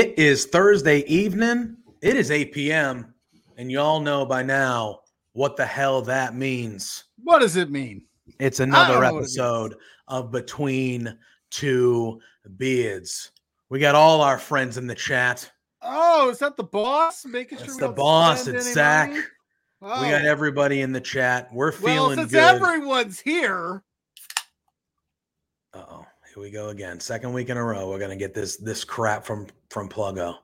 It is Thursday evening. It is 8 p.m. And y'all know by now what the hell that means. What does it mean? It's another what it episode of Between Two Beards. We got all our friends in the chat. Oh, is that the boss making sure It's we the boss. It's Zach. money? We got Oh. everybody in the chat. We're well, feeling since good. everyone's here, Uh-oh. Here we go again. Second week in a row. We're gonna get this this crap from from Pluggo.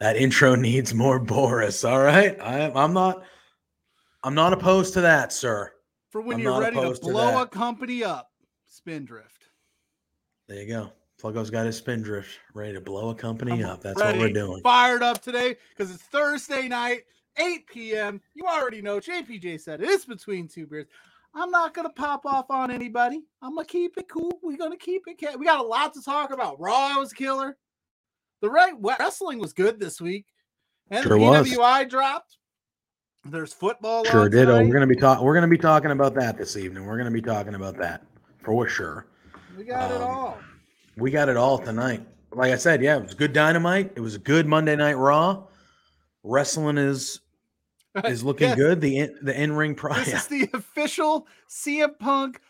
That intro needs more Boris. All right. I, I'm not. I'm not opposed to that, sir. for when I'm you're ready to opposed to blow a company up, Spindrift. There you go. Pluggo's got his Spindrift ready to blow a company I'm up. That's what we're doing. Fired up today because it's Thursday night, 8 p.m. You already know. JPJ said it. it's between two beers. I'm not gonna pop off on anybody. I'm gonna keep it cool. We're gonna keep it. Ca- we got a lot to talk about. Raw was killer. The right wrestling was good this week, and Sure the was. PWI dropped. There's football. Sure did. Oh, tonight. we're gonna be talking. We're gonna be talking about that this evening. We're gonna be talking about that for sure. We got it um, all. We got it all tonight. Like I said, yeah, it was good dynamite. It was a good Monday Night Raw. Wrestling is is looking Yes, good. The in, the in ring price. This is the official CM Punk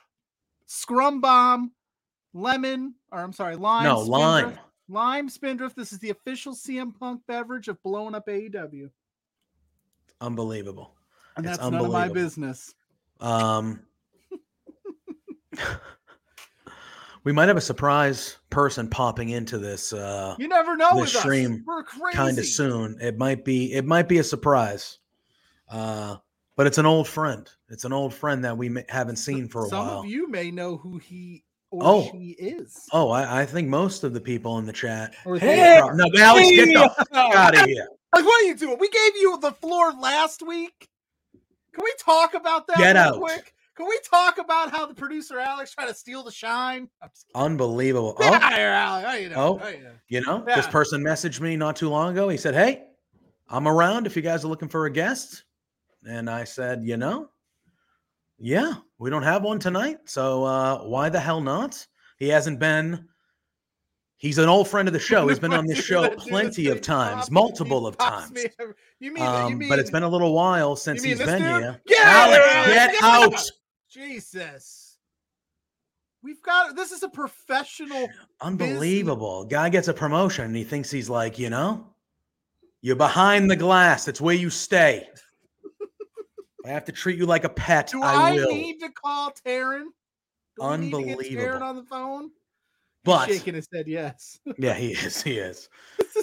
Scrum Bomb Lemon, or I'm sorry, Lime. no lime. Lime Spindrift. This is the official CM Punk beverage of blowing up AEW. Unbelievable. And It's that's none of my business. Um, we might have a surprise person popping into this uh, You never know This with stream kind of soon. It might be. It might be a surprise. Uh, but it's an old friend. It's an old friend that we haven't seen for a Some while. Some of you may know who he or Oh. she is. Oh, I, I think most of the people in the chat. Or Hey, no, Alex, get the fuck out of here. Like, what are you doing? We gave you the floor last week. Can we talk about that Get real out. quick? Can we talk about how the producer Alex tried to steal the shine? I'm just kidding. Unbelievable. Oh, here, Alex. How you doing? Oh. You doing? you know, this person messaged me not too long ago. He said, Hey, I'm around if you guys are looking for a guest. And I said, You know, yeah, we don't have one tonight. So uh, why the hell not? He hasn't been. He's an old friend of the show. He's been on this show plenty of times, multiple of times. You mean, you Um, mean but it's been a little while since he's been dude? here. Get Alex, out! get out! out! Jesus. We've got this is a professional. Unbelievable. Guy gets a promotion and he thinks he's like, you know, you're behind the glass. That's where you stay. I have to treat you like a pet. Do I, I, need to call Taryn? Do need Taryn Unbelievable. on the phone? He's but shaking his head yes. yeah, he is. He is.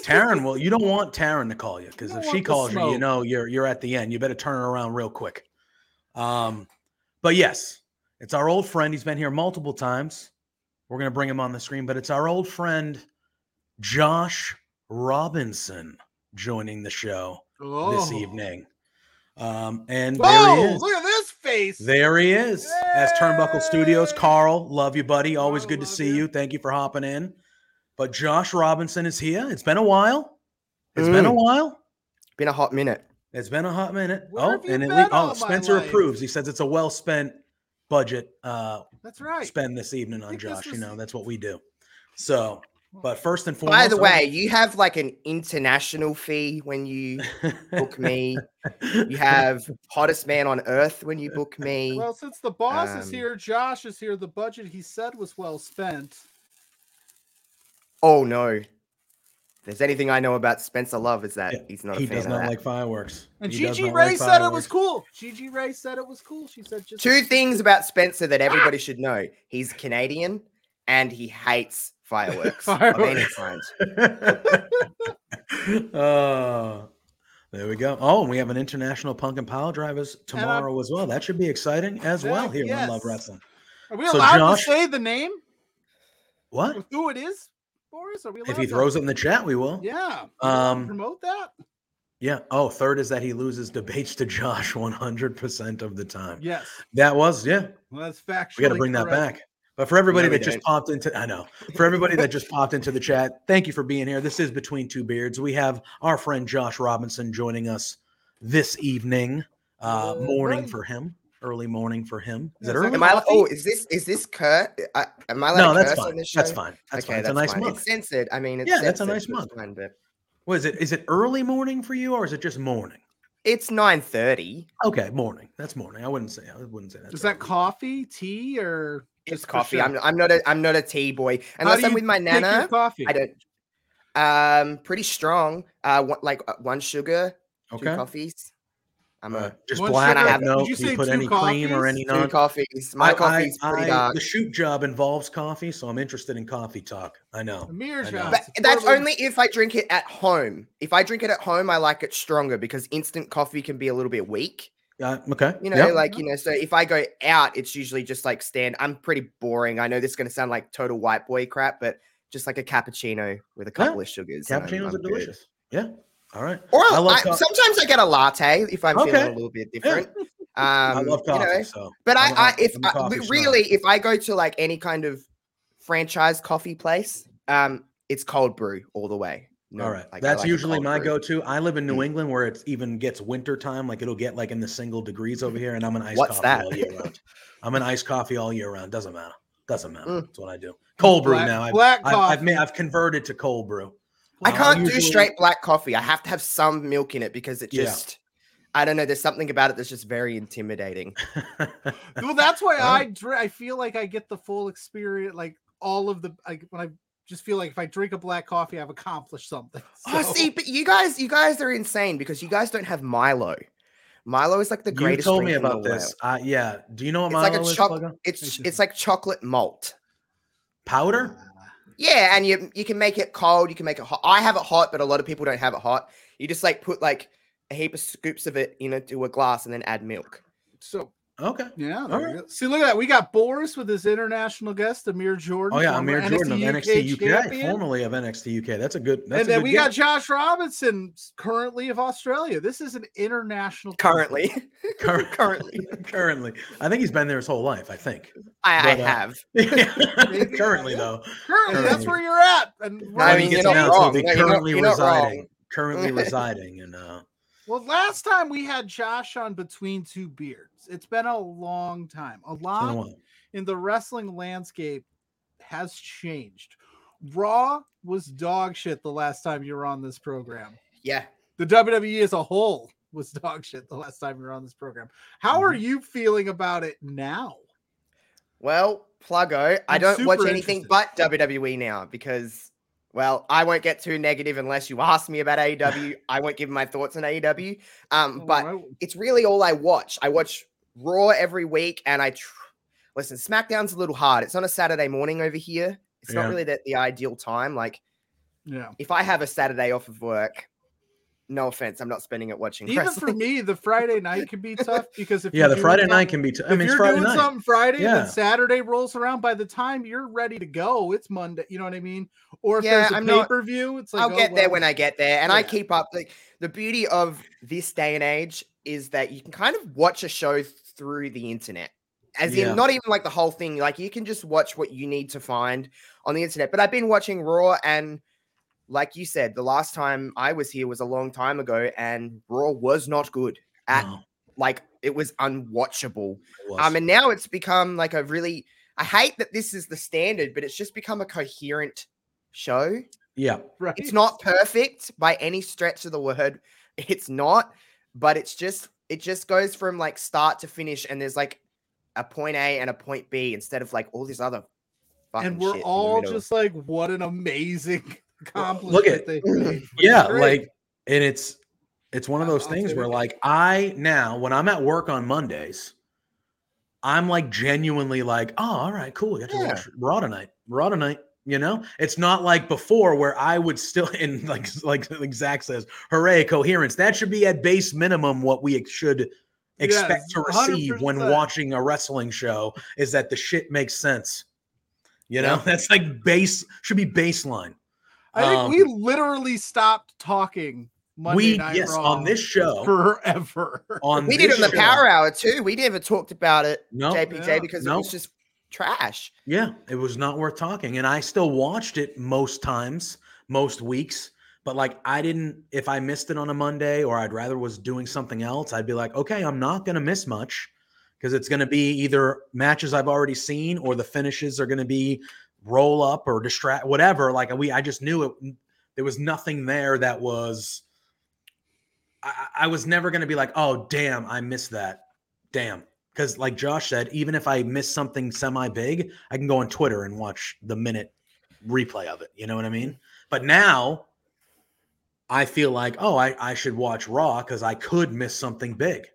Taryn, well, you don't want Taryn to call you because if she calls you, you know you're you're at the end. You better turn her around real quick. Um, but yes, it's our old friend. He's been here multiple times. We're gonna bring him on the screen, but it's our old friend Josh Robinson joining the show this Oh. evening. Um, and there he is. Look at this face. There he is. As Turnbuckle Studios, Carl, love you, buddy. Always Carl, good to see you. you. Thank you for hopping in. But Josh Robinson is here. It's been a while. It's been a Mm. while. Been a hot minute. It's been a hot minute. Where oh, and it been le- oh, Spencer approves. He says it's a well spent budget uh That's right. spend this evening on think this Josh. You know, that's what we do. So, but first and foremost, By the way, you have like an international fee when you book me. You have hottest man on earth when you book me. Well, since the boss is Um, here, Josh is here. The budget he said was well spent. oh no. If there's anything I know about Spencer Love is that Yeah, he's not he a fan does of not that. like fireworks. And He Gigi Ray like said it was cool. Gigi Ray said it was cool. She said just Two things about Spencer that everybody should know. He's Canadian and he hates fireworks, of any kind. oh, there we go. Oh, and we have an international punk and pile drivers tomorrow as well. That should be exciting as well Heck here on Love yes. Wrestling. Are we So allowed Josh- to say the name What? who it is, Boris? Are we If he to- throws it in the chat, we will. Yeah. we allowed to Um, promote that. Yeah. Oh, third is that he loses debates to Josh 100% of the time. Yes. That was, yeah. Well, that's factually We got to bring that back. But for everybody we that just don't. popped into, I know, for everybody that just popped into the chat, thank you for being here. This is Between Two Beards. We have our friend Josh Robinson joining us this evening. Uh, morning morning. for him. Early morning for him. Is Yeah, it is that early? Am I? Oh, is this is this Kurt? I, am I allowed No, that's curse fine. on this That's fine. That's okay, fine. It's that's a nice fine. month. It's censored. I mean, it's Yeah, that's a nice so it's month. fine, but What is it? Is it early morning for you, or is it just morning? it's nine thirty. Okay, morning. That's morning. I wouldn't say. I wouldn't say that. Is that coffee, tea, or It's just for coffee. sure? I'm I'm not a I'm not a tea boy How unless do I'm with my nana. coffee. I don't. Um, pretty strong. Uh, one, like uh, one sugar, two Okay. coffees. I'm Uh, a just One black. sugar? with No, Did you you say put two any cream or coffees? any two non? coffees. My I- coffee's I- pretty I- dark. The shoot job involves coffee, so I'm interested in coffee talk. I know. Amir I know. But that's only if I drink it at home. If I drink it at home, I like it stronger because instant coffee can be a little bit weak. Uh, okay. You know, Yep. like you know. So if I go out, it's usually just like stand. I'm pretty boring. I know this is going to sound like total white boy crap, but just like a cappuccino with a Yeah, couple of sugars. and I'm- cappuccinos I'm are good. delicious. Yeah. All right. Or I I- co- sometimes I get a latte if I'm feeling a little bit Yeah. different. Um, I love you know, so, but I, I'm if I, really, if I go to like any kind of franchise coffee place, um, it's cold brew all the way. No, All right. like, That's like usually my go-to. I live in New Mm. England where it even gets winter time. Like it'll get like in the single degrees over here, and I'm an iced What's coffee that? all year round. I'm an iced coffee all year round. Doesn't matter. Doesn't matter. Mm. That's what I do. Cold brew now. I've, black I've, I've, coffee. made, I've converted to cold brew. I Uh, can't usually- do straight black coffee. I have to have some milk in it because it Yeah. just, I don't know. There's something about it that's just very intimidating. Well, that's why I I feel like I get the full experience, like all of the like when I just feel like if I drink a black coffee, I've accomplished something. Oh, see, but you guys, you guys are insane because you guys don't have Milo. Milo is like the greatest. you greatest. told me about this. Uh, yeah. Do you know what It's Milo like a is? chocolate. It's it's like chocolate malt. Powder? Yeah, and you you can make it cold, you can make it hot. I have it hot, but a lot of people don't have it hot. You just like put like a heap of scoops of it into a glass and then add milk. So Okay. yeah, there All you right. see, look at that. We got Boris with his international guest, Amir Jordan. Oh yeah, former Amir Jordan of NXT UK, champion. formerly of NXT UK. That's a good. That's and a then good we get. got Josh Robinson, currently of Australia. This is an international Currently, Cur- currently, currently. I think he's been there his whole life. I think. I, I uh, have. Maybe, currently though, Currently, that's where you're at. And I when right he mean, you're not wrong. be No, you're not- currently you're not wrong. residing. Currently residing in. Uh, Well, last time we had Josh on Between Two Beards. It's been a long time. A it's a lot in the wrestling landscape has changed. Raw was dog shit the last time you were on this program. Yeah. The WWE as a whole was dog shit the last time you were on this program. How are Mhm. you feeling about it now? Well, Pluggo, I I'm don't watch super anything but WWE now because, well, I won't get too negative unless you ask me about AEW. I won't give my thoughts on AEW. Um, but Alright. it's really all I watch. I watch Raw every week, and I tr- listen. SmackDown's a little hard. It's on a Saturday morning over here. It's Yeah. not really the, the ideal time. Like, yeah. if I have a Saturday off of work, no offense, I'm not spending it watching Even wrestling. for me, the Friday night can be tough because if Yeah, the Friday night can be. T- I if mean, it's you're Friday doing night. something Friday and Yeah. then Saturday rolls around, by the time you're ready to go, it's Monday. You know what I mean? Or if Yeah, there's a I'm pay per view, it's like I'll oh, get there when I get there, and I keep up. Like the beauty of this day and age is that you can kind of watch a show through the internet, as Yeah. in not even like the whole thing. Like you can just watch what you need to find on the internet. But I've been watching Raw, and like you said, the last time I was here was a long time ago, and Raw was not good. At No, like it was unwatchable. it was. Um, and now it's become like a really. I hate that this is the standard, but it's just become a coherent show. yeah, right. It's not perfect by any stretch of the word. It's not, but it's just it just goes from like start to finish, and there's like a point A and a point B instead of like all these other. fucking and we're shit all just like, what an amazing accomplishment look at- they yeah. Like, and it's it's one of those I'll things where it. like I now when I'm at work on Mondays, I'm like genuinely like, oh, all right, cool. We got to Yeah. watch Raw tonight. Raw tonight. You know, it's not like before where I would still in like like like Zach says, hooray, coherence. That should be at base minimum what we should expect Yes, to receive when 100%. watching a wrestling show is that the shit makes sense. You know, Yeah. that's like base should be baseline. I think Um, we literally stopped talking Monday we Night yes Raw on this show forever. on we did it on the show- Power Hour too. We never talked about it, No, JPJ, Yeah. because No. it was just trash. Yeah, it was not worth talking, and I still watched it most times, most weeks, But like I didn't if I missed it on a Monday or I'd rather was doing something else, I'd be like, okay, I'm not gonna miss much because it's gonna be either matches I've already seen or the finishes are gonna be roll up or distract whatever. Like we I just knew it there was nothing there that was I, I was never gonna be like, oh damn, I missed that. Damn. Because like Josh said, even if I miss something semi big, I can go on Twitter and watch the minute replay of it. You know what I mean? But now I feel like, oh, I, I should watch Raw because I could miss something big.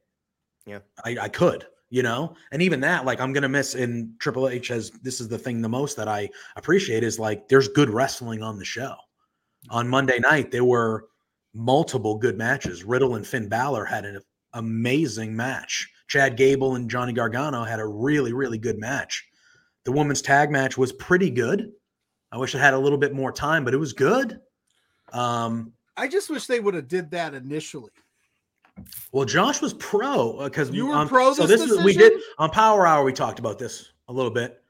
Yeah. I, I could, you know? And even that, like I'm gonna miss in Triple H has this is the thing the most that I appreciate is like there's good wrestling on the show. On Monday night, there were multiple good matches. Riddle and Finn Balor had an amazing match. Chad Gable and Johnny Gargano had a really, really good match. The women's tag match was pretty good. I wish it had a little bit more time, but it was good. Um, I just wish they would have did that initially. Well, Josh was pro because You were pro So this this is we did on Power Hour. We talked about this a little bit,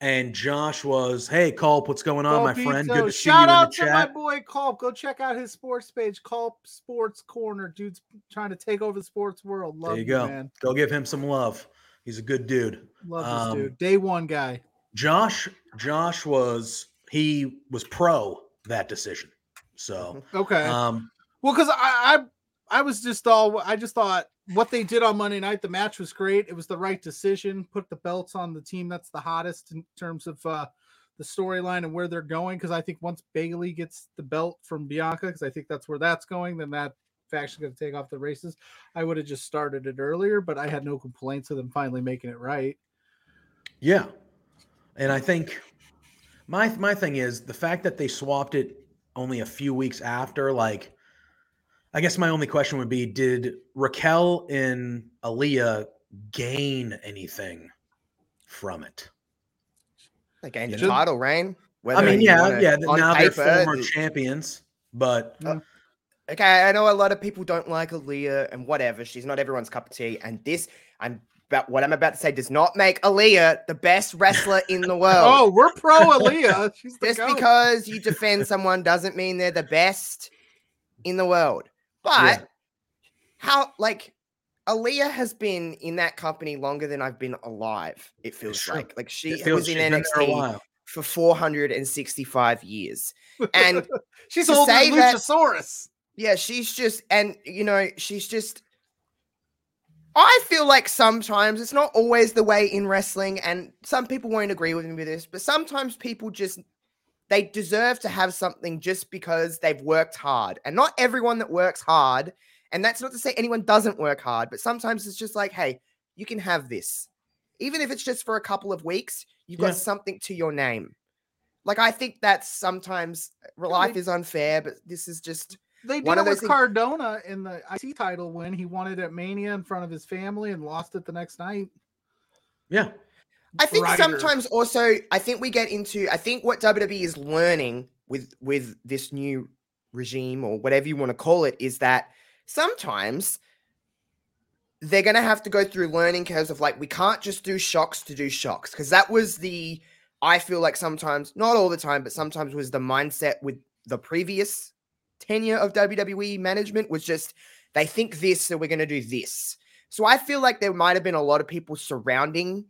and Josh was, "Hey, Culp, what's going on, my friend? Good to see you Shout in the out to my boy Culp. Go check out his sports page, Culp Sports Corner. Dude's trying to take over the sports world. Love There you go. man. Go give him some love. He's a good dude. Love this Um, dude. Day one guy. Josh, Josh was he was pro that decision. So, Okay. um, Well, because I, I was just all I just thought what they did on Monday night, the match was great. It was the right decision. Put the belts on the team that's the hottest in terms of uh the storyline and where they're going. Because I think once Bayley gets the belt from Bianca, because I think that's where that's going, then that faction going to take off the races. I would have just started it earlier, but I had no complaints with them finally making it right. Yeah. And I think my my thing is the fact that they swapped it only a few weeks after, like I guess my only question would be did Raquel and Aaliyah gain anything from it? They gained the Should- title reign. I mean, yeah, wanna- yeah, th- on now they're former the- champions, but uh, mm. Okay, I know a lot of people don't like Aaliyah and whatever. She's not everyone's cup of tea. And this, I'm about what I'm about to say does not make Aaliyah the best wrestler in the world. Oh, we're pro Aaliyah. She's the Just goat. because you defend someone doesn't mean they're the best in the world. But Yeah. how, like, Aaliyah has been in that company longer than I've been alive. It feels true. like, like she was in she's been there a NXT for 465 years, and she's to old say like that- yeah, she's just, and you know, she's just. I feel like sometimes it's not always the way in wrestling, and some people won't agree with me with this, but sometimes people just they deserve to have something just because they've worked hard, and not everyone that works hard, and that's not to say anyone doesn't work hard, but sometimes it's just like, hey, you can have this, even if it's just for a couple of weeks, you've got something to your name. Like I think that's sometimes uh, life is unfair, but this is just They did One it of those with things- Cardona in the IC title win. He won it at Mania in front of his family and lost it the next night. Yeah. I think Ryder. sometimes also I think we get into I think what WWE is learning with with this new regime or whatever you want to call it is that sometimes they're going to have to go through learning curves of like we can't just do shocks to do shocks because that was the I feel like sometimes not all the time but sometimes was the mindset with the previous tenure of WWE management was just they think this so we're going to do this. So I feel like there might have been a lot of people surrounding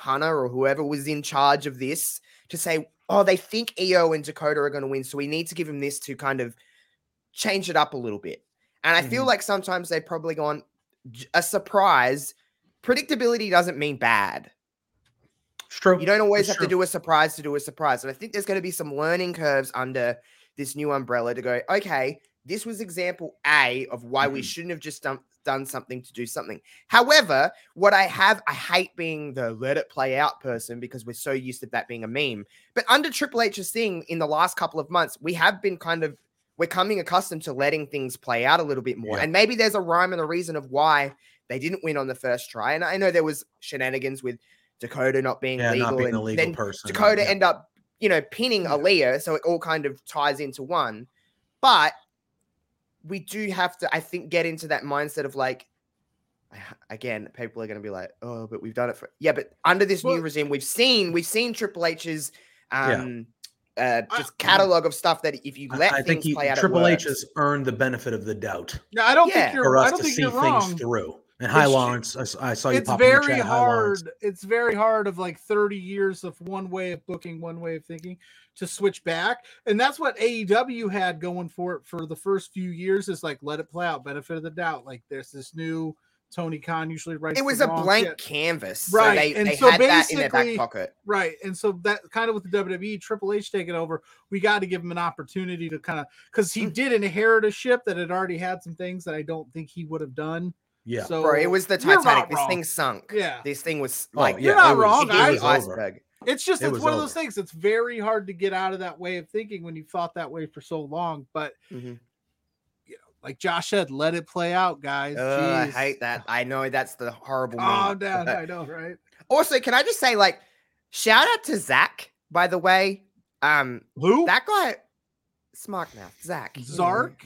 Hana or whoever was in charge of this to say, oh, they think IYO and Dakota are going to win. So we need to give them this to kind of change it up a little bit. And I feel Mhm. like sometimes they've probably gone a surprise. Predictability doesn't mean bad. It's true. You don't always It's have to do a surprise to do a surprise. And I think there's going to be some learning curves under this new umbrella to go, okay, this was example A of why we Mhm. shouldn't have just done, done something to do something. However, what I have, I hate being the let it play out person because we're so used to that being a meme. But under Triple H's thing in the last couple of months, we have been kind of we're coming accustomed to letting things play out a little bit more. Yeah. And maybe there's a rhyme and a reason of why they didn't win on the first try. And I know there was shenanigans with Dakota not being Yeah, legal, not being and the legal then person. Dakota yeah. end up, you know, pinning Yeah. Aaliyah, so it all kind of ties into one. But we do have to, I think, get into that mindset of like, again, people are going to be like, oh, but we've done it for yeah, but under this Well- new regime, we've seen we've seen Triple H's Yeah. um uh, I- just catalog of stuff that if you let I things think he, play out, Triple H has earned the benefit of the doubt No, I don't Yeah. think you're. for I us don't to think see you're things through. And hi, It's- Lawrence. I saw you It's pop in the very chat. Hi, hard. It's very hard of like 30 years of one way of booking, one way of thinking to switch back. And that's what AEW had going for it for the first few years is like let it play out, benefit of the doubt. Like there's this new Tony Khan usually writes It was a blank shit. canvas, Right, So they, and they so had that in their back basically- pocket. Right. And so that kind of with the WWE, Triple H taking over, we got to give him an opportunity to kind of because he Mm. did inherit a ship that had already had some things that I don't think he would have done. Yeah. So Bro, it was the Titanic. This wrong. thing sunk. Yeah. This thing was Oh, like yeah, You're not it was- wrong. it was was iceberg. It's just It it's was one of those things. It's very hard to get out of that way of thinking when you've thought that way for so long. But Mhm. you know, like Josh said, let it play out, guys. Ugh, I hate that. I know that's the horrible. Calm meme, down. but- I know, right? Also, can I just say, like, shout out to Zach, by the way. Um, Who? that guy, smart mouth, Zach. Zark.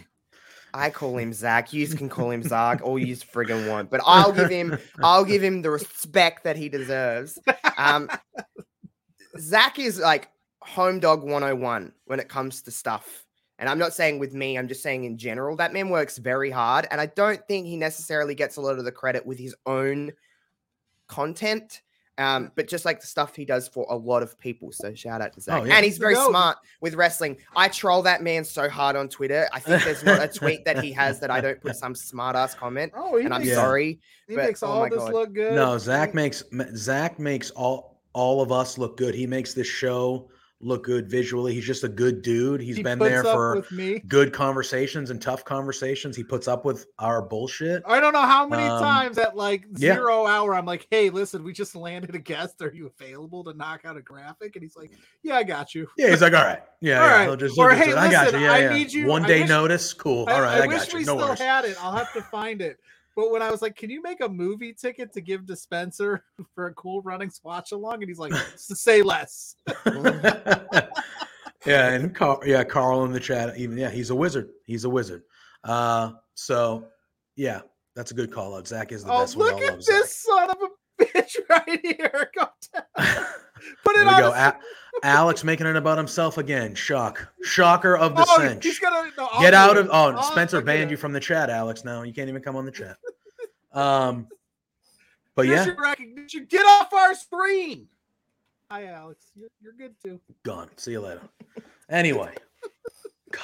I call him Zach. You can call him Zark, all you friggin' want. But I'll give him, I'll give him the respect that he deserves. Um, Zach is like home dog 101 when it comes to stuff. And I'm not saying with me, I'm just saying in general. That man works very hard. And I don't think he necessarily gets a lot of the credit with his own content. Um, but just like the stuff he does for a lot of people. So shout out to Zach. Oh, yeah. And he's He's very goat. smart with wrestling. I troll that man so hard on Twitter. I think there's not a tweet that he has that I don't put some smart ass comment. Oh, he And I'm makes, Yeah. sorry. he but- makes oh all my this God. look good. No, Zach makes Zach makes all all of us look good. He makes this show look good visually. He's just a good dude. He's he been there for me. good conversations and tough conversations. He puts up with our bullshit. I don't know how many Um, times at like yeah. zero hour I'm like, hey, listen, we just landed a guest. Are you available to knock out a graphic? And he's like, Yeah, I got you. Yeah, he's like, all right, yeah, All yeah. right. Just, Or, he'll just- hey, I got listen, you. Yeah, I yeah. need you- One day wish- notice, cool. All right, I I, wish got you. we No still worries. had it. I'll have to find it. But when I was like, "Can you make a movie ticket to give to Spencer for a cool running watch along?" and he's like, "Say less." yeah, and Carl, yeah, Carl in the chat, even yeah, he's a wizard. He's a wizard. Uh, so yeah, that's a good call out. Zach is the Oh, best. Look at love Zach. this son of a bitch right here! Go down. Put There it we go. a- Alex making it about himself again. Shock. Shocker of the oh, cinch. he's gonna no, Get out of oh I'll Spencer banned you from the chat, Alex. Now you can't even come on the chat. Um but Here's yeah, recognition. Get off our screen. Hi, Alex. You're, you're good too. gone. See you later. Anyway. God.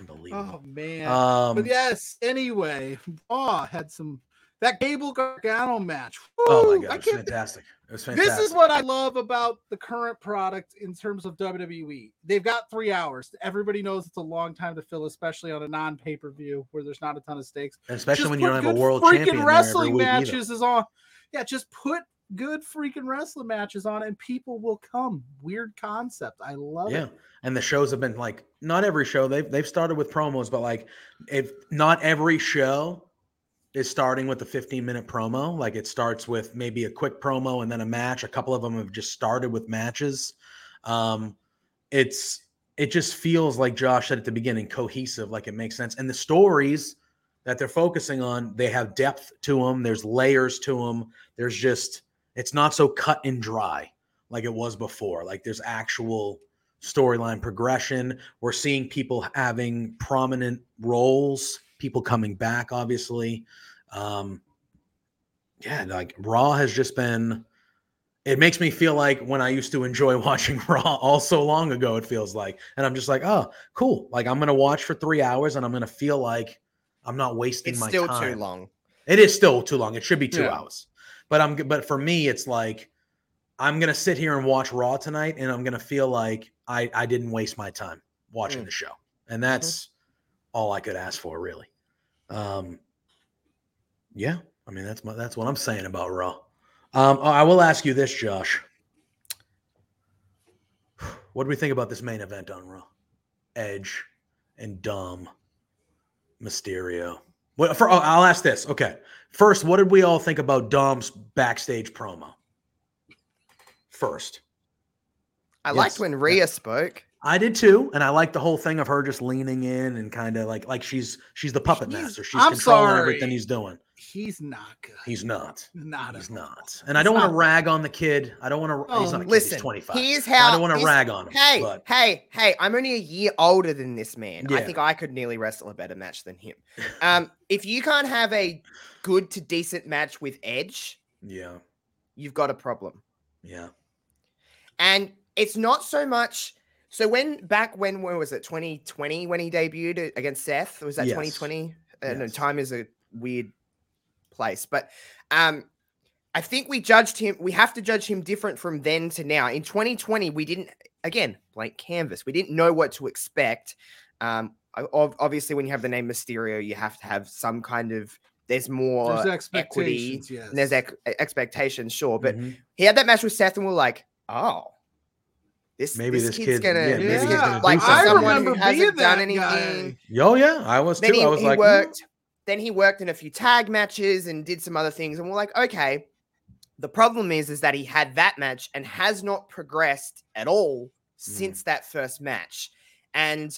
Unbelievable. Oh man. um but yes. Anyway, Raw had some that Gable Gargano match. oh my god, can't fantastic. It was fantastic. This is what I love about the current product in terms of WWE. They've got three hours. Everybody knows it's a long time to fill, especially on a non pay per view where there's not a ton of stakes. And especially Just when you don't have a world freaking champion there every wrestling either. matches is on. Yeah, just put good freaking wrestling matches on, and people will come. Weird concept. I love Yeah. it. And the shows have been like not every show. They've they've started with promos, but like if not every show is starting with the 15 minute promo. Like it starts with maybe a quick promo and then a match. A couple of them have just started with matches. Um it's it just feels like Josh said at the beginning, cohesive, like it makes sense. And the stories that they're focusing on, they have depth to them. There's layers to them. There's just it's not so cut and dry like it was before. Like there's actual storyline progression. We're seeing people having prominent roles, people coming back, obviously. Um, yeah, like Raw has just been. It makes me feel like when I used to enjoy watching Raw all so long ago, it feels like. And I'm just like, oh, cool. Like I'm going to watch for three hours and I'm going to feel like I'm not wasting It's my still time. Still too long. It is still too long. It should be two Yeah. hours. But I'm but for me, it's like I'm gonna sit here and watch Raw tonight, and I'm gonna feel like I I didn't waste my time watching Mm. the show, and that's all I could ask for, really. Um, yeah, I mean that's my that's what I'm saying about Raw. Um, I will ask you this, Josh. What do we think about this main event on Raw? Edge and Dom Mysterio. Well, for, oh, I'll ask this. Okay. First, what did we all think about Dom's backstage promo? First. I Yes. liked when Rhea spoke. I did too, and I like the whole thing of her just leaning in and kind of like like she's she's the puppet He's- master. She's I'm controlling sorry. everything he's doing. He's not good. He's not. not. He's not. And I don't want to rag on the kid. I don't want to. he's Oh, not a kid. Listen, he's 25. here's I don't want to rag on him. Hey, but hey, hey! I'm only a year older than this man. I think I could nearly wrestle a better match than him. Um, if you can't have a good to decent match with Edge, yeah, you've got a problem. yeah, And it's not so much. So when back when when was it 2020 when he debuted against Seth? Was that Yes. 2020? Uh, no, Yes. time is a weird place, but um, I think we judged him. We have to judge him different from then to now. In 2020, we didn't again blank canvas. We didn't know what to expect. Um, obviously, when you have the name Mysterio, you have to have some kind of. There's more There's equity. expectations. Yes. and there's ex- expectations, sure, but Mhm. he had that match with Seth, and we're like, oh, this Maybe this, this kid's kid's- gonna, yeah, maybe this he's gonna like do. I someone remember who hasn't being done that anything. guy. oh yeah, I was Then too. he, I was he like, "Hmm." worked. Then he worked in a few tag matches and did some other things, and we're like, okay. The problem is, is that he had that match and has not progressed at all since that first match. And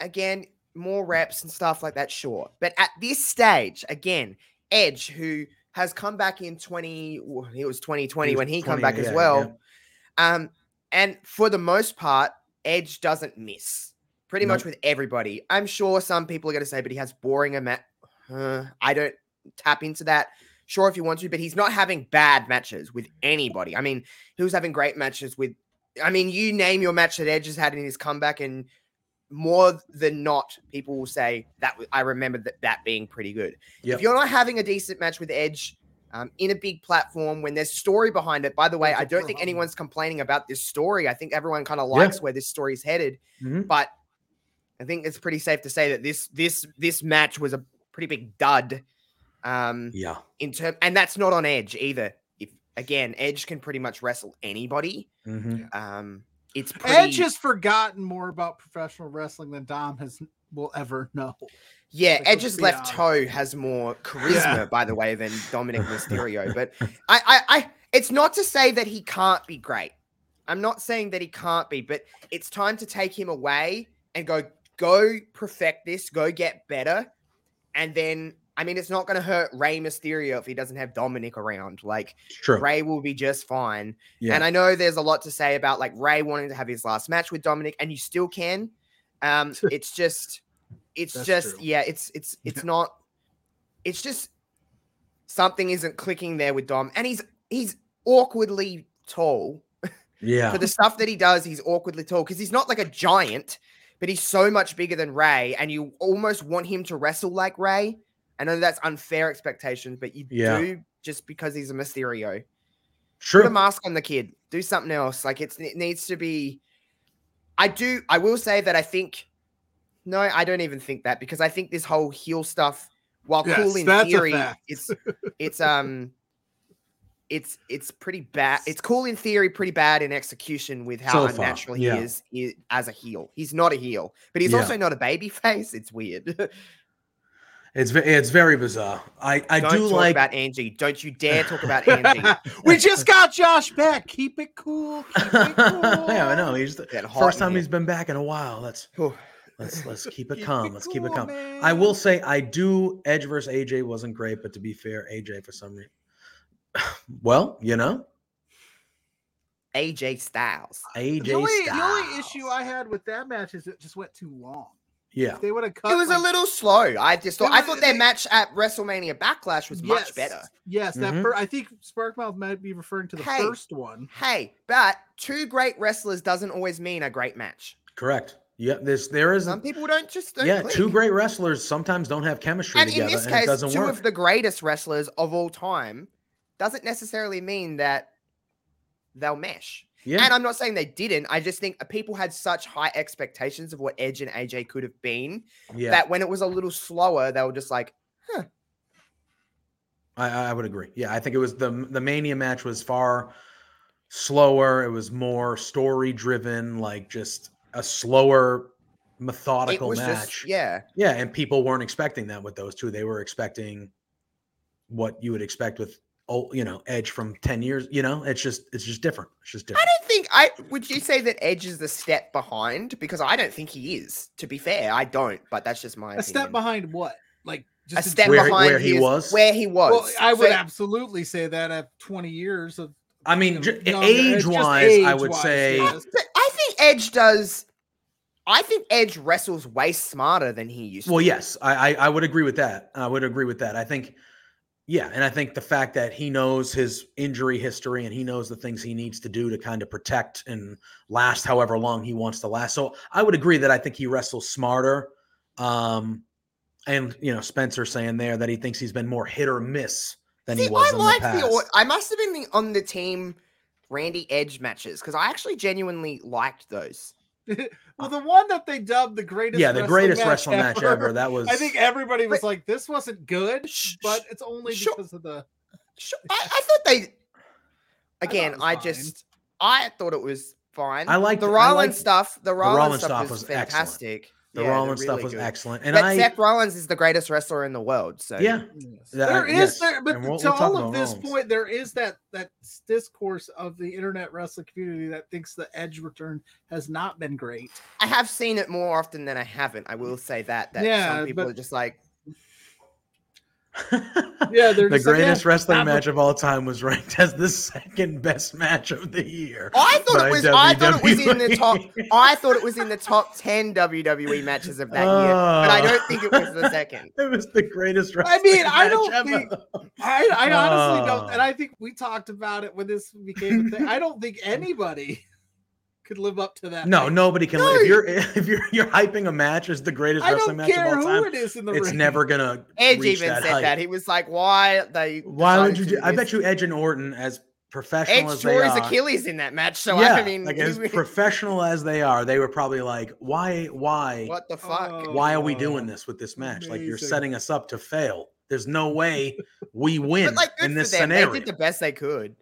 again, more reps and stuff like that, sure. But at this stage, again, Edge, who has come back in 20, it was 2020 was when he come 20, back as yeah, well. Um, and for the most part, Edge doesn't miss pretty much with everybody. I'm sure some people are going to say, but he has boring a match. Uh, I don't tap into that. Sure, if you want to, but he's not having bad matches with anybody. I mean, he was having great matches with. I mean, you name your match that Edge has had in his comeback, and more than not, people will say that I remember that, that being pretty good. Yep. If you're not having a decent match with Edge um, in a big platform when there's story behind it, by the way, I don't think anyone's complaining about this story. I think everyone kind of Yeah. likes where this story is headed, Mhm. but I think it's pretty safe to say that this this this match was a pretty big dud. Um, yeah, in term, and that's not on Edge either. If again, Edge can pretty much wrestle anybody. Mhm. Um, it's pretty, Edge has forgotten more about professional wrestling than Dom has will ever know. Yeah, Like, Edge's left toe has more charisma, Yeah. by the way, than Dominic Mysterio. But I, I, I, it's not to say that he can't be great. I'm not saying that he can't be, but it's time to take him away and go, go perfect this, go get better, and then. I mean, it's not going to hurt Rey Mysterio if he doesn't have Dominic around. Like true. Rey will be just fine. Yeah. And I know there's a lot to say about like Rey wanting to have his last match with Dominic, and you still can. Um, it's just, it's That's just, true. yeah, it's it's it's not. It's just something isn't clicking there with Dom, and he's he's awkwardly tall yeah, for the stuff that he does. He's awkwardly tall because he's not like a giant, but he's so much bigger than Rey, and you almost want him to wrestle like Rey. I know that's unfair expectations, but you Yeah. do just because he's a Mysterio. True. Put a mask on the kid. Do something else. Like it's, it needs to be. I do. I will say that I think. No, I don't even think that because I think this whole heel stuff, while cool in theory, it's it's um, it's it's pretty bad. It's cool in theory, pretty bad in execution with how So unnatural yeah. he is i- as a heel. He's not a heel, but he's Yeah. also not a baby face. It's weird. It's it's very bizarre. I I don't do talk like. about Angie. Don't you dare talk about Angie. we just got Josh back. Keep it cool. Keep it cool. yeah, I know. He's the first time here. he's been back in a while. Let's let's let's keep it Keep calm. it Let's keep it cool, calm. I will say I do. Edge versus AJ wasn't great, but to be fair, AJ for some reason. Well, you know, AJ Styles. AJ The only, the only issue I had with that match is it just went too long. Yeah, If they would have cut. It was a little slow. I just thought It I thought their they- match at WrestleMania Backlash was much better. Yes, that Mhm. fir- I think Sparkmouth might be referring to the Hey. first one. Hey, but two great wrestlers doesn't always mean a great match. correct. Yeah, this there is. Some people don't just don't Yeah, click. two great wrestlers sometimes don't have chemistry And in together, this and it case, doesn't two work. of the greatest wrestlers of all time doesn't necessarily mean that they'll mesh. Yeah, And I'm not saying they didn't. I just think uh, people had such high expectations of what Edge and AJ could have been yeah, that when it was a little slower, they were just like, I, I would agree. Yeah, I think it was the the Mania match was far slower. It was more story driven, like just a slower, methodical match. just, yeah. Yeah, and people weren't expecting that with those two. They were expecting what you would expect with old, you know, Edge from ten years. You know, it's just it's just different. It's just different. I don't think I would you say that Edge is the step behind because I don't think he is. To be fair, I don't, but that's just my A step behind what? Like just a step Where- behind where he was? Where he was. Well, I would So- absolutely say that at 20 years of I mean, you know, ju- younger- age wise, I would age-wise, say yes. But I think Edge does. I think Edge wrestles way smarter than he used to. Well, yes, I, I I would agree with that. I would agree with that. I think, yeah, and I think the fact that he knows his injury history and he knows the things he needs to do to kind of protect and last however long he wants to last. So I would agree that I think he wrestles smarter. Um, and you know, Spencer saying there that he thinks he's been more hit or miss than See, he was I in like the the. I must have been the, on the team Randy Edge matches because I actually genuinely liked those. well, the one that they dubbed the greatest yeah, the greatest match wrestling match ever. That was I think everybody was But- like, this wasn't good, but it's only sure. because of the. Sure, I, I thought they. Again, was I, just I thought it was fine. I like the I Rollins liked- stuff. The Rollins, stuff, stuff was, was excellent. Fantastic. the Yeah, they're Rollins stuff was good. excellent. And but I Seth Rollins is the greatest wrestler in the world. So yeah, Yes. There is yes, there, but we'll- to we'll all of this Rollins. point, there is that that discourse of the internet wrestling community that thinks the Edge return has not been great. I have seen it more often than I haven't. I will say that. That Yeah, some people but- are just like, Yeah, they're the just like, yeah, greatest wrestling not- match of all time was ranked as the second best match of the year. Oh, I thought it was. I thought it was in the top. I thought it was in the top ten WWE matches of that year, but I Oh. don't think it was the ah. second. It was the greatest I wrestling mean, I match don't ever. think- I, I honestly Oh. don't, and ah. I think we talked about it when this became a thing. I don't think anybody could live up to that. No, hype. nobody can. No, if you're if you're you're hyping a match as the greatest I wrestling don't match care of all who time, it is in the it's ring. never gonna. Edge reach even that said height. that. He was like, "Why they? Why would you? Do, I bet you Edge and Orton, as professional Edge as they tore his Achilles in that match. So yeah, I mean, like as professional as they are, they were probably like, why, why, what the fuck? Oh. why are we doing this with this match? Like you're setting us up to fail. There's no way we win But like, good in for this them. scenario. They did the best they could.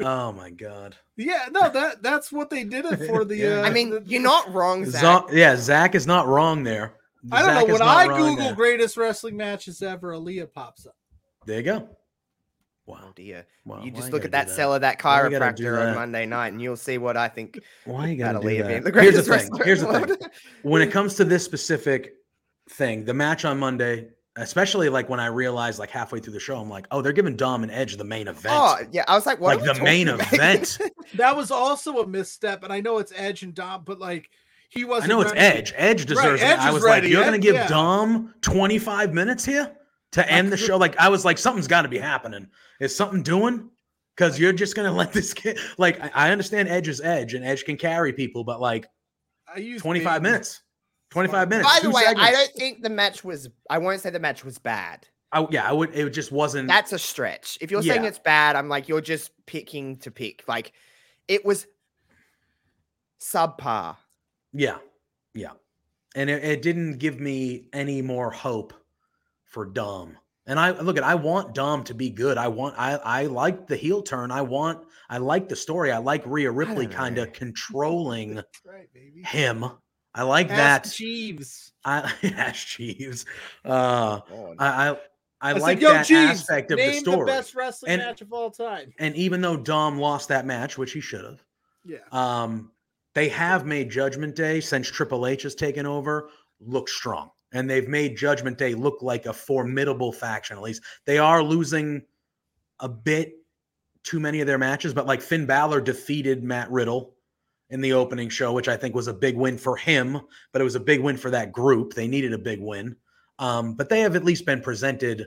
Oh my god. Yeah, no, that that's what they did it for. The Yeah. uh, I mean, the- you're not wrong, Zach. Zo- yeah, Zach is not wrong there. I don't Zach know is when I Google there. greatest wrestling matches ever, Aaliyah pops up. There you go. Oh Wow. dear. wow. you why just look gotta at that do cell of that Why you chiropractor on? Monday night, and you'll see what I think Why you gotta do Aaliyah being that? the Here's the greatest thing. Here's the the thing. When it comes to this specific thing, the match on Monday, especially like when I realized like halfway through the show, I'm like, oh, they're giving Dom and Edge the main event. Oh yeah, I was like, what? like the main event. That was also a misstep, and I know it's Edge and Dom, but like he wasn't. I know it's. Edge. Edge deserves Edge it. I was ready. like, you're gonna give yeah. Dom 25 minutes here to end the show. Like, I was like, something's got to be happening. Is something doing? Because you're just gonna let this kid. Like, I, understand Edge is Edge, and Edge can carry people, but like I used 25 big- minutes. 25 minutes. By the two way, I don't think the match was. I won't say the match was bad. I, yeah, I would. It just wasn't. That's a stretch. If you're saying Mm. It's bad, I'm like, you're just picking to pick. Like, it was subpar. Yeah, yeah, and it, it didn't give me any more hope for Dom. And I look at I want Dom to be good. I want I I like the heel turn. I want I like the story. I like Rhea Ripley kind of controlling right, baby. him. I like Ask that. Jeeves. I Ash Jeeves. Uh, God. I I, I, said, like "Yo, that Jeeves, aspect of name the story. The best wrestling And- match of all time. and even though Dom lost that match, which he should have, Yeah. um, they have made Judgment Day since Triple H has taken over look strong, and they've made Judgment Day look like a formidable faction. At least they are losing a bit too many of their matches, but like Finn Balor defeated Matt Riddle in the opening show, which I think was a big win for him, but it was a big win for that group. They needed a big win, um, but they have at least been presented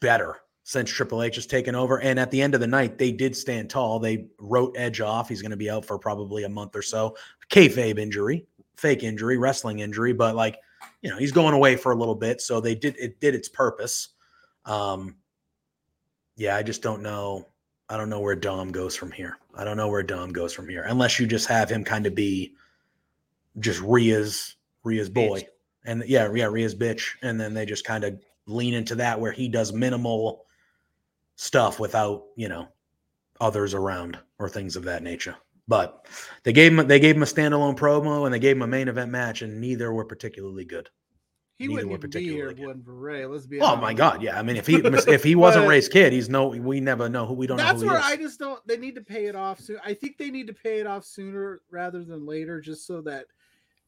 better since Triple H has taken over. And at the end of the night, they did stand tall. They wrote Edge off. He's going to be out for probably a month or so. Kayfabe injury, fake injury, wrestling injury, but like, you know, he's going away for a little bit. So they did, it did its purpose. Um, yeah, I just don't know. I don't know where Dom goes from here. I don't know where Dom goes from here, unless you just have him kind of be just Rhea's Rhea's boy, Bitch. and yeah, yeah, Rhea's bitch, and then they just kind of lean into that where he does minimal stuff without you know others around or things of that nature. But they gave him they gave him a standalone promo and they gave him a main event match, and neither were particularly good. He wouldn't were even be particularly here if good. it wasn't for Rey. Let's be honest. Oh honest. my God, yeah. I mean, if he if he wasn't But- Rey's kid, he's no. We never know who. We don't That's know who where he I just don't. They need to pay it off soon. I think they need to pay it off sooner rather than later, just so that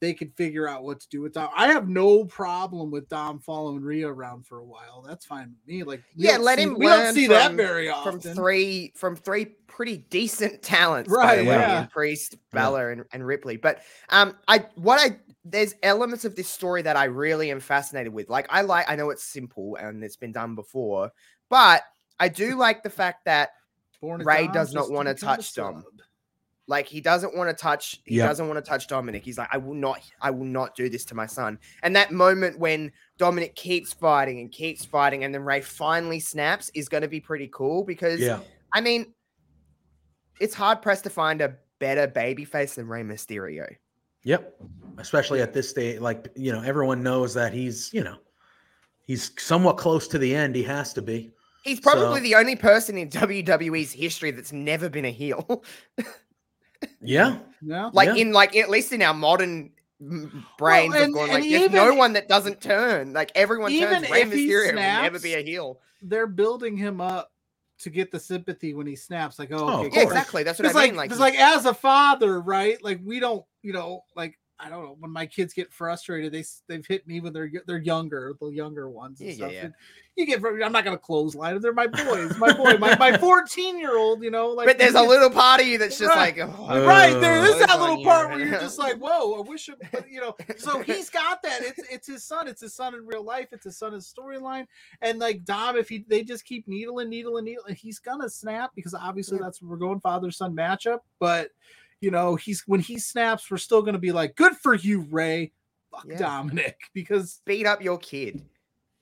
they can figure out what to do with Dom. I have no problem with Dom following Rhea around for a while. That's fine with me. Like, Yeah, let see- him We don't learn see that from- very often. from three from three pretty decent talents, by Right, the way, yeah. Priest, Balor, and, and Ripley. But um, I what I there's elements of this story that I really am fascinated with. Like I like I know it's simple and it's been done before, but I do like the fact that Born Rey Dom does not wanna touch Dom. like he doesn't want to touch he Yep. doesn't want to touch Dominic. He's like I will not I will not do this to my son. And that moment when Dominic keeps fighting and keeps fighting and then Rey finally snaps is going to be pretty cool because Yeah, I mean, it's hard pressed to find a better babyface than Rey Mysterio. Yep. Especially at this stage, like you know, everyone knows that he's you know, he's somewhat close to the end. He has to be. He's probably So- the only person in WWE's history that's never been a heel. Yeah, No, like Yeah. in like at least in our modern brains have and- gone and like there's no one that doesn't turn. Like everyone Even turns. Rey if he Mysterio will never be a heel. they're building him up to get the sympathy when he snaps. Like, oh, Oh, okay, Yeah, exactly. That's what I like, mean. Like, because like as a father, right? Like we don't, you know, like I don't know when my kids get frustrated, they they've hit me when they're they're younger, the younger ones. And Yeah, yeah, stuff. yeah. And you get, I'm not gonna clothesline them. They're my boys, my boy, my my 14 year old. You know, like but there's a get- little part of you that's just Right. like, oh, Right there is Those that little part where you're just like, "Whoa, I wish," it, but, you know. So he's got that. It's it's his son. It's his son in real life. It's his son in storyline. And like Dom, if he they just keep needling, needling, needling, and he's gonna snap because obviously Yeah. that's where we're going father son matchup. But you know, he's when he snaps, we're still gonna be like, "Good for you, Rey." Fuck Yeah. Dominic because beat up your kid.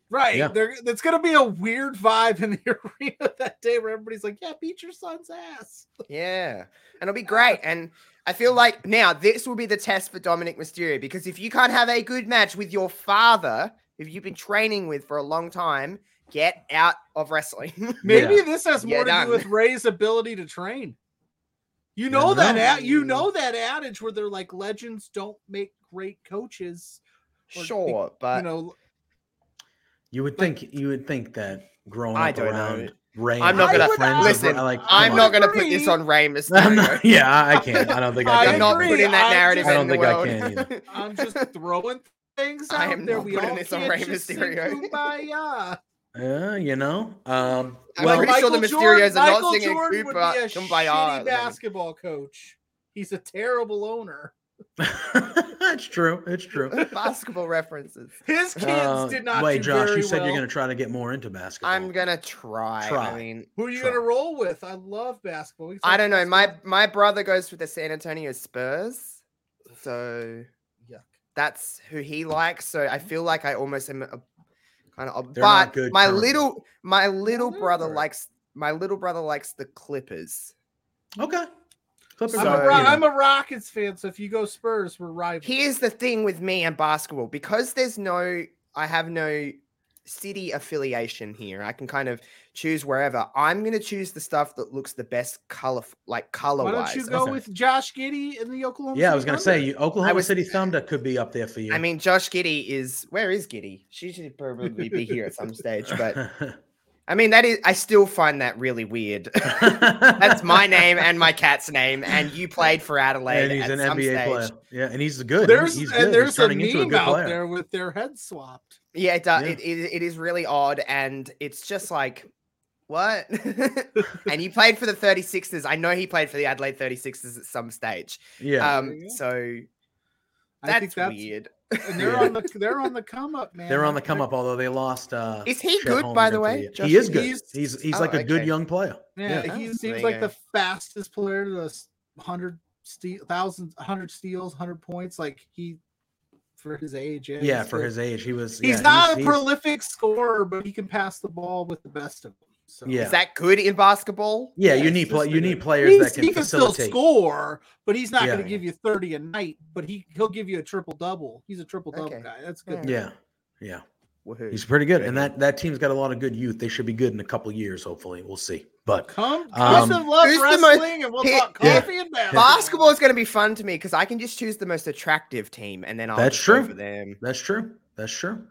right Yeah. there it's gonna be a weird vibe in the arena that day where everybody's like yeah beat your son's ass Yeah, and it'll be great. And I feel like now this will be the test for Dominic Mysterio because if you can't have a good match with your father, if you've been training with for a long time, get out of wrestling. Maybe Yeah. this has Yeah, more to done. do with Rey's ability to train. You Never know that know. ad, you know that adage where they're like legends don't make great coaches. Or the- sure, but you know, you would think you would think that growing I up don't know. around Rey, I'm not gonna- friends listen, Rey- like I'm come not going to put this on Rey I'm Mysterio. yeah, I I can't. I don't think I I can. I'm not agree. putting that I'm narrative just- I don't the think I can either. I'm just throwing things out I am there. not We putting all this on can't Rey Mysterio. Kumbaya. Yeah, you know. Um, I'm well, pretty sure the Michael Mysterios Jordan- are not singing Jordan would Kumbaya- be a Kumbaya, shitty basketball coach. He's a terrible owner. That's true. It's true. basketball references. His kids Uh, did not wait, do Josh, very you said well. you're going to try to get more into basketball. I'm gonna try. Try. I mean, Who are you Try. gonna roll with? I love basketball. We I don't know. My basketball. my brother goes for the San Antonio Spurs, so Yuck. that's who he likes. So I feel like I almost am a, kind of. Uh, they're not But good my currently. little my little they're brother alright. likes my little brother likes the Clippers. Okay. Clippers I'm, are, a, Ro- you know, I'm a Rockets fan, so if you go Spurs, we're rivals. Here's the thing with me and basketball because there's no I have no city affiliation here. I can kind of choose wherever. I'm gonna choose the stuff that looks the best color, like color wise. Why don't you go Okay. with Josh Giddey in the Oklahoma? yeah, I was going to say Thunder? you, Oklahoma was- City Thunder could be up there for you. I mean, Josh Giddey is where is Giddey? She should probably be here at some stage, but I mean, that is I still find that really weird. That's my name and my cat's name, and you played for Adelaide and he's at an some NBA stage. player. Yeah, and he's good. There's he's good. and there's he's turning a into a meme good out player. there with their heads swapped. Yeah, it, does. Yeah. It, it, it is really odd, and it's just like, what? and he played for the 36ers. I know he played for the Adelaide 36ers at some stage. Yeah. Um, you so I think that's, that's weird. and they're Yeah. on the they're on the come up, man. They're on the come up, although they lost. Uh, Is he Chet good, by the way? Josh he is good. He's- He's he's Oh, like a good young player. Yeah, Yeah. Oh, he seems like go. the fastest player to s- hundred steal thousand hundred steals, hundred points. Like he for his age. Yeah, Yeah, for good. his age, he was. He's yeah, not a he's- prolific scorer, but he can pass the ball with the best of them. So Yeah. Is that good in basketball? Yeah, Yeah, you need play, you need players He's- that can he can still score, but he's not Yeah. going to give you 30 a night. But he he'll give you a triple double. He's a triple double Okay. guy. That's good. Yeah, yeah, Woohoo. he's pretty good, and that that team's got a lot of good youth. They should be good in a couple years, hopefully. We'll see. But Come, Um, Chris loves Who's the most- and we'll Here- talk Yeah. and basketball. Basketball is going to be fun to me because I can just choose the most attractive team, and then I'll That's true. for them. that's true. That's true.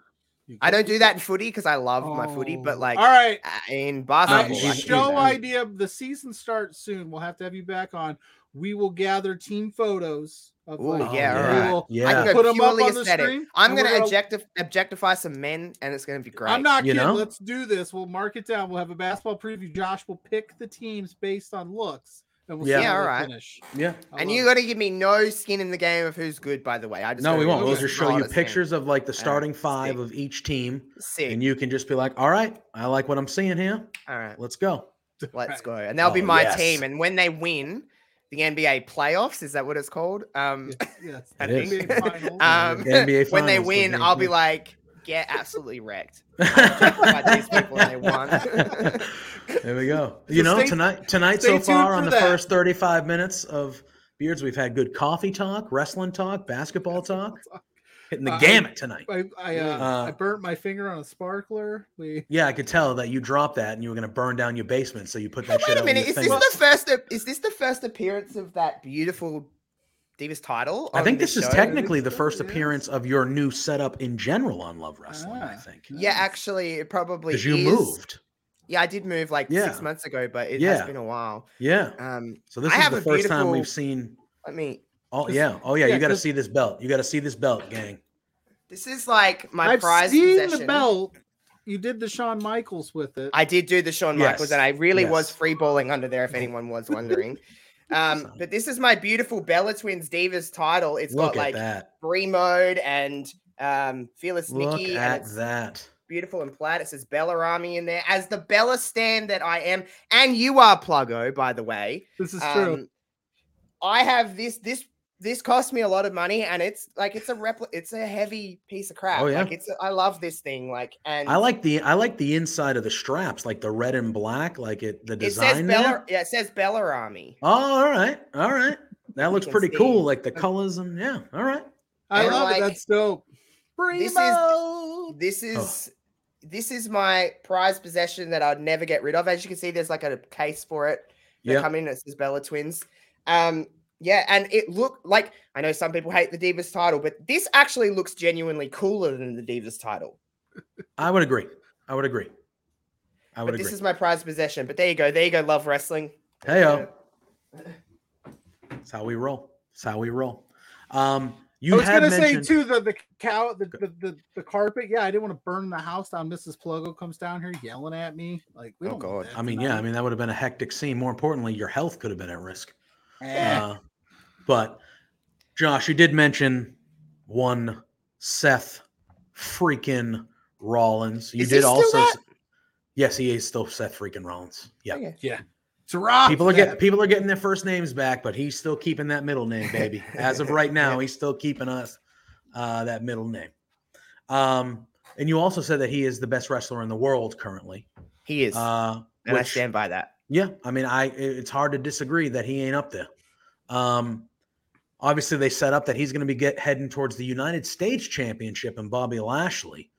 You I don't do that in footy because I love my footy, but Oh, like all right. uh, in Uh, basketball, you- I show that. idea. The season starts soon. We'll have to have you back on. We will gather team photos of Ooh, like, yeah, Oh, alright. will- Yeah. I can go Put 'em up purely on the aesthetic. screen, I'm gonna gonna- objectif- objectify some men, and it's gonna be great. I'm not You kidding. know? Let's do this. We'll mark it down. We'll have a basketball preview. Josh will pick the teams based on looks, and we'll Yeah. see Yeah, alright. finish. Yeah. I and you got to give me no skin in the game of who's good. By the way, I just No, we won't. We'll just show you flawless game. pictures of like the starting five sick. of each team, Sick. and you can just be like, "All right, I like what I'm seeing here. All right, Let's go." let's go. And that'll be Oh, my yes. team. And when they win the NBA playoffs, is that what it's called? Um, Yes, I It think- NBA finals. um, The NBA when they win, the I'll be like, get absolutely wrecked. By these people, they won. There we go. You So know, stay- tonight, tonight so far on the that. first 35 minutes of beards, we've had good coffee talk, wrestling talk, basketball talk, hitting the Uh, gamut tonight. I I, uh, I Uh, burnt my finger on a sparkler. We Yeah, I could tell that you dropped that and you were going to burn down your basement, so you put that shit Wait a minute, is this the first? Is this the first appearance of that beautiful Divas title? I think this is show? technically the first appearance of your new setup in general on Love Wrestling. I Ah. think Yeah, Nice. actually, it probably because you is. moved. Yeah, I did move like Yeah. six months ago, but it Yeah. has been a while. Yeah. Um, So this I is have the first time we've seen. let me. Oh yeah. Oh yeah. yeah, you got to see this belt. You got to see this belt, gang. This is like my I've prized seen possession. the belt. You did the Shawn Michaels with it. I did do the Shawn Michaels, Yes, and I really was yes. free balling under there. If anyone was wondering. Um, but this is my beautiful Bella Twins Divas title. It's Look got like that. Brie mode and um, Fearless Look Nikki, and at it's that. beautiful and plaid. It says Bella Army in there as the Bella stand that I am, and you are Pluggo, by the way. this is true. Um, I have this. This this cost me a lot of money, and it's like it's a repli- It's a heavy piece of crap. Oh, yeah? Like it's. I love this thing. Like and I like the I like the inside of the straps, like the red and black, like it the design. it design says there. Bella. Yeah, it says Bella Army. Oh, all right, all right. That looks pretty see. cool, like the colors and yeah. All right. I and love like- it. That's dope. This is- Primo! This Oh. is. This is my prized possession that I'd never get rid of. As you can see, there's like a case for it. They Yeah. come in. It says Bella Twins. Um, yeah, and it looked like I know some people hate the Divas title, but this actually looks genuinely cooler than the Divas title. I would agree. I would agree. I would But agree. this is my prized possession. But there you go. There you go. Love wrestling. Hey yo. That's how we roll. That's how we roll. Um you I was had gonna say mentioned too the the cow the, the the the carpet. Yeah, I didn't want to burn the house down. Mrs. Pluggo comes down here yelling at me. Like, we Oh, don't God. I mean, yeah, I mean that would have been a hectic scene. More importantly, your health could have been at risk. Eh. Uh, but Josh, you did mention one Seth freaking Rollins. You Is he did still also that? Yes, he is still Seth freaking Rollins. Yeah. Okay. yeah, it's rough. People are man. getting people are getting their first names back, but he's still keeping that middle name, baby. As of right now, he's still keeping us uh, that middle name. Um, and you also said that he is the best wrestler in the world currently. He is, Uh, and I stand by that. yeah, I mean, I it's hard to disagree that he ain't up there. Um, obviously, they set up that he's going to be get heading towards the United States Championship and Bobby Lashley.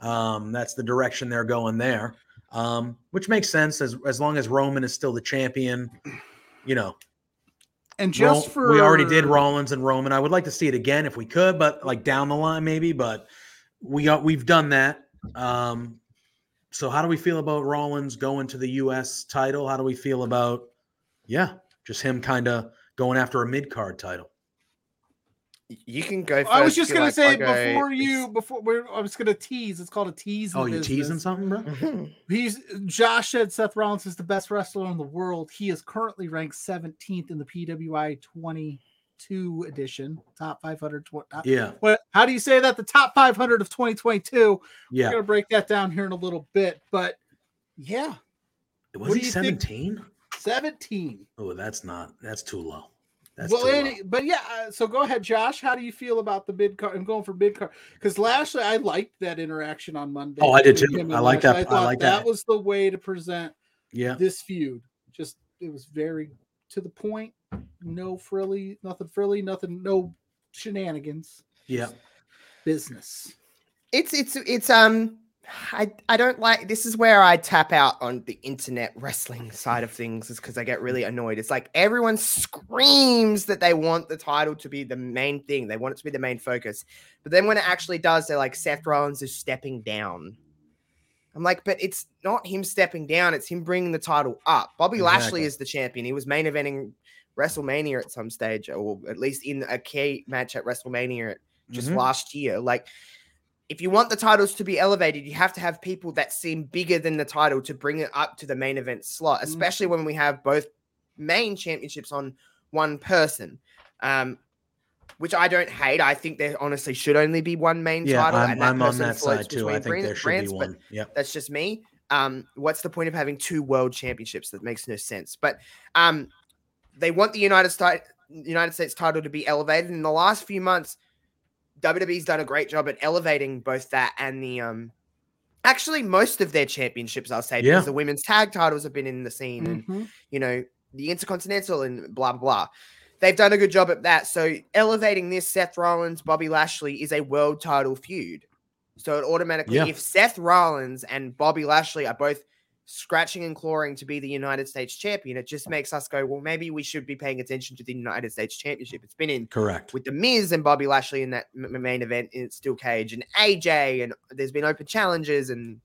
Um, that's the direction they're going there, um, which makes sense as as long as Roman is still the champion. You know, and just Ro- for we already did Rollins and Roman. I would like to see it again if we could, but like down the line maybe. But we got we've done that. Um, so how do we feel about Rollins going to the U.S. title? How do we feel about yeah, just him kind of going after a mid card title? Y- You can go. First I was just gonna like say I go- before you before we're, I was gonna tease. It's called a tease. Oh, you business. teasing something, bro? He's Josh said Seth Rollins is the best wrestler in the world. He is currently ranked 17th in the PWI 22 edition, top 500. tw- top- Yeah, What? How do you say that? The top 500 of 2022. Yeah. We're yeah. gonna break that down here in a little bit, but yeah, Was what he do you think? seventeen? 17. Oh, that's not. That's too low. That's well, any, but yeah. uh, So go ahead, Josh. How do you feel about the bid card? I'm going for bid card because Lashley, I liked that interaction on Monday. Oh, I did too. I and like Lashley. that- I thought like that that. was the way to present Yeah, this feud. Just it was very to the point. No frilly, nothing frilly, nothing, no shenanigans. yeah. Business. it's it's it's um I, I don't like this is where I tap out on the internet wrestling side of things is because I get really annoyed. It's like everyone screams that they want the title to be the main thing. They want it to be the main focus. But then when it actually does, they're like Seth Rollins is stepping down. I'm like, but it's not him stepping down, it's him bringing the title up. Bobby Lashley is the champion. He was main eventing WrestleMania at some stage, or at least in a key match at WrestleMania just Mhm. last year. Like, if you want the titles to be elevated, you have to have people that seem bigger than the title to bring it up to the main event slot, especially when we have both main championships on one person. Um, which I don't hate. I think there honestly should only be one main Yeah, title. I'm, and that I'm on that side too. I think brand- there should brands, be but one. That's just me. Um, what's the point of having two world championships? That makes no sense. But um, they want the United States United States title to be elevated. In the last few months, WWE's done a great job at elevating both that and the um. Actually, most of their championships, I'll say, Yeah. because the women's tag titles have been in the scene, and Mhm. you know, the Intercontinental and blah, blah, blah. They've done a good job at that. So elevating this Seth Rollins, Bobby Lashley is a world title feud. So it automatically, Yeah. if Seth Rollins and Bobby Lashley are both scratching and clawing to be the United States champion, it just makes us go, well, maybe we should be paying attention to the United States championship. It's been in Correct. with the Miz and Bobby Lashley in that m- main event in Steel Cage and AJ and there's been open challenges and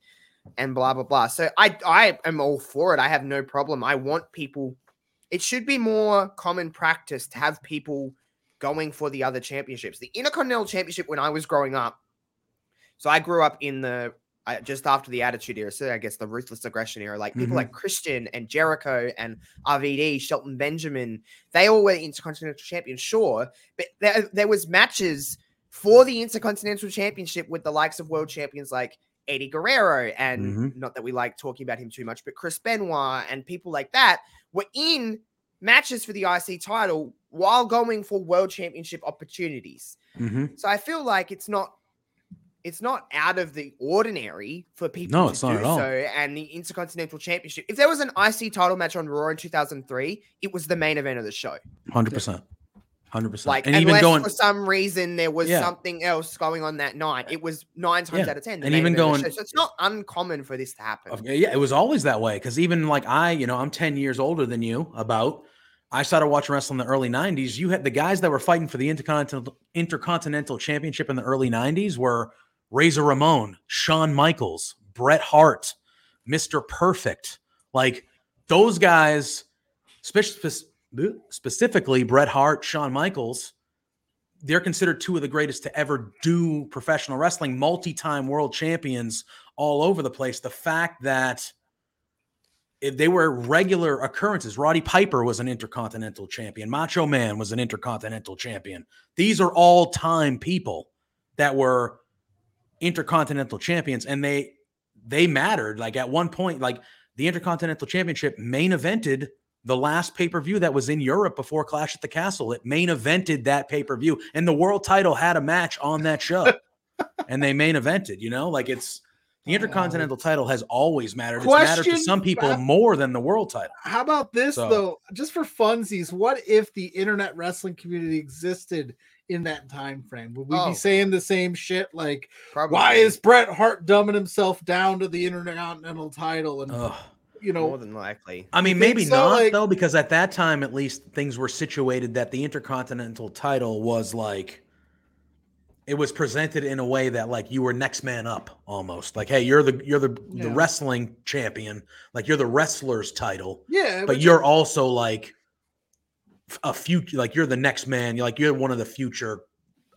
and blah blah blah. So I I am all for it. I have no problem. I want people. It should be more common practice to have people going for the other championships. The Intercontinental Championship when I was growing up. So I grew up in the I, just after the Attitude Era, so I guess the Ruthless Aggression Era. Like people Mhm. like Christian and Jericho and RVD, Shelton Benjamin, they all were Intercontinental champions, sure, but there, there was matches for the Intercontinental Championship with the likes of world champions like Eddie Guerrero and Mhm. not that we like talking about him too much, but Chris Benoit and people like that were in matches for the IC title while going for world championship opportunities. hmm So I feel like it's not it's not out of the ordinary for people No, to it's do not at all. so. And the Intercontinental Championship, if there was an IC title match on Raw in 2003, it was the main event of the show. Hundred percent. Hundred percent. Like, and unless even going for some reason there was Yeah. something else going on that night, it was nine times Yeah. out of ten. the And main even event of the going- so it's not uncommon for this to happen. Yeah, it was always that way. Because even like I, you know, I'm 10 years older than you. About I started watching wrestling in the early 90s. You had the guys that were fighting for the Intercontinental Intercontinental Championship in the early 90s were Razor Ramon, Shawn Michaels, Bret Hart, Mr. Perfect. Like those guys, spe- spe- specifically Bret Hart, Shawn Michaels. They're considered two of the greatest to ever do professional wrestling, multi-time world champions all over the place. The fact that they were regular occurrences, Roddy Piper was an intercontinental champion, Macho Man was an intercontinental champion. These are all time people that were intercontinental champions, and they they mattered. Like at one point, like the Intercontinental Championship main evented the last pay per view that was in Europe before Clash at the Castle. It main evented that pay per view, and the world title had a match on that show, and they main evented. You know, like it's the Intercontinental title has always mattered. It's mattered to some people more than the world title. How about this So- though? Just for funsies, what if the internet wrestling community existed in that time frame? Would we Oh. be saying the same shit like Probably. why is Bret Hart dumbing himself down to the intercontinental title and Ugh. you know more than likely? I mean, maybe so? not Like- though, because at that time, at least, things were situated that the Intercontinental title was like, it was presented in a way that like you were next man up almost. Like, hey, you're the you're the the wrestling champion, like you're the wrestler's title, yeah, but you're also like f- a future, like you're the next man. You're like you're one of the future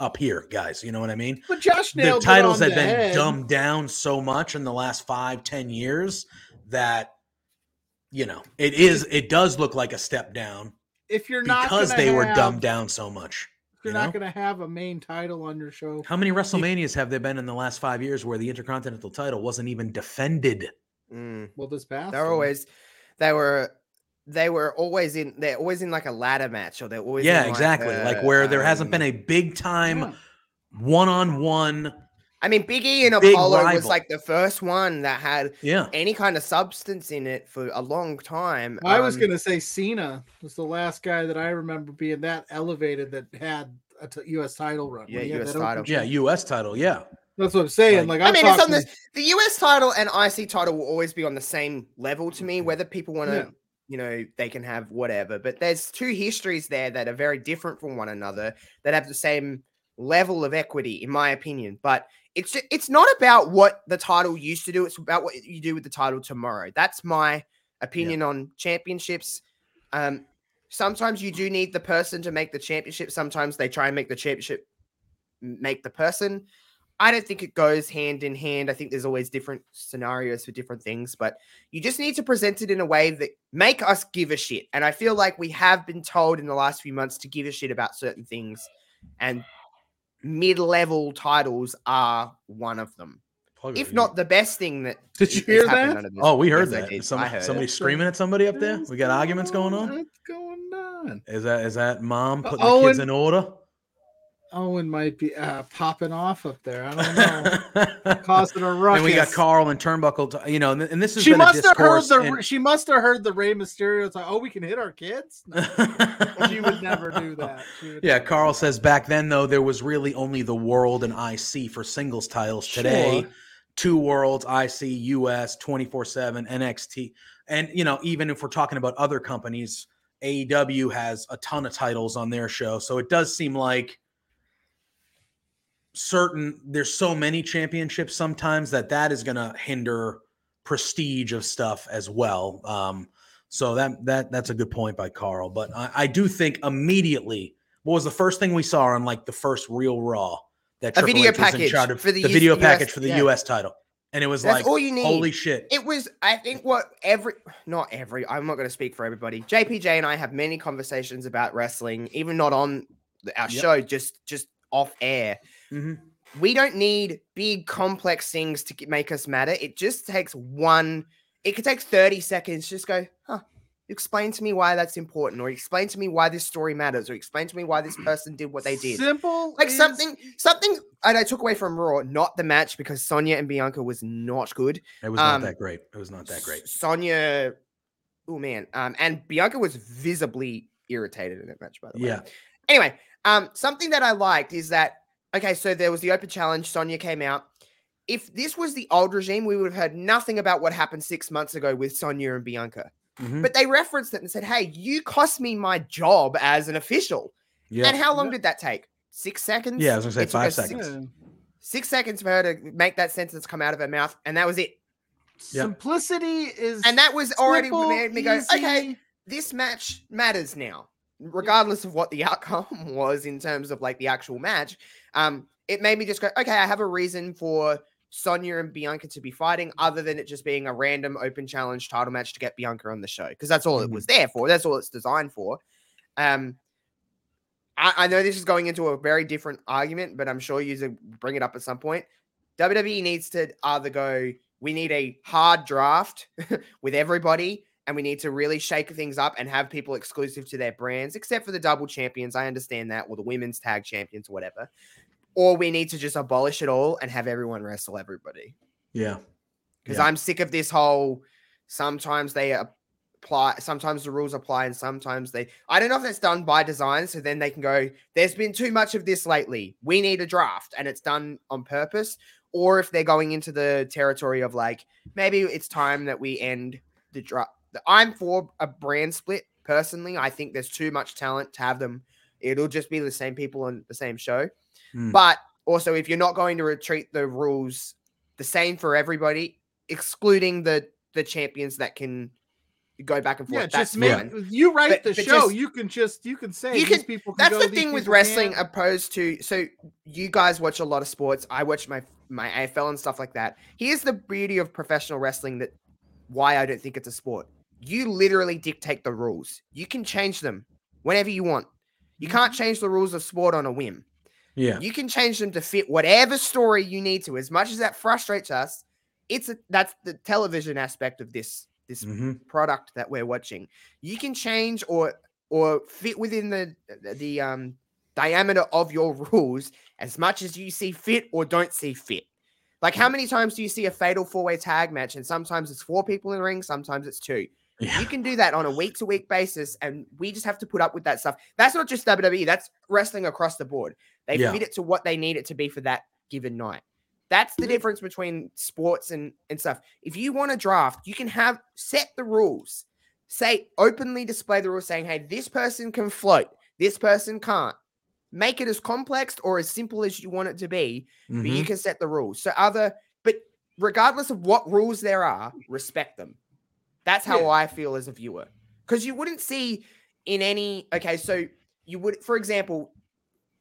up here guys. You know what I mean? but Josh the titles have the been head. dumbed down so much in the last five, ten years that you know it is. It does look like a step down If you're not because gonna they were dumbed down so much. If you're you not going to have a main title on your show, How many WrestleManias have there been in the last five years where the Intercontinental title wasn't even defended? Mm. well, this past there are always they were they were always in they're always in like a ladder match or they're always in, yeah, like, exactly. like a, where there hasn't been um, a big time Yeah. one on one. I mean, Biggie and big Apollo was like the first one that had Yeah. any kind of substance in it for a long time. I was Um, going to say Cena was the last guy that I remember being that elevated that had a t- U.S. title run. Yeah, US title. Yeah. U.S. title. Yeah. That's what I'm saying. Like- Like, I I'm mean, it's on talking- the the US title and IC title will always be on the same level to me. Whether people want to, Yeah. You know, they can have whatever. But there's two histories there that are very different from one another that have the same level of equity, in my opinion. But it's ju- it's not about what the title used to do. It's about what you do with the title tomorrow. That's my opinion on championships. Um, sometimes you do need the person to make the championship. Sometimes they try and make the championship make the person. I don't think it goes hand in hand. I think there's always different scenarios for different things, but you just need to present it in a way that make us give a shit. And I feel like we have been told in the last few months to give a shit about certain things, and mid-level titles are one of them. If not the best thing that Did you has hear that? Oh, we heard that. did. Some, heard somebody it. screaming at somebody up there. We got arguments going on. What's going on? Is that is that mom Uh, putting the kids in order? Owen might be uh, popping off up there. I don't know. Causing a ruckus. and we got Carl and Turnbuckle. To, you know, and, and this is She must have heard the. and- She must have heard the Rey Mysterio talk. Oh, we can hit our kids. No, she would never do that. Yeah, Carl that. says back then though there was really only the world and IC for singles titles. Today, Sure. two worlds, IC, US, 24/7, NXT. And you know, even if we're talking about other companies, AEW has a ton of titles on their show. So it does seem like certain there's so many championships sometimes that that is going to hinder prestige of stuff as well. Um so that that that's a good point by Carl. But I, I do think immediately, what was the first thing we saw on like the first real Raw that A video H package of for the the US video package US for the yeah. US title, and it was That's like all you need. holy shit. It was, I think, what every, not every, I'm not going to speak for everybody. JPJ and I have many conversations about wrestling, even not on our Yep. show, just just off air. Mhm. We don't need big, complex things to make us matter. It just takes one. It could take 30 seconds. Just go, huh? Explain to me why that's important, or explain to me why this story matters, or explain to me why this person did what they did Simple. like is- something something and I took away from Raw, not the match because Sonya and Bianca was not good. It was not um, that great. It was not that great. Sonya, oh man, um, and Bianca was visibly irritated in that match. By the way, Yeah. Anyway, um, something that I liked is that okay, so there was the open challenge. Sonya came out. If this was the old regime, we would have heard nothing about what happened six months ago with Sonya and Bianca. Mhm. But they referenced it and said, "Hey, you cost me my job as an official." Yeah. And how long Yeah. did that take? Six seconds. Yeah, I was gonna say It five us six- seconds. Yeah. six seconds for her to make that sentence come out of her mouth, and that was it. Yep. Simplicity is. And that was already what simple, made me go, okay, this match matters now, regardless of what the outcome was in terms of like the actual match. Um, it made me just go, okay, I have a reason for Sonya and Bianca to be fighting, other than it just being a random open challenge title match to get Bianca on the show, because that's all it was there for. That's all it's designed for. Um, I, I know this is going into a very different argument, but I'm sure you bring it up at some point. WWE needs to either go, we need a hard draft with everybody, and we need to really shake things up and have people exclusive to their brands, except for the double champions. I understand that, or the women's tag champions, or whatever. Or we need to just abolish it all and have everyone wrestle everybody. Yeah. Because Yeah. I'm sick of this whole sometimes they apply, sometimes the rules apply, and sometimes they. I don't know if that's done by design. So then they can go, there's been too much of this lately. We need a draft, and it's done on purpose. Or if they're going into the territory of like, maybe it's time that we end the draft. I'm for a brand split personally. I think there's too much talent to have them. It'll just be the same people on the same show. Hmm. But also, if you're not going to retreat the rules the same for everybody, excluding the the champions that can go back and forth, Yeah, just make you write But- the but show. just- you can just you can say You these can- people. Can That's go, the these thing with wrestling, can't. opposed to so you guys watch a lot of sports. I watch my my AFL and stuff like that. Here's the beauty of professional wrestling that why I don't think it's a sport. You literally dictate the rules. You can change them whenever you want. You can't change the rules of sport on a whim. Yeah. You can change them to fit whatever story you need to. As much as that frustrates us, it's a, that's the television aspect of this this hmm product that we're watching. You can change or or fit within the the, the, um diameter of your rules as much as you see fit or don't see fit. Like how many times do you see a fatal four-way tag match and sometimes it's four people in the ring, sometimes it's two. Yeah. You can do that on a week to week basis, and we just have to put up with that stuff. That's not just WWE, that's wrestling across the board. They Yeah. fit it to what they need it to be for that given night. That's the difference between sports and, and stuff. If you want to draft, you can have set the rules. Say openly display the rules saying, hey, this person can float, this person can't. Make it as complex or as simple as you want it to be, but you Mhm. can set the rules. So other but regardless of what rules there are, respect them. That's how Yeah. I feel as a viewer. Because you wouldn't see in any okay, so you would, for example,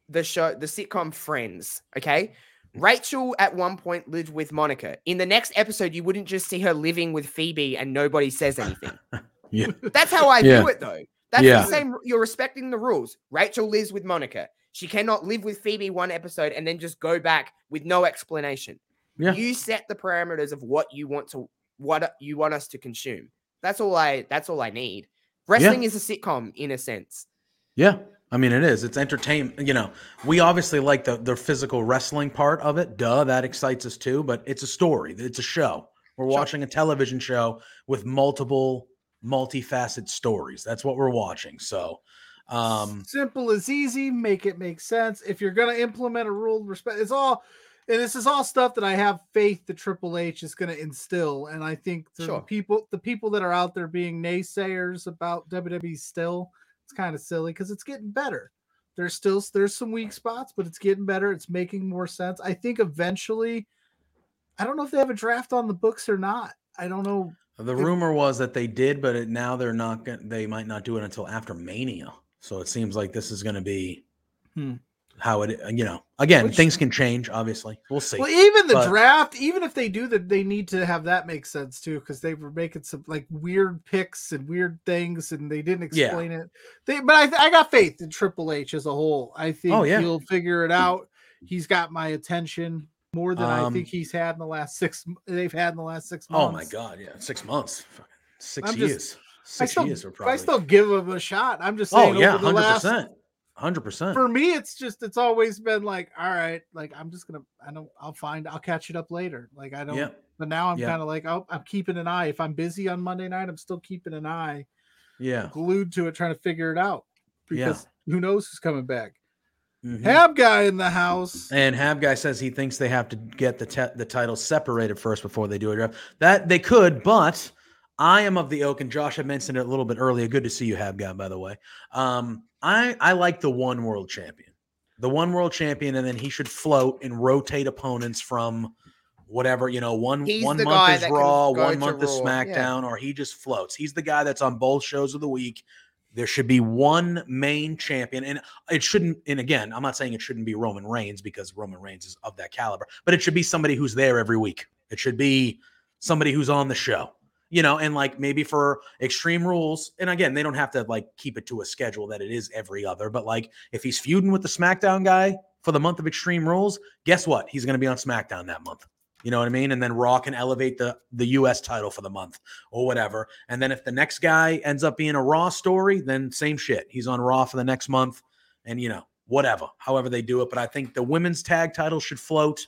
the show, the sitcom Friends, okay? Rachel at one point lived with Monica. In the next episode, you wouldn't just see her living with Phoebe and nobody says anything. Yeah. That's how I Yeah. view it though. That's Yeah. the same. You're respecting the rules. Rachel lives with Monica. She cannot live with Phoebe one episode and then just go back with no explanation. Yeah. You set the parameters of what you want to what you want us to consume. That's all I that's all I need. Wrestling is a sitcom in a sense. Yeah. I mean, it is. It's entertainment. You know, we obviously like the the physical wrestling part of it. Duh, that excites us too. But it's a story. It's a show. We're Sure. watching a television show with multiple, multifaceted stories. That's what we're watching. So, um, simple as easy make it make sense if you're going to implement a rule respect it's all and this is all stuff that i have faith that triple h is going to instill and i think the Sure. people the people that are out there being naysayers about wwe still it's kind of silly because it's getting better there's still there's some weak spots but it's getting better it's making more sense i think eventually i don't know if they have a draft on the books or not i don't know the rumor was that they did, but it, now they're not going. They might not do it until after Mania. So it seems like this is going to be Hmm. How it. You know, again, Which- things can change. Obviously, we'll see. Well, even the But- draft, even if they do that, they need to have that make sense too, because they were making some like weird picks and weird things, and they didn't Yeah. explain it. They, but I, I got faith in Triple H as a whole. I think Oh, yeah. he'll figure it out. He's got my attention more than I Um, think he's had in the last six. They've had in the last six months. oh my god, yeah, six months, six I'm just- years, I six still, years. I still give him a shot. I'm just saying. oh saying. yeah, hundred percent, hundred percent. for me it's just it's always been like all right like i'm just gonna i don't i'll find i'll catch it up later like i don't Yeah, but now i'm Yeah. kind of like oh i'm keeping an eye if i'm busy on monday night i'm still keeping an eye yeah. glued to it trying to figure it out Yeah. because who knows who's coming back Mhm. hab guy in the house And Hab guy says he thinks they have to get the te- the title separated first before they do a draft. That they could, but I am of the oak, and Josh had mentioned it a little bit earlier. Good to see you, Hab guy, by the way. Um, I I like the one world champion, the one world champion, and then he should float and rotate opponents from whatever you know. One He's one month is Raw, one month is Raw, yeah. SmackDown, or he just floats. He's the guy that's on both shows of the week. There should be one main champion, and it shouldn't. And again, I'm not saying it shouldn't be Roman Reigns because Roman Reigns is of that caliber, but it should be somebody who's there every week. It should be somebody who's on the show, you know, and like maybe for Extreme Rules. And again, they don't have to like keep it to a schedule that it is every other, but like if he's feuding with the SmackDown guy for the month of Extreme Rules, guess what? He's going to be on SmackDown that month. You know what I mean? And then Raw can elevate the the US title for the month or whatever. And then if the next guy ends up being a Raw story, then same shit. He's on Raw for the next month and you know, whatever. However they do it, but I think the women's tag title should float.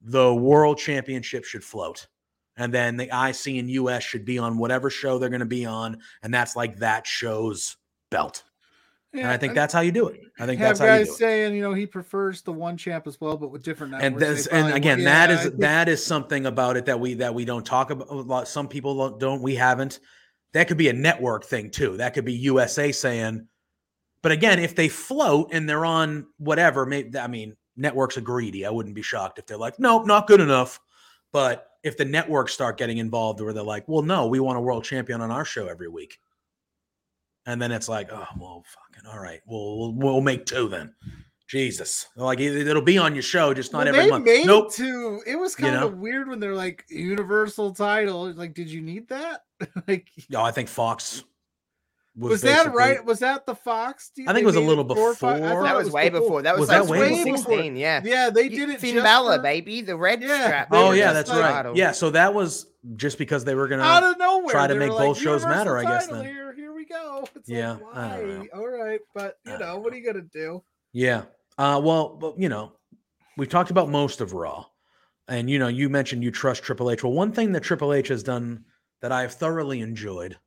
The world championship should float. And then the IC and US should be on whatever show they're going to be on and that's like that show's belt. And I think that's how you do it. I think that's how you do it. saying you know he prefers the one champ as well but with different networks. They this and again would, that yeah, is think- that is something about it that we that we don't talk about a lot some people don't- don't we haven't that could be a network thing too that could be usa saying but again if they float and they're on whatever maybe i mean networks are greedy i wouldn't be shocked if they're like nope not good enough but if the networks start getting involved where they're like well no we want a world champion on our show every week and then it's like oh well fucking all right we'll we'll, we'll make two then jesus like it, it'll be on your show just not Well, every they month made nope to it was You kind know? of weird when they're like universal title. Like, did you need that? like, No, I think Fox was, that right? Was that the Fox? deal? I think it was a little four or five- I before. thought That it was, way before. That was, Was like that way before? 2016. Yeah. Yeah, they did it. Finn just Balor, for- baby, the red Yeah, strap. they Oh yeah, that's like- right. Yeah, so that was just because they were gonna. out of nowhere. try to make like, both shows matter, I guess, then." Here, here we go. It's Yeah, like, I don't know. why? All right, but you don't know, what are you gonna do? Yeah. Uh, well, but you know, we've talked about most of Raw, and you know, you mentioned you trust Triple H. Well, one thing that Triple H has done that I have thoroughly enjoyed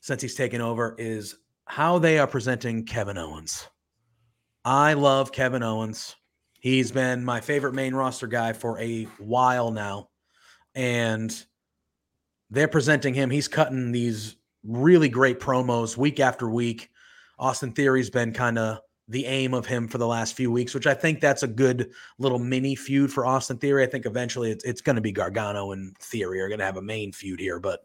since he's taken over is how they are presenting Kevin Owens. I love Kevin Owens. He's been my favorite main roster guy for a while now. And they're presenting him. He's cutting these really great promos week after week. Austin Theory's been kind of the aim of him for the last few weeks, which I think that's a good little mini feud for Austin Theory. I think eventually it's, it's going to be Gargano and Theory are going to have a main feud here. But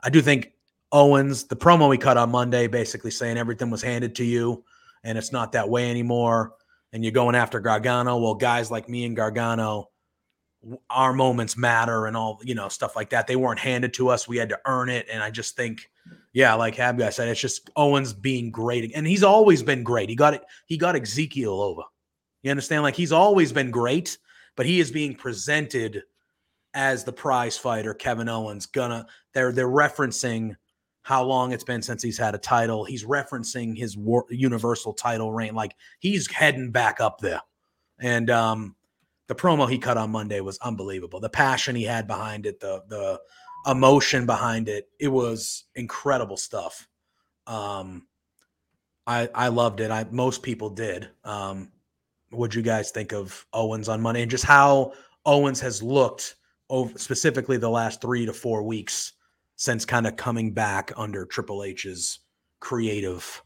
I do think Owens, the promo we cut on Monday, basically saying everything was handed to you and it's not that way anymore. And you're going after Gargano. Well, guys like me and Gargano, our moments matter and all, you know, stuff like that. They weren't handed to us. We had to earn it. And I just think, yeah, like Hab guy said, it's just Owens being great. And he's always been great. He got it, he got Ezekiel over. You understand? Like he's always been great, but he is being presented as the prize fighter, Kevin Owens. Gonna they're they're referencing how long it's been since he's had a title. He's referencing his war, universal title reign. Like he's heading back up there. And um the promo he cut on Monday was unbelievable. The passion he had behind it, the the emotion behind it, it was incredible stuff. Um I I loved it. I most people did. Um what'd you guys think of Owens on Monday and just how Owens has looked over specifically the last three to four weeks since kind of coming back under Triple H's creative.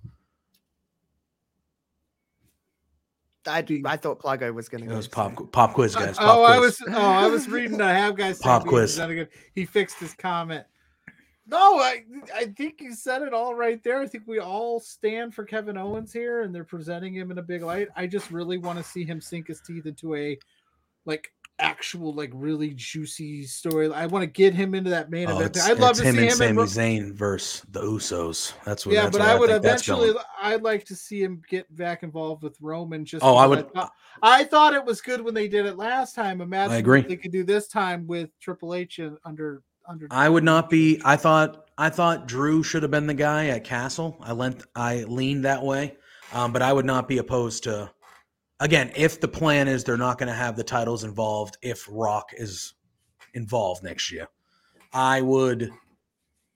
I, I thought Pluggo was going to It go. was pop same. pop quiz, uh, guys. oh, pop I was. Oh, I was reading. I have guys. Pop quiz. He fixed his comment. No, I I think you said it all right there. I think we all stand for Kevin Owens here, and they're presenting him in a big light. I just really want to see him sink his teeth into a like actual like really juicy story. I want to get him into that main Oh, event. I'd love to him see and him. in Sami Zayn versus the Usos. That's what. yeah, that's but I would that's eventually. I'd like to see him get back involved with Roman. Just Oh, I would. thought- I thought it was good when they did it last time. Imagine I agree. they could do this time with Triple H and under under. I would not be. I thought. I thought Drew should have been the guy at Castle. I lent. I leaned that way, um, but I would not be opposed to. Again, if the plan is they're not going to have the titles involved, if Rock is involved next year, I would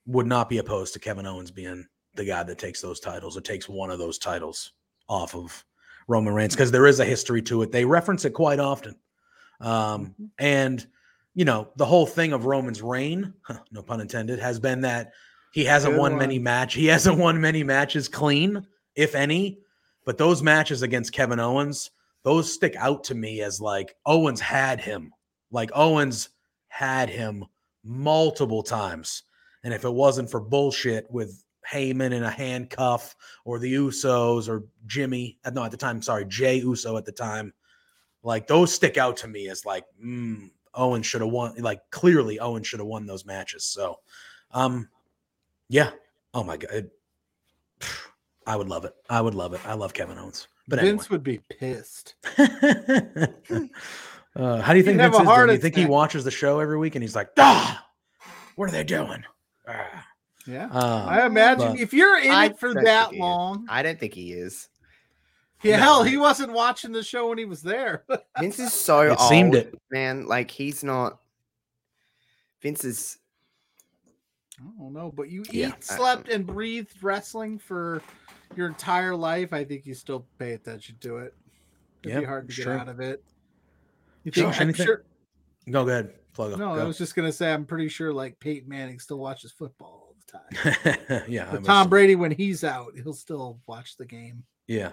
would not be opposed to Kevin Owens being the guy that takes those titles or takes one of those titles off of Roman Reigns because there is a history to it. They reference it quite often, um, and you know the whole thing of Roman's reign, no pun intended, has been that he hasn't Good won many one. match. He hasn't won many matches clean, if any. But those matches against Kevin Owens, those stick out to me as like Owens had him. Like Owens had him multiple times. And if it wasn't for bullshit with Heyman in a handcuff or the Usos or Jimmy, uh, no, at the time, sorry, Jay Uso at the time, like those stick out to me as like, mm, Owen should have won. Like clearly, Owen should have won those matches. So, um, yeah. Oh my god, I would love it. I would love it. I love Kevin Owens. But Vince would be pissed. uh, how do you think He'd have Vince is heart doing? You think he watches the show every week and he's like, ah, what are they doing? Ah. Yeah. Uh, I imagine if you're in I it for that think he is. long, I don't think he is. yeah, No. hell, he wasn't watching the show when he was there. Vince is so It old, seemed it. man. Like he's not. Vince is. I don't know, but you Yeah. eat, slept, and breathed wrestling for your entire life. I think you still pay attention to it. It'd Yeah, be hard to sure. get out of it. You think? Josh, I'm anything? sure. Go, go ahead. Plug No, go. I was just gonna say I'm pretty sure like Peyton Manning still watches football all the time. yeah. Tom Brady, when he's out, he'll still watch the game. Yeah.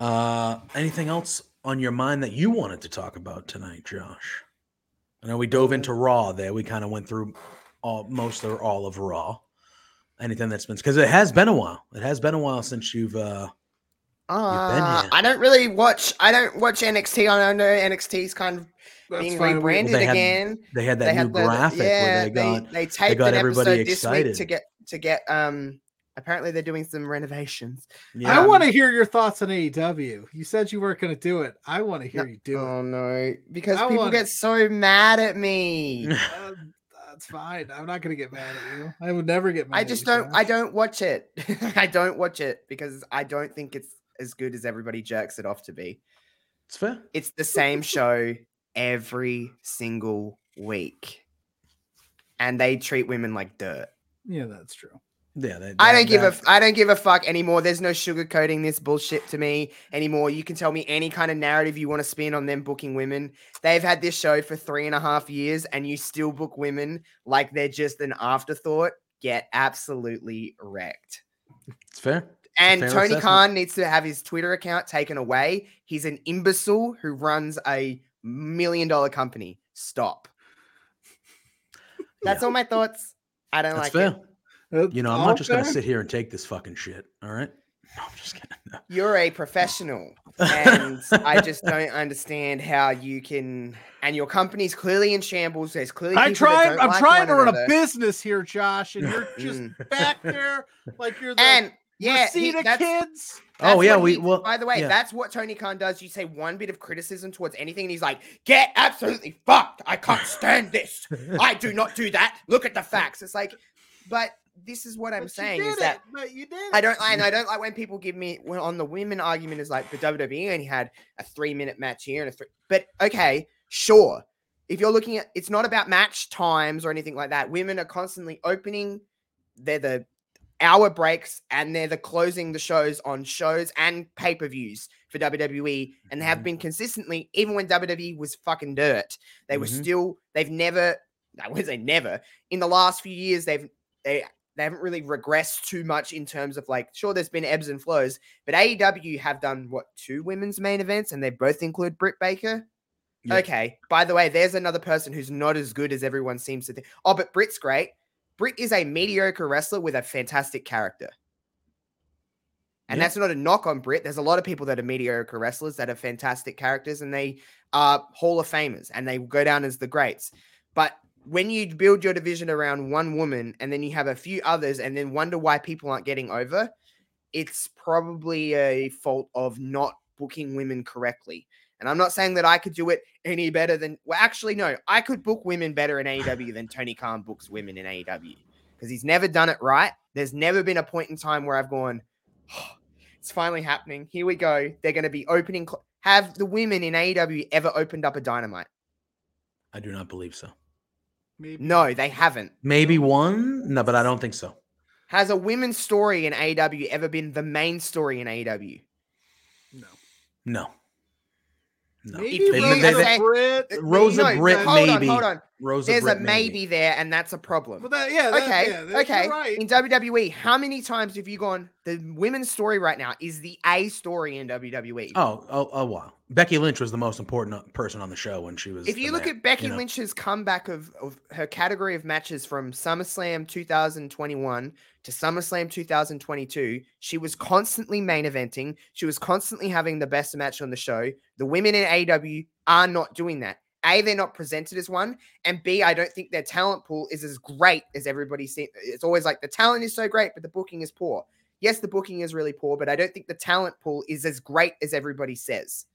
Uh, anything else on your mind that you wanted to talk about tonight, Josh? I know we dove into Raw there. We kind of went through all most or all of Raw. Anything that's been because it has been a while. It has been a while since you've uh Uh. I don't really watch. I don't watch NXT. I don't know NXT's kind of being fine. We- rebranded They had again. they had that they new had the, graphic yeah, where they got they, taped got an everybody episode this week excited. to get to get um. Apparently, they're doing some renovations. yeah, I want to hear your thoughts on AEW. You said you weren't going to do it. I want to hear No, you do it. Oh no! Because I people wanna- get so mad at me. Uh, that's fine. I'm not going to get mad at you. I would never get mad. I at just you, don't. I don't watch it. I don't watch it because I don't think it's as good as everybody jerks it off to be. it's fair. It's the same show every single week, and they treat women like dirt. Yeah, that's true. Yeah, that, I don't give a that- I don't give a fuck anymore. There's no sugarcoating this bullshit to me anymore. You can tell me any kind of narrative you want to spin on them booking women. They've had this show for three and a half years, and you still book women like they're just an afterthought. Get absolutely wrecked. It's fair. And fair Tony assessment. Khan needs to have his Twitter account taken away. He's an imbecile who runs a million dollar company. Stop. That's Yeah. all my thoughts. I don't That's like fair. it. You know, I'm not just gonna sit here and take this fucking shit. All right. No, I'm just kidding. No. You're a professional, and I just don't understand how you can. And your company's clearly in shambles. There's clearly I people that try. don't I'm like trying to one run a business here, Josh, and you're just Mm. back there like you're the And yeah, he- Reseda that's- kids. Oh yeah, what we he- well. By the way, yeah. that's what Tony Khan does. You say one bit of criticism towards anything, and he's like, "Get absolutely fucked! I can't stand this. I do not do that. Look at the facts." It's like, but this is what I'm But saying is that it, but you did. I don't, and I don't like when people give me when on the women argument is like the WWE only had a three minute match here and a three, but okay, sure. If you're looking at, it's not about match times or anything like that. Women are constantly opening. They're the hour breaks and they're the closing the shows on shows and pay per views for WWE, and they have Mhm. been consistently, even when WWE was fucking dirt, they were Mhm. still. They've never. I wouldn't say never. In the last few years, they've they they haven't really regressed too much in terms of like, sure, there's been ebbs and flows, but AEW have done what two women's main events, and they both include Britt Baker. Yeah. Okay. By the way, there's another person who's not as good as everyone seems to think. Oh, but Britt's great. Britt is a mediocre wrestler with a fantastic character. And Yeah. that's not a knock on Britt. There's a lot of people that are mediocre wrestlers that are fantastic characters and they are Hall of Famers and they go down as the greats. But when you build your division around one woman and then you have a few others and then wonder why people aren't getting over, it's probably a fault of not booking women correctly. And I'm not saying that I could do it any better than, well, actually, no, I could book women better in AEW than Tony Khan books women in AEW because he's never done it right. There's never been a point in time where I've gone, "Oh, it's finally happening. Here we go. They're going to be opening. cl- Have the women in AEW ever opened up a dynamite? I do not believe so. Maybe. No, they haven't. Maybe one. No, but I don't think so. Has a women's story in AEW ever been the main story in AEW? No. No. No. Maybe They- Rosa they- they- Britt. Rosa no, Britt, hold maybe. on, hold on. Rosa There's Britt, a maybe there, and that's a problem. Well, that, yeah. that- okay, yeah, that- okay. Right. In WWE, how many times have you gone? The women's story right now is the A story in WWE. Oh, oh, oh, wow. Becky Lynch was the most important uh, person on the show when she was. if you look man, at Becky know? Lynch's comeback of, of her category of matches from SummerSlam 2021 to SummerSlam 2022, she was constantly main eventing. She was constantly having the best match on the show. The women in AEW are not doing that. A, they're not presented as one, and B, I don't think their talent pool is as great as everybody seems. It's always like the talent is so great, but the booking is poor. Yes, the booking is really poor, but I don't think the talent pool is as great as everybody says.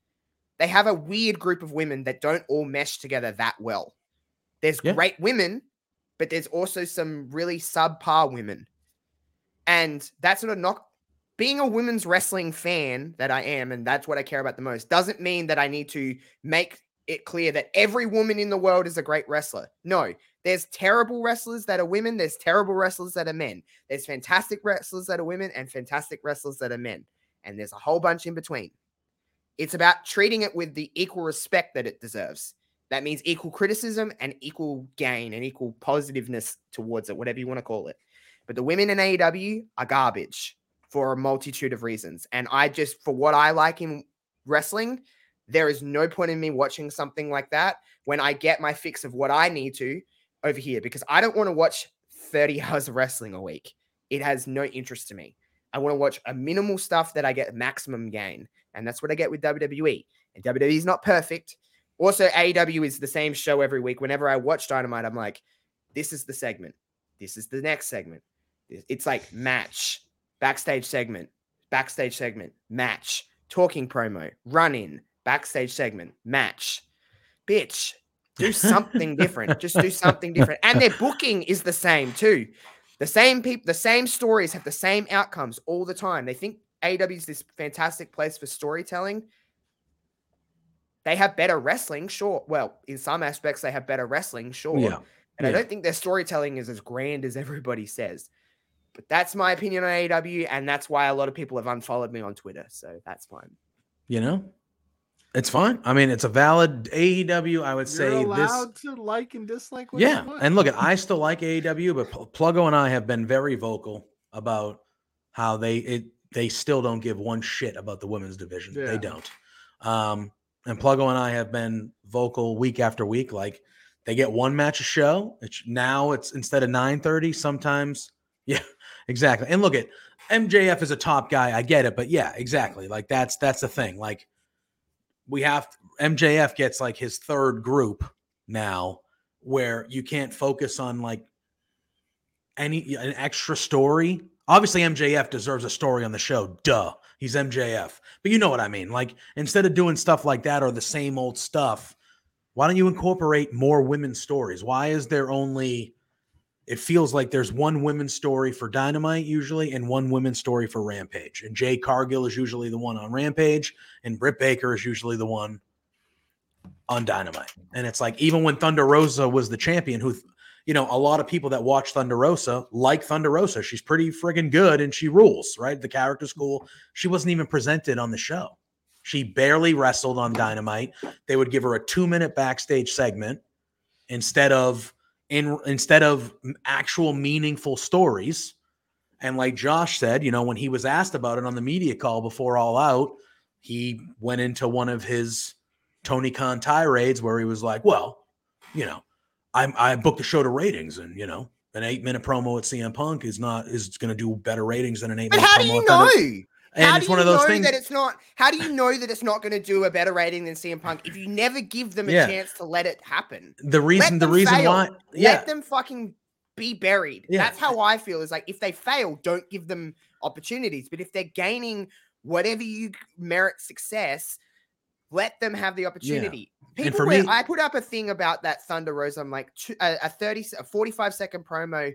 They have a weird group of women that don't all mesh together that well. There's Yeah. great women, but there's also some really subpar women. And that's not a knock. Being a women's wrestling fan that I am, and that's what I care about the most, doesn't mean that I need to make it clear that every woman in the world is a great wrestler. No, there's terrible wrestlers that are women, there's terrible wrestlers that are men. There's fantastic wrestlers that are women and fantastic wrestlers that are men. And there's a whole bunch in between. It's about treating it with the equal respect that it deserves. That means equal criticism and equal gain and equal positiveness towards it, whatever you want to call it. But the women in AEW are garbage for a multitude of reasons. And I just, for what I like in wrestling, there is no point in me watching something like that when I get my fix of what I need to over here because I don't want to watch 30 hours of wrestling a week. It has no interest to me. I want to watch a minimal stuff that I get maximum gain. And that's what I get with WWE. And WWE is not perfect. Also, AEW is the same show every week. Whenever I watch Dynamite, I'm like, this is the segment. This is the next segment. It's like match, backstage segment, backstage segment, match, talking promo, run in, backstage segment, match. Bitch, do something different. Just do something different. And their booking is the same too. The same people, the same stories have the same outcomes all the time. They think AEW is this fantastic place for storytelling. They have better wrestling, sure. Well, in some aspects, they have better wrestling, sure. Yeah. And I don't think their storytelling is as grand as everybody says. But that's my opinion on AEW, and that's why a lot of people have unfollowed me on Twitter. So that's fine. You know, it's fine. I mean, it's a valid AEW. I would You're say this. allowed to like and dislike. What you Yeah, want. and look, at I still like AEW, but Pl- Pluggo and I have been very vocal about how they it they still don't give one shit about the women's division. Yeah. They don't. Um, and Pluggo and I have been vocal week after week. Like they get one match a show. It's now it's instead of nine thirty. Sometimes, yeah, exactly. And look at MJF is a top guy. I get it, but yeah, exactly. Like that's that's the thing. Like we have MJF gets like his third group now where you can't focus on like any an extra story. Obviously, MJF deserves a story on the show. Duh. He's MJF. But you know what I mean. Like instead of doing stuff like that or the same old stuff, why don't you incorporate more women's stories? Why is there only it feels like there's one women's story for Dynamite usually and one women's story for Rampage. And Jade Cargill is usually the one on Rampage and Britt Baker is usually the one on Dynamite. And it's like even when Thunder Rosa was the champion, who you know, a lot of people that watch Thunder Rosa like Thunder Rosa. She's pretty friggin' good and she rules, right? The character's cool. She wasn't even presented on the show. She barely wrestled on Dynamite. They would give her a two minute backstage segment instead of in instead of actual meaningful stories. And like Josh said, you know, when he was asked about it on the media call before All Out, he went into one of his Tony Khan tirades where he was like, "Well, you know, I I booked the show to ratings, and you know, an eight minute promo at CM Punk is not is going to do better ratings than an eight But minute how promo. do you Thunder- know? And how it's do one you of those know things. that it's not? How do you know that it's not going to do a better rating than CM Punk if you never give them a Yeah. chance to let it happen? the reason, the reason fail. why, yeah, Let them fucking be buried. Yeah. That's how I feel. Is like if they fail, don't give them opportunities. But if they're gaining whatever you merit success, let them have the opportunity. And People, me- I put up a thing about that Thunder Rosa. I'm like a, a 30, a 45 second promo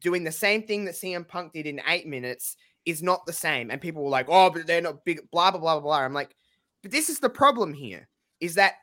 doing the same thing that CM Punk did in eight minutes is not the same. And people were like, oh, but they're not big, blah, blah, blah, blah, blah. I'm like, but this is the problem here is that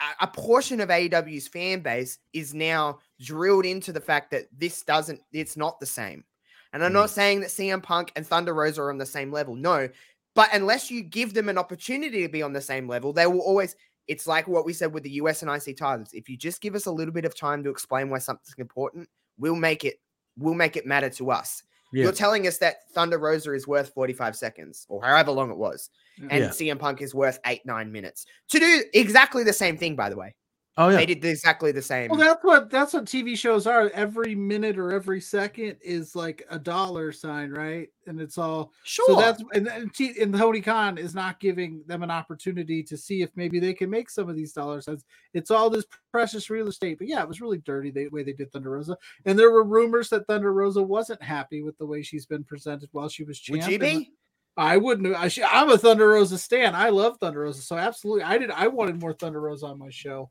a, a portion of AEW's fan base is now drilled into the fact that this doesn't, it's not the same. And I'm not mm. saying that CM Punk and Thunder Rosa are on the same level. No. But unless you give them an opportunity to be on the same level, they will always. It's like what we said with the US and IC titles. If you just give us a little bit of time to explain why something's important, we'll make it. We'll make it matter to us. yeah, You're telling us that Thunder Rosa is worth 45 seconds or however long it was, and Yeah. CM Punk is worth eight nine minutes to do exactly the same thing. By the way, oh yeah, they did exactly the same. Well, that's what that's what TV shows are. Every minute or every second is like a dollar sign, right? And it's all sure. so that's and, and, T, and Tony Khan is not giving them an opportunity to see if maybe they can make some of these dollar signs. It's all this precious real estate. But yeah, it was really dirty the way they did Thunder Rosa. And there were rumors that Thunder Rosa wasn't happy with the way she's been presented while she was champ. Would you be? I wouldn't. I, I'm a Thunder Rosa stan. I love Thunder Rosa. So absolutely, I did. I wanted more Thunder Rosa on my show.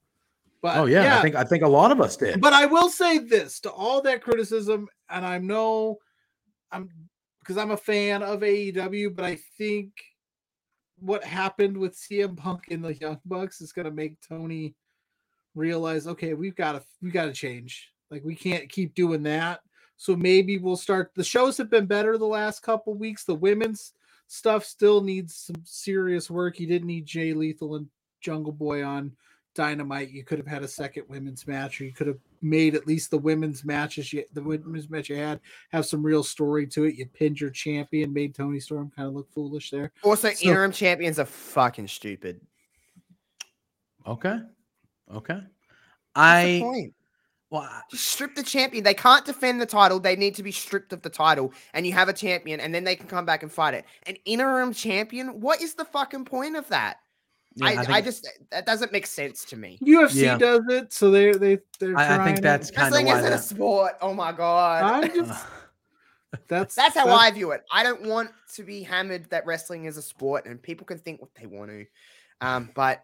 But oh yeah, I think I think a lot of us did. but I will say this to all that criticism, and I know I'm because I'm a fan of AEW, but I think what happened with CM Punk in the Young Bucks is going to make Tony realize, okay, we've got to we got to change. Like we can't keep doing that. So maybe we'll start. The shows have been better the last couple weeks. The women's stuff still needs some serious work. You didn't need Jay Lethal and Jungle Boy on Dynamite. You could have had a second women's match, or you could have made at least the women's matches. You, the women's match you had have some real story to it. You pinned your champion, made Toni Storm kind of look foolish there. Also, So- interim champions are fucking stupid. Okay, okay. What's the I point? well, I- Just strip the champion. They can't defend the title. They need to be stripped of the title. And you have a champion, and then they can come back and fight it. An interim champion? What is the fucking point of that? Yeah, I, I, think- just that doesn't make sense to me. UFC Yeah. does it, so they they they're I- I think that's kind of Wrestling isn't a sport. Oh my god. I'm just that's That's how I view it. I don't want to be hammered that wrestling is a sport, and people can think what they want to. Um, but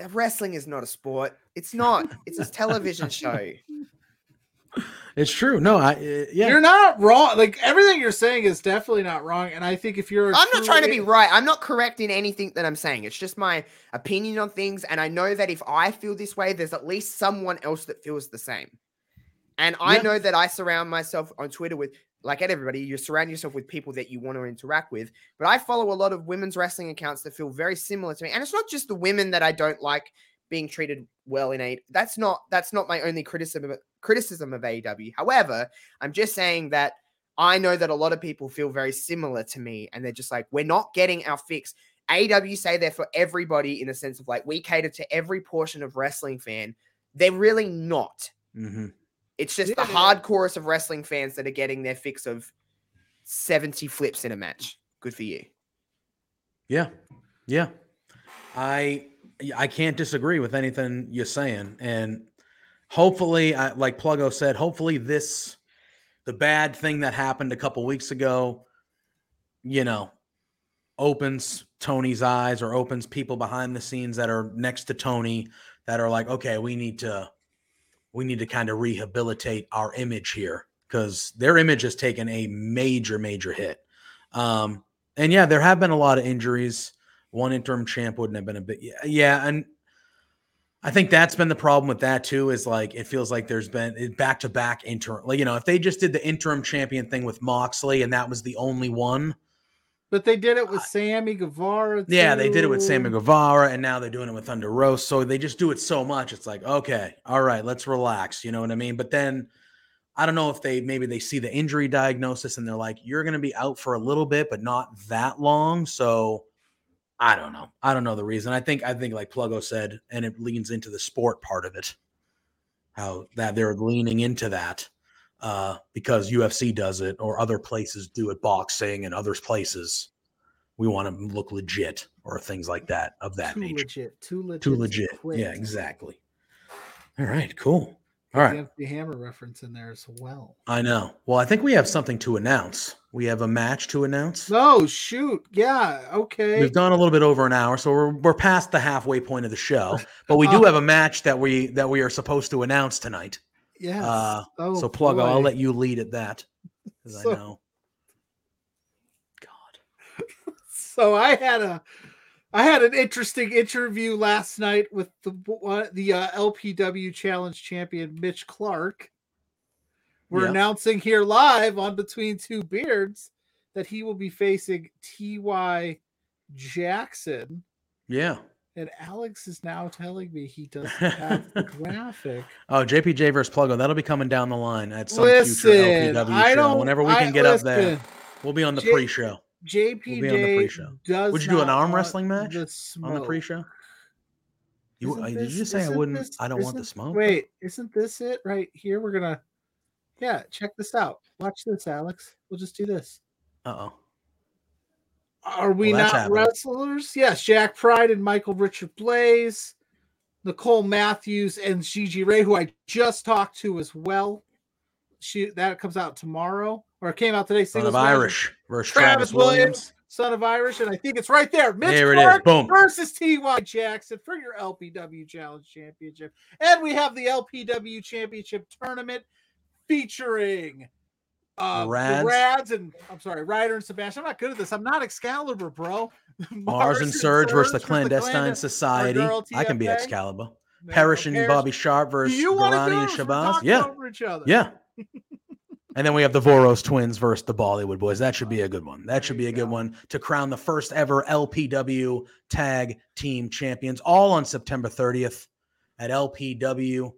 uh, wrestling is not a sport. It's not. It's a television show. It's true. No, I uh, yeah. You're not wrong. Like everything you're saying is definitely not wrong. And I think if you're, I'm not trying to be right. I'm not correcting anything that I'm saying. It's just my opinion on things. And I know that if I feel this way, there's at least someone else that feels the same. And I Yeah. know that I surround myself on Twitter with like at everybody, you surround yourself with people that you want to interact with. But I follow a lot of women's wrestling accounts that feel very similar to me, and it's not just the women that I don't like being treated well in a. That's not that's not my only criticism of, criticism of AEW. However, I'm just saying that I know that a lot of people feel very similar to me, and they're just like, we're not getting our fix. AEW say they're for everybody in the sense of like we cater to every portion of wrestling fan. They're really not. hmm It's just Yeah, the they- hardcorest of wrestling fans that are getting their fix of 70 flips in a match. Good for you. Yeah, yeah. I I can't disagree with anything you're saying, and hopefully, I, like Pluggo said, hopefully this the bad thing that happened a couple weeks ago, you know, opens Tony's eyes or opens people behind the scenes that are next to Tony that are like, okay, we need to we need to kind of rehabilitate our image here because their image has taken a major major hit. Um, and yeah, there have been a lot of injuries. One interim champ wouldn't have been a bit. Yeah, yeah, and I think that's been the problem with that too. Is like it feels like there's been back to back interim. Like you know, if they just did the interim champion thing with Moxley and that was the only one, But they did it with Sammy Guevara. yeah, they did it with Sammy too. Guevara, and now they're doing it with Thunder Rose. So they just do it so much. It's like, okay, all right, let's relax. You know what I mean? But then I don't know if they maybe they see the injury diagnosis and they're like, you're going to be out for a little bit, but not that long. So I don't know. I don't know the reason. I think I think like Pluggo said, and it leans into the sport part of it, how that they're leaning into that. Uh, because UFC does it or other places do it, boxing and other places we want to look legit or things like that of that Too nature. legit. Too legit. Too legit. Yeah, exactly. All right, cool. All The right. MC Hammer reference in there as well. I know. Well, I think we have something to announce. We have a match to announce. No, shoot. Yeah. Okay. We've gone a little bit over an hour, so we're we're past the halfway point of the show. But we do have a match that we that we are supposed to announce tonight. Yes. Uh, oh, so Pluggo, I'll let you lead at that. Because So- I know. God. So I had a, I had an interesting interview last night with the one- the uh, LPW Challenge champion Mitch Clark. We're Yeah. announcing here live on Between Two Beards that he will be facing Ty Jackson. Yeah. And Alex is now telling me he doesn't have the graphic. Oh, JPJ versus Pluggo. That'll be coming down the line at some Listen, future LPW I show. Whenever we I- can get up there, we'll be on the J- pre-show. JPJ will be on the pre-show. does. Would you do an arm wrestling match On the pre-show. You uh, did you just say I wouldn't? this- I don't want the smoke. Wait, isn't this it right here? We're gonna, yeah, check this out. Watch this, Alex. We'll just do this. Uh oh. Are we Well, not wrestlers? Yes, Jack Pride and Michael Richard Blaze, Nicole Matthews and Gigi Rey, who I just talked to as well. She that comes out tomorrow, or it came out today. Son of. Irish versus Travis Travis, Williams. Williams. son of Irish, and I think it's right there. Mitch There it is. Clark Boom. versus Ty Jackson for your LPW Challenge Championship, and we have the LPW Championship tournament featuring uh, Rads. Rads and I'm sorry, Ryder and Sebastian. I'm not good at this. I'm not Excalibur, bro. Mars and Surge versus the Clandestine Society. I can be Excalibur. Parrish and. Bobby Sharp versus Garani and? Shabazz. Yeah. over each other. Yeah. And then we have the Voros twins versus the Bollywood boys. That should be a good one. That should be a good one to crown the first ever LPW tag team champions, all on September 30th at LPW.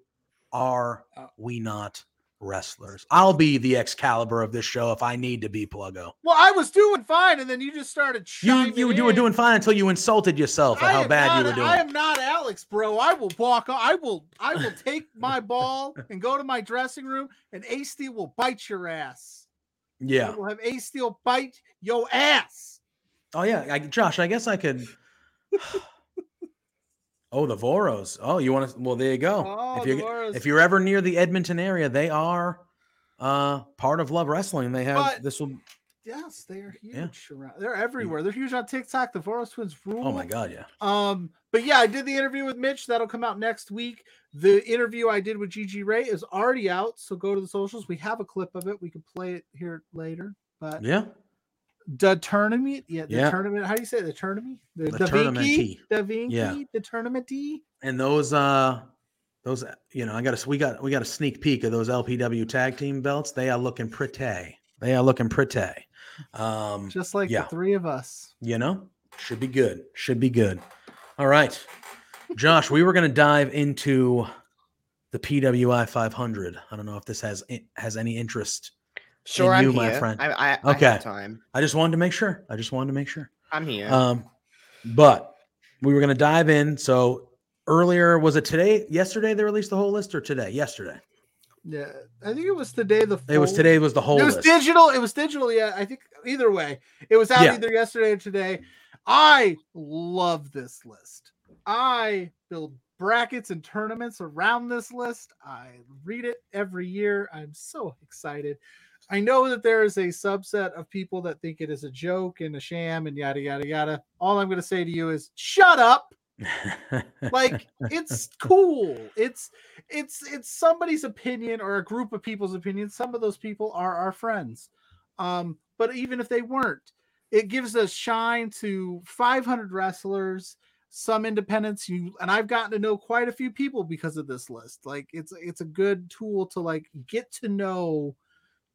Are Uh, we not wrestlers? I'll be the Excalibur of this show if I need to be Pluggo. Well, I was doing fine, and then you just started. You you, you were in. doing fine until you insulted yourself I how bad not, you were doing. I am not Alex, bro. I will walk. I will. I will take my ball and go to my dressing room, and Ace Steel will bite your ass. yeah. I will have Ace Steel bite your ass. Oh yeah, I, Josh. I guess I could. oh, the Voros. Oh, you want to? Well, there you go. Oh, if the you Voros. if you're ever near the Edmonton area, they are uh part of Love Wrestling. They have But- this will. Yes, they are huge Yeah. around. They're everywhere. They're huge on TikTok. The Voros twins rule. Oh my God, yeah. Um, but yeah, I did the interview with Mitch. That'll come out next week. The interview I did with Gigi Rey is already out. So go to the socials. We have a clip of it. We can play it here later. But Yeah, the tournament, yeah, the Yeah. tournament. How do you say it? the tournament? The, The the tournament Vinky? the Vinky, Yeah. the tournament D. and those uh those you know I got a we got we got a sneak peek of those LPW tag team belts. They are looking pretty. They are looking pretty. Um, Just like yeah. the three of us. you know, should be good. Should be good. All right, Josh, we were going to dive into the PWI 500. I don't know if this has has any interest. Sure, you, I'm my here. friend. I, I, I Okay. have time. I just wanted to make sure. I just wanted to make sure. I'm here. Um, but we were going to dive in. So earlier, was it today? Yesterday they released the whole list, or today? Yesterday. Yeah, I think it was today. The It was today. Was the whole It was list? digital. It was digital. Yeah, I think either way, it was out Yeah. either yesterday or today. I love this list. I build brackets and tournaments around this list. I read it every year. I'm so excited. I know that there is a subset of people that think it is a joke and a sham and yada yada yada. All I'm going to say to you is shut up. Like it's cool. It's it's it's somebody's opinion or a group of people's opinion. Some of those people are our friends. Um but even if they weren't it gives a shine to 500 wrestlers some independents you and i've gotten to know quite a few people because of this list. Like it's it's a good tool to like get to know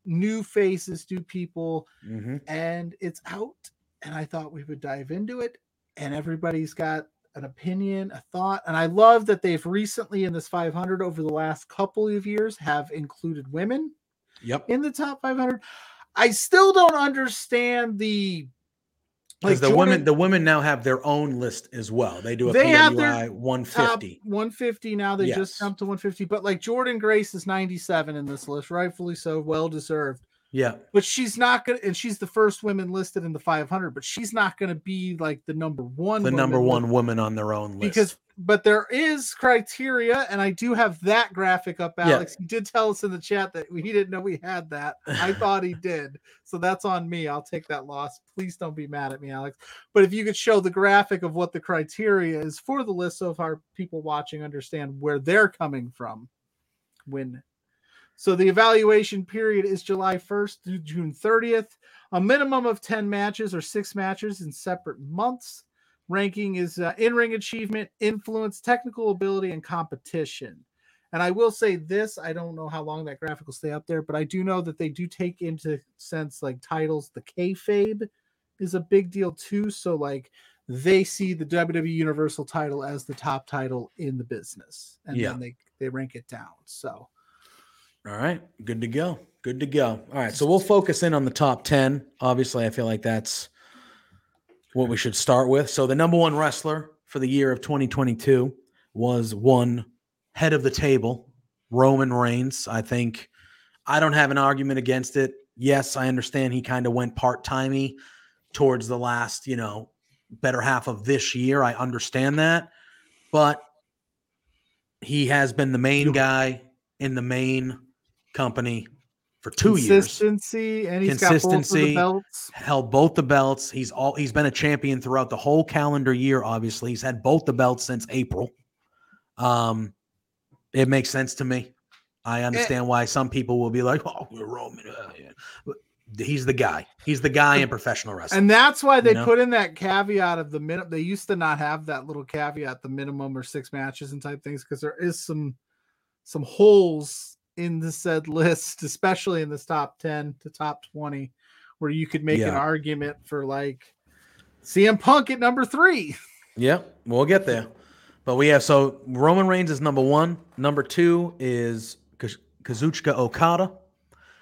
new faces new people Mhm. and it's out and i thought we would dive into it and everybody's got an opinion a thought and i love that they've recently in this 500 over the last couple of years have included women Yep. in the top 500 i still don't understand the Because the Jordan- women, the women now have their own list as well. They do a They have their PWI top 150. 150 now they Yes. just jumped to 150 but like jordan grace is 97 in this list rightfully so well deserved Yeah. but she's not gonna and she's the first woman listed in the 500 but she's not gonna be like the number one The number one woman on their own list. because but there is criteria and i do have that graphic up Yeah. alex he did tell us in the chat that he didn't know we had that i thought he did so that's on me i'll take that loss please don't be mad at me alex but if you could show the graphic of what the criteria is for the list so far people watching understand where they're coming from when so the evaluation period is July 1st through June 30th. A minimum of 10 matches or six matches in separate months. Ranking is uh, in ring achievement, influence, technical ability, and competition. And I will say this I don't know how long that graphic will stay up there, but I do know that they do take into sense like titles. The kayfabe is a big deal too. So, like, they see the WWE Universal title as the top title in the business, and Yeah. then they, they rank it down. So, All right, good to go. Good to go. All right, so we'll focus in on the top 10. Obviously, I feel like that's what we should start with. So, the number one wrestler for the year of 2022 was one head of the table, Roman Reigns. I think I don't have an argument against it. Yes, I understand he kind of went part timey towards the last, you know, better half of this year. I understand that. But he has been the main guy in the main company for two years. consistency, and he's got both Consistency. the belts. Held both the belts. He's all he's been a champion throughout the whole calendar year. Obviously, he's had both the belts since April. Um, it makes sense to me. I understand why some people will be like, "Oh, we're Roman." uh, yeah." He's the guy. He's the guy in professional wrestling. And that's why they know? put in that caveat of the minute. They used to not have that little caveat, the minimum or six matches and type things, because there is some some holes in the said list, especially in this top ten to top twenty, where you could make an argument for like CM Punk at number three. Yeah, we'll get there. But we have so Roman Reigns is number one. Number two is Kaz- Kazuchika Okada,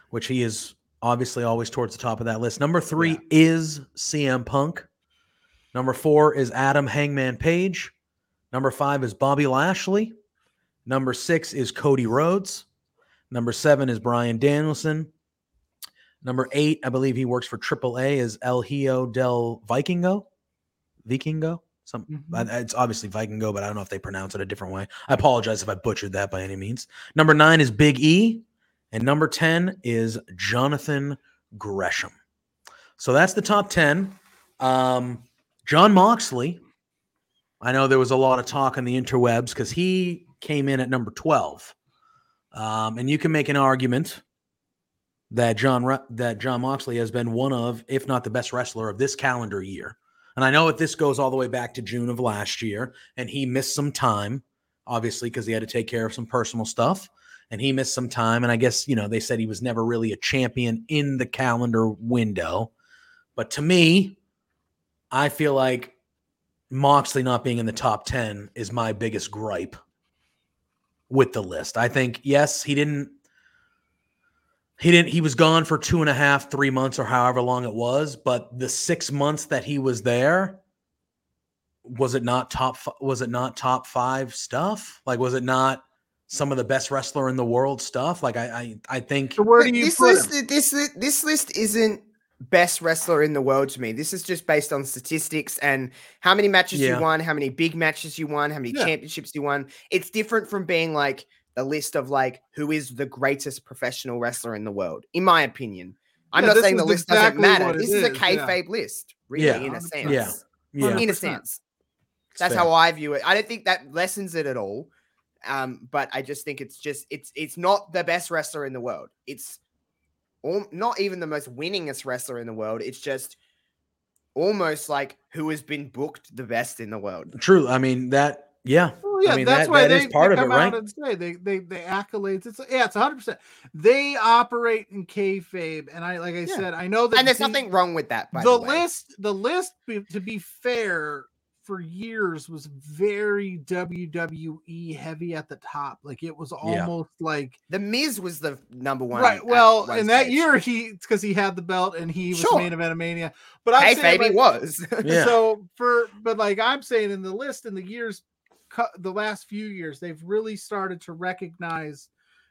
which he is obviously always towards the top of that list. Number three Yeah. is CM Punk. Number four is Adam Hangman Page. Number five is Bobby Lashley. Number six is Cody Rhodes. Number seven is Bryan Danielson. Number eight, I believe he works for AAA, is El Hijo del Vikingo. Vikingo? Some Mhm. I- it's obviously Vikingo, but I don't know if they pronounce it a different way. I apologize if I butchered that by any means. Number nine is Big E, and number 10 is Jonathan Gresham. So that's the top 10. Um, Jon Moxley, I know there was a lot of talk on the interwebs because he came in at number 12. Um, and you can make an argument that John that Jon Moxley has been one of, if not the best wrestler of this calendar year. And I know that this goes all the way back to June of last year, and he missed some time, obviously, because he had to take care of some personal stuff. and he missed some time. And I guess, you know, they said he was never really a champion in the calendar window. But to me, I feel like Moxley not being in the top 10 is my biggest gripe with the list. I think, yes, he didn't. He didn't. He was gone for two and a half, three months, or however long it was. But the six months that he was there, was it not top? Was it not top five stuff? Like, was it not some of the best wrestler in the world stuff? Like, I, I, I think. So where But do you this put list, him? this this list isn't best wrestler in the world to me. This is just based on statistics and how many matches Yeah. you won, how many big matches you won, how many Yeah. championships you won. It's different from being like the list of like who is the greatest professional wrestler in the world, in my opinion. I'm Yeah, not saying the list exactly doesn't matter. This is, a is, yeah. kayfabe list, really, in a sense. Yeah. Yeah. In a sense. That's how I view it. I don't think that lessens it at all. Um, but I just think it's just it's it's not the best wrestler in the world. It's al- not even the most winningest wrestler in the world. It's just almost like who has been booked the best in the world. True. I mean that. Yeah. Well, yeah, I mean, that's that- why that they, is part they of it, out right? and say they they they accolades. It's yeah, it's 100. percent They operate in kayfabe, and I like I Yeah. said, I know that And there's the- nothing wrong with that. By the, the, way. list the list to be fair for years was very WWE heavy at the top. Like it was almost like the Miz was the number one. right. Well, in that stage. year he because he had the belt and he was Sure. main event of Mania. But I'm hey, saying baby, like, was. Yeah. so for but like I'm saying in the list in the years the last few years they've really started to recognize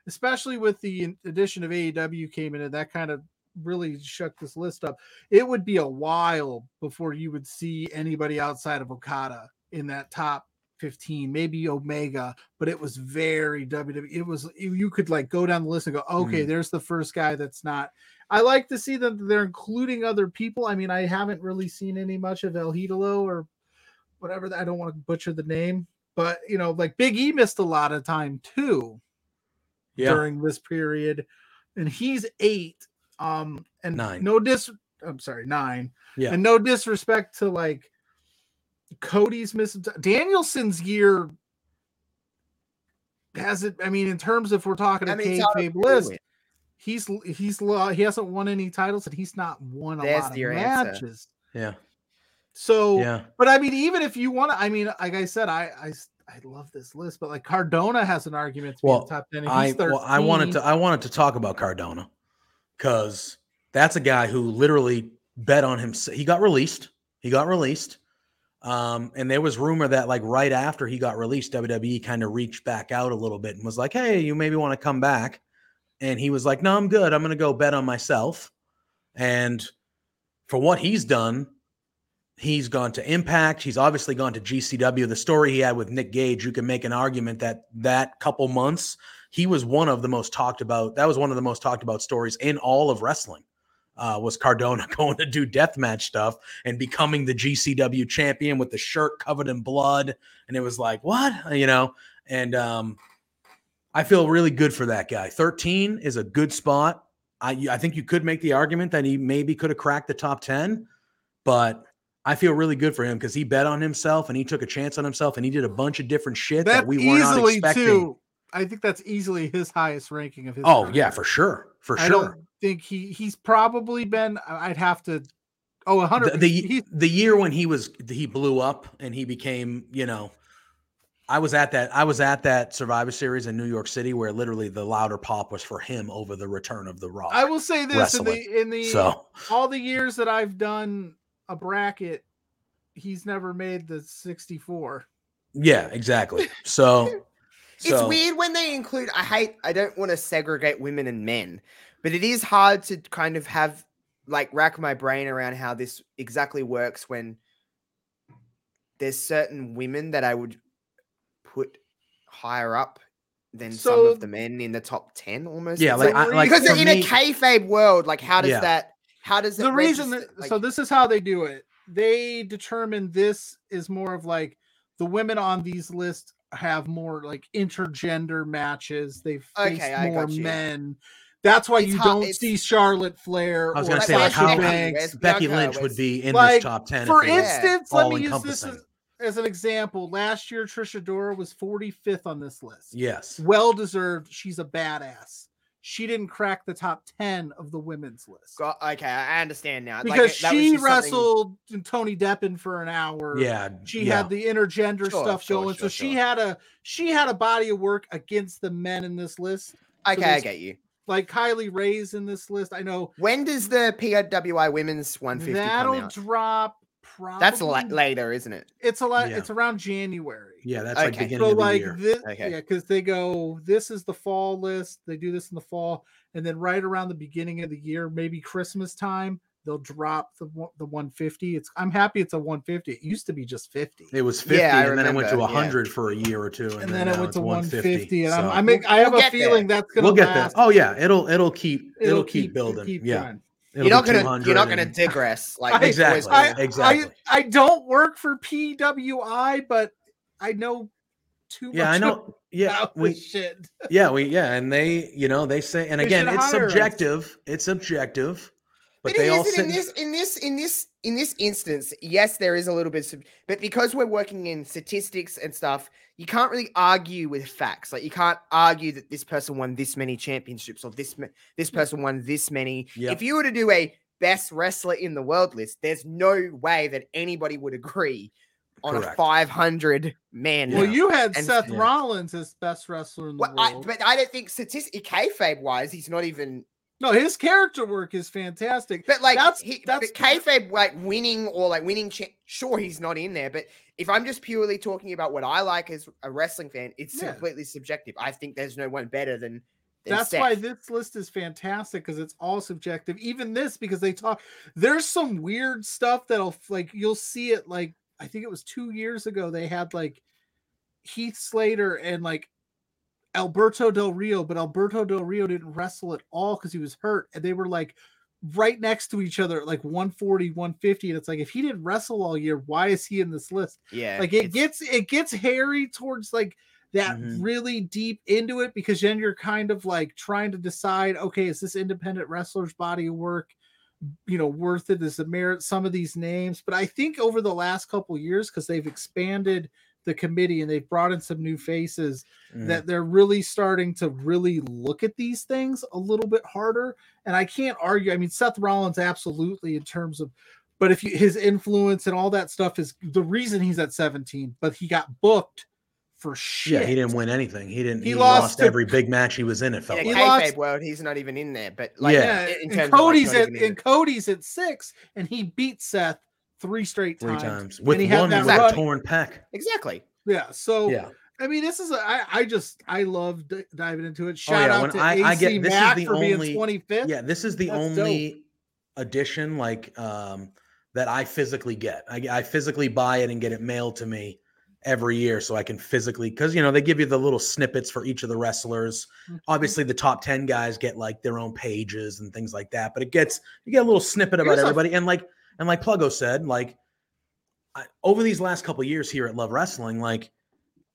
especially with the addition of AEW came in and that kind of really shook this list up it would be a while before you would see anybody outside of Okada in that top 15 maybe Omega but it was very WWE it was you could like go down the list and go okay Mm. there's the first guy that's not I like to see that they're including other people. I mean, I haven't really seen any much of El Hidalo or whatever. I don't want to butcher the name, but you know, like Big E missed a lot of time too Yeah. during this period, and he's eight. Um, and Nine. no dis. I'm sorry, nine. Yeah. and no disrespect to like Cody's missing. t- Danielson's year has it. I mean, in terms of if we're talking I a mean, it's hard to kayfabe list, it. he's he's lo- he hasn't won any titles and he's not won a There's lot of your answer. matches. Yeah. So, Yeah. but I mean, even if you want to, I mean, like I said, I, I I love this list, but like Cardona has an argument to be in Well, the top ten. and I well, I wanted to I wanted to talk about Cardona because that's a guy who literally bet on him. He got released. He got released. Um, and there was rumor that like right after he got released, WWE kind of reached back out a little bit and was like, "Hey, you maybe want to come back." And he was like, "No, I'm good. I'm going to go bet on myself." And for what he's done, he's gone to Impact. He's obviously gone to GCW. The story he had with Nick Gage, you can make an argument that that couple months he was one of the most talked about. That was one of the most talked about stories in all of wrestling. Uh, was Cardona going to do deathmatch stuff and becoming the GCW champion with the shirt covered in blood? And it was like, what? You know? And um, I feel really good for that guy. 13 is a good spot. I, I think you could make the argument that he maybe could have cracked the top 10, but I feel really good for him because he bet on himself and he took a chance on himself and he did a bunch of different shit that That's we were not expecting. too. I think that's easily his highest ranking of his. Oh career. yeah, for sure, for I sure. don't think he he's probably been. I'd have to. Oh, a hundred. The, the the year when he was he blew up and he became you know, I was at that I was at that Survivor Series in New York City where literally the louder pop was for him over the return of the Rock. I will say this in the in the so all the years that I've done a bracket, he's never made the sixty-four. yeah, exactly. So It's weird when they include. I hate. I don't want to segregate women and men, but it is hard to kind of have like rack my brain around how this exactly works when there's certain women that I would put higher up than some of the men in the top ten almost. Yeah, like, I, like because in me, a kayfabe world, like how does Yeah. that? How does the reason register- that, like- so this is how they do it they determine this is more of like the women on these lists have more like intergender matches they've faced Okay, more men that's why It's you hard- don't see charlotte flair I was or gonna say like how Becky? Banks. Becky Bianca? Lynch would be in Like, this top ten. for if it was instance let me use this as as an example, last year Trish Adora was 45th on this list. Yes. Well deserved. She's a badass. She didn't crack the top 10 of the women's list. Got, okay, I understand now. Like, because it- that was she just something- wrestled Tony Deppen for an hour. Yeah. She yeah. had the intergender Sure, stuff sure, going. sure, so she had a she had a body of work against the men in this list. Okay, I get you. Like Kylie Rae's in this list. I know When does the PWI Women's 150 that'll come out? drop probably That's la- later, isn't it? It's a lot Yeah. it's around January. Yeah, that's like Okay. beginning so of the year. this Okay. yeah because they go this is the fall list they do this in the fall and then right around the beginning of the year maybe christmas time they'll drop the the 150 it's i'm happy it's a 150 it used to be just 50 It was 50 Yeah, I and then it went to remember, yeah. 100 for a year or two. And, and then it went to 150. 150 and I'm, i make i have We'll a get there. feeling that's gonna we'll get there. Oh yeah, it'll it'll keep it'll, keep, it'll building. keep yeah. going. It'll You're not gonna you're not gonna and- digress. Like I- Exactly. I, exactly. I i don't work for pwi but i know too Yeah, much I know. Yeah, we this shit yeah, we yeah, and they, you know, they say and They again, it's hire us. subjective. It's subjective. But But they it all sit in this in this in this in this instance. Yes, there is a little bit, sub- but because we're working in statistics and stuff, you can't really argue with facts. Like you can't argue that this person won this many championships or this this person won this many. If you were to do a best wrestler in the world list, there's no way that anybody would agree on a 500 man. well you had And- seth yeah. rollins as best wrestler in the Well, I, world but I don't think statistic kayfabe wise, he's not even. No, his character work is fantastic. But like That's- he, that's- but kayfabe like winning or like winning. Cha- sure, he's not in there. But if I'm just purely talking about what I like as a wrestling fan, it's Yeah. completely subjective. I think there's no one better than. than That's why this list is fantastic because it's all subjective. Even this, because they talk, there's some weird stuff that'll like you'll see it. Like I think it was two years ago they had like Heath Slater and like Alberto Del Rio, but Alberto Del Rio didn't wrestle at all because he was hurt, and they were like right next to each other, like 140, 150. And it's like if he didn't wrestle all year, why is he in this list? yeah, like it gets it gets hairy towards like that Mhm. really deep into it because then you're kind of like trying to decide okay is this independent wrestler's body of work you know worth it does it merit some of these names but i think over the last couple years because they've expanded the committee and they've brought in some new faces Mm. that they're really starting to really look at these things a little bit harder and i can't argue i mean seth rollins absolutely in terms of but if you, his influence and all that stuff is the reason he's at 17 but he got booked for shit yeah, he didn't win anything. He didn't. He He, lost lost, to- every big match he was in. It felt in a he like. lost- world, he's not even in there. But like, Yeah. yeah, in and terms of, like, cody's at in and cody's at six and he beat seth three straight three times, times and with one that with a torn pec. exactly. yeah so Yeah, I mean, this is a, I, I just I love d- diving into it. Oh, yeah, out when to I- AC I get- this is the only- 25th. yeah. This is the That's dope. only addition like um that I physically get. I, I physically buy it and get it mailed to me every year so I can physically because you know they give you the little snippets for each of the wrestlers. Mhm. Obviously, the top ten guys get like their own pages and things like that, but it gets you get a little snippet about Here's a- everybody and like and like Pluggo said, like I, over these last couple years here at Love Wrestling, like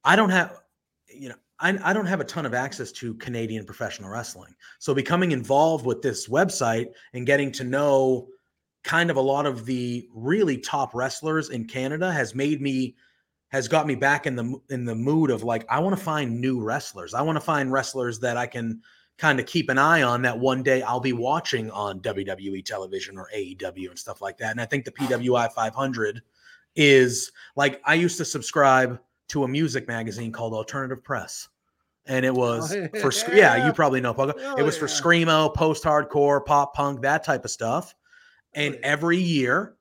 I don't have you know I, I don't have a ton of access to Canadian professional wrestling. So becoming involved with this website and getting to know kind of a lot of the really top wrestlers in Canada has made me has got me back in the in the mood of like I want to find new wrestlers. I want to find wrestlers that I can kind of keep an eye on that one day I'll be watching on WWE television or AEW and stuff like that. And I think the PWI 500 is like I used to subscribe to a music magazine called Alternative Press. And it was Oh, for yeah, yeah. you probably know Pluggo. Oh, it was for screamo, post-hardcore, pop punk, that type of stuff. And yeah. every year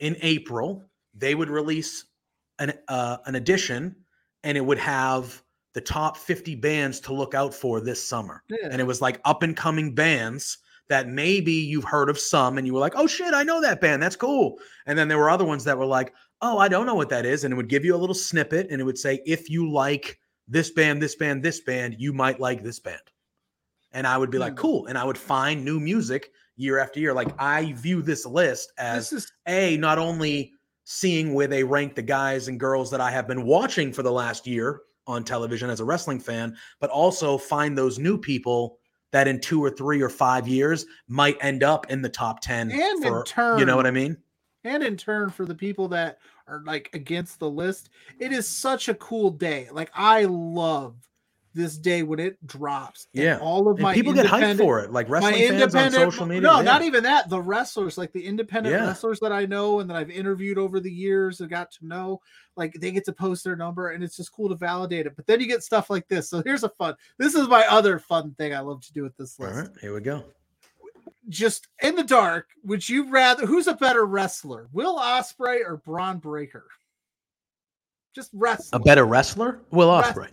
in April, they would release an uh, an edition, and it would have the top 50 bands to look out for this summer. Yeah. And it was like up and coming bands that maybe you've heard of some, and you were like, "Oh shit, I know that band. That's cool." And then there were other ones that were like, "Oh, I don't know what that is," and it would give you a little snippet, and it would say, "If you like this band, this band, this band, you might like this band." And I would be like, Hmm. "Cool," and I would find new music year after year. Like I view this list as this is a not only seeing where they rank the guys and girls that I have been watching for the last year on television as a wrestling fan, but also find those new people that in two or three or five years might end up in the top 10 And in for, you know what I mean? and in turn for the people that are like against the list, it is such a cool day. Like I love this day when it drops. and Yeah. all of And my people get hyped for it, like wrestling fans on social media. No, yeah. not even that. The wrestlers, like the independent Yeah. wrestlers that I know and that I've interviewed over the years and got to know, like they get to post their number and it's just cool to validate it. But then you get stuff like this. So here's a fun. This is my other fun thing I love to do with this list. right, here we go. Just in the dark, would you rather who's a better wrestler, Will Ospreay or Bron Breakker? Just wrestler. A better wrestler, Will Ospreay. well,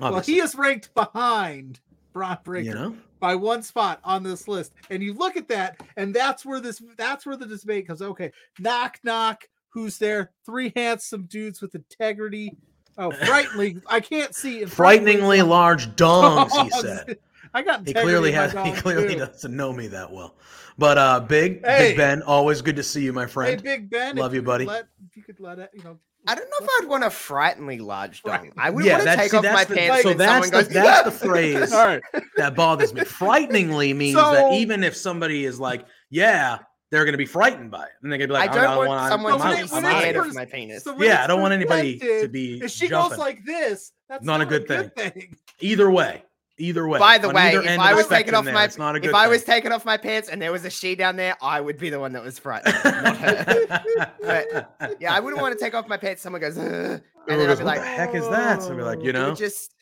Obviously, he is ranked behind Bron Breakker. you know. by one spot on this list. And you look at that, and that's where this that's where the debate comes. Okay, knock knock, who's there? Three handsome dudes with integrity. Oh, frighteningly, I can't see. Frighteningly large dongs, he said. I got He clearly has. He clearly too. doesn't know me that well. But uh, big, Hey. Big Ben, always good to see you, my Hey, friend. Big Ben, Love you, buddy. Let, if you could let it, you know. I don't know if I'd want a frighteningly large dong. Frighten- I would yeah, want to take see, off my the, pants so when that's someone the, goes. that's the phrase All right, that bothers me. Frighteningly means that even if somebody is like, yeah, they're going to be frightened by it, and they're going to be like, I don't I'm- want I'm- someone I'm when out, it- to be I'm when out of scared of my penis. so Yeah, I don't want anybody to be If she jumping. goes like this, that's Not a good good thing. Either way, either way. By the way, if I was taking off there, my it's not a good if I was taking off my pants and there was a she down there, I would be the one that was frightened. not her. But, yeah, I wouldn't want to take off my pants. Someone goes, and then I'd be what like, the heck is that? So we're like, you know, just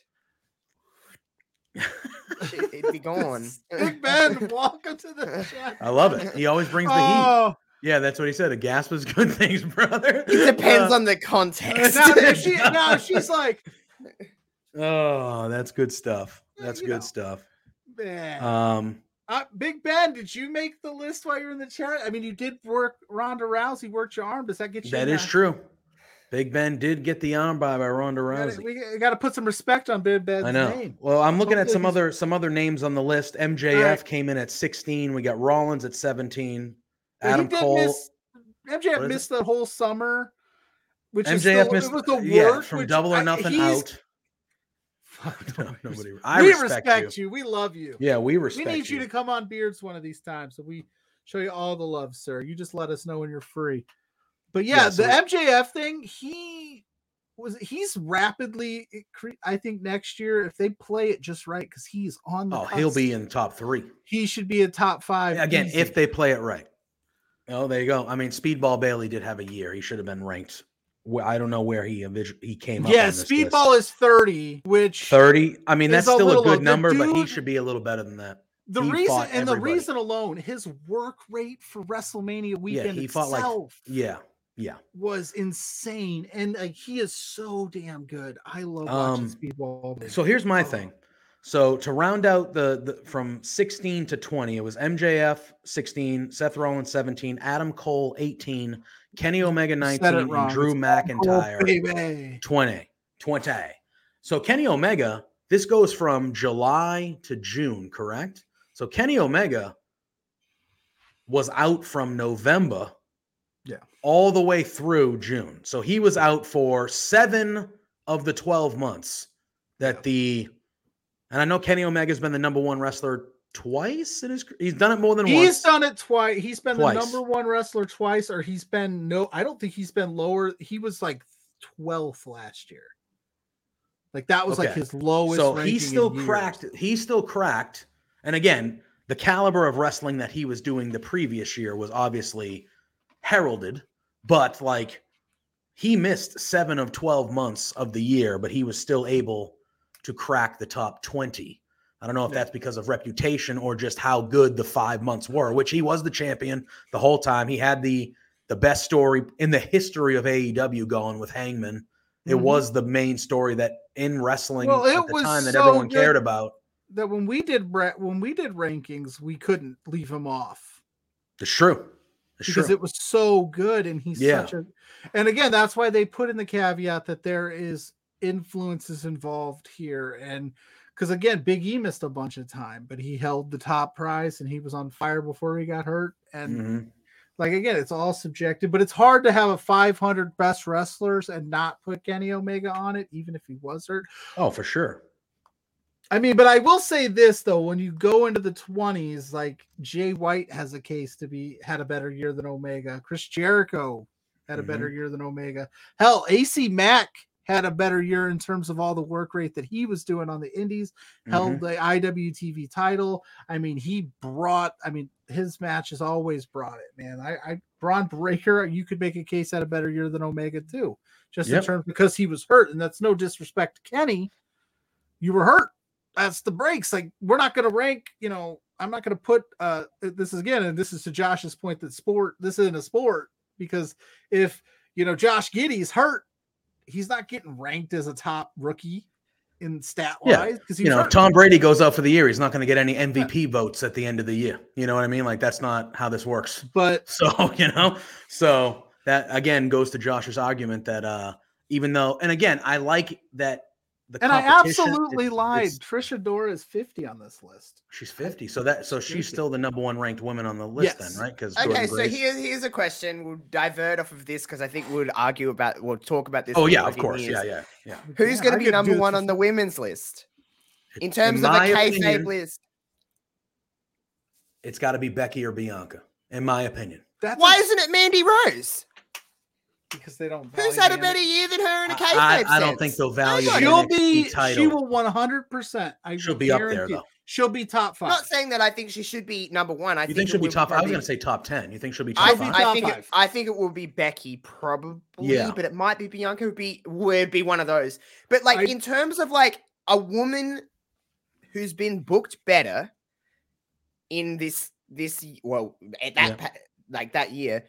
it- it'd be gone. Big Ben, welcome to the chat. I love it. He always brings the heat. Oh, Yeah, that's what he said. A gasp is good things, brother. It depends Uh, on the context. now, she, now she's like, Oh, that's good stuff. Yeah, That's you good know. stuff. man. Um, Uh, Big Ben, did you make the list while you're in the chat? I mean, you did work Ronda Rousey, worked your arm. Does that get you? that is true. Big Ben did get the arm by by Ronda Rousey. We got to put some respect on Big Ben's I know. name. Well, I'm looking at some other some other names on the list. MJF Alright. came in at 16. We got Rollins at 17. But he Adam Cole. miss- MJF is it? missed the whole summer, which is MJF still, missed it was the yeah, work from which double or nothing he's- out. No, we nobody. I we respect, respect you. you. We love you. Yeah, we respect. we need you. to come on Beards one of these times, so we show you all the love, sir. You just let us know when you're free. But yeah, Yeah, so the MJF thing, he was he's rapidly. Eh, I think next year, if they play it just right, because he's on the. Oh, he'll be cusp, in top three He should be a top five again easy. if they play it right. Oh, there you go. I mean, Speedball Bailey did have a year. He should have been ranked. I don't know where he he came up. yeah, this list. Speedball is thirty, which 30. I mean, that's still a low. good The number, but he should be a little better than that. the he reason and the reason alone, his work rate for WrestleMania weekend he fought like- itself Yeah, yeah. was insane, and like he is so damn good. I love watching Um, Speedball. So here's my Oh. thing. So to round out the, the from 16 to 20, it was MJF 16, Seth Rollins 17, Adam Cole 18, Kenny Omega 19, and. Drew McIntyre baby. 20. 20. So Kenny Omega, this goes from July to June, correct? So Kenny Omega was out from November Yeah. all the way through June. So he was out for 7 of the 12 months that the and I know Kenny Omega's been the number 1 wrestler twice in his he's done it more than He's once. He's done it twice. He's been Twice. the number one wrestler twice, or he's been no. I don't think he's been lower. He was like twelfth last year. Like that was like his lowest. so he still cracked he still cracked and again the caliber of wrestling that he was doing the previous year was obviously heralded but like he missed 7 of 12 months of the year but he was still able to crack the top 20 i don't know if that's because of reputation or just how good the 5 months were which he was the champion the whole time he had the the best story in the history of AEW going with Hangman it Mhm. was the main story that in wrestling Well, at the time that so everyone cared about. that when we did when we did rankings, we couldn't leave him off. It's true. It's because true. it was so good and he's Yeah. such a and again that's why they put in the caveat that there is influences involved here and because again big e missed a bunch of time but he held the top prize and he was on fire before he got hurt and Mhm. like again it's all subjective but it's hard to have a 500 best wrestlers and not put kenny omega on it even if he was hurt Oh, for sure. I mean, but I will say this though: when you go into the twenties, like Jay White has a case to be had a better year than Omega. Chris Jericho had a Mhm. better year than Omega. Hell, AC Mack had a better year in terms of all the work rate that he was doing on the indies, held Mhm. the IWTV title. I mean, he brought, I mean, his match matches always brought it, man. I, I Bron Breakker, you could make a case had a better year than Omega too, just Yep. in terms because he was hurt, and that's no disrespect to Kenny. You were hurt. That's the breaks. Like, we're not gonna rank, you know, I'm not gonna put uh this is again, and this is to Josh's point that sport, this isn't a sport, because if you know Josh Giddey's hurt, he's not getting ranked as a top rookie in stat Yeah, wise because You know, if Tom Brady goes out for the year, he's not going to get any MVP votes at the end of the year. You know what I mean? Like that's not how this works. but So, you know, so that again goes to Josh's argument that uh even though and again, I like that the and I absolutely it's- lied. it's- Trish Adora is 50 on this list. She's 50. So that so she's still the number one ranked woman on the list Yes. then, right? Because Okay, so here's here's a question. We'll divert off of this because I think we'll argue about we'll talk about this. Oh yeah, of course. years. Yeah, yeah, yeah. Who's Yeah, going I to be number one on the women's list in terms In of a my kayfabe list? It's got to be Becky or Bianca, in my opinion. That's Why a- isn't it Mandy Rose? Because they don't. Who's had a better year than her in a kayfabe I- I don't think they'll value the She'll NXT be. title. She will 100. percent I She'll be up there, though. She'll be top I'm five. not saying that I think she should be number one. I you think, think she'll be will top? I was going to say top ten. You think she'll be top I, five? I think it. I think it will be Becky probably, Yeah. but it might be Bianca would be would be one of those. But like I- in terms of like a woman who's been booked better in this this well at that Yeah. like that year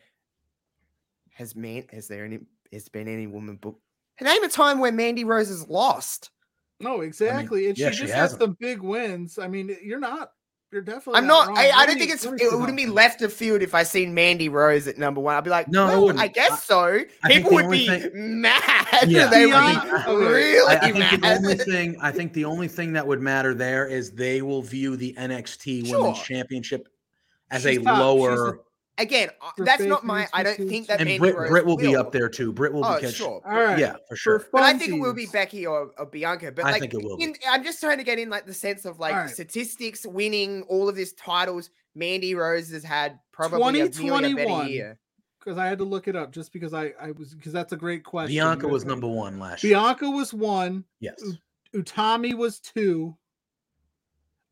has man has there any has been any woman book? Name a time where Mandy Rose has lost. No, exactly. and yeah, she she just has hasn't. big wins. I mean, you're not. You're definitely. I'm not. wrong. I, I don't think it's. It wouldn't be left of field if I seen Mandy Rose at number one. I'd be like, No, well, I guess so. I People the would be thing- mad. Yeah. they would be really I, I think the mad. only thing I think the only thing that would matter there is they will view the NXT Women's Championship as She's a top. Lower, Again, uh, For that's not my. I don't think that and Mandy Britt, Rose Britt will be up there too. Britt will Oh, be catch- sure. All right. Yeah, for sure. For But I think it will be. Becky or, or Bianca. But I like, think it will be. in, I'm just trying to get in like the sense of like Alright. statistics, winning all of these titles. Mandy Rose has had probably a, nearly a better year. because I had to look it up just because I I was because that's a great question. Bianca was number one last year. Bianca was one. Yes. Utami was two.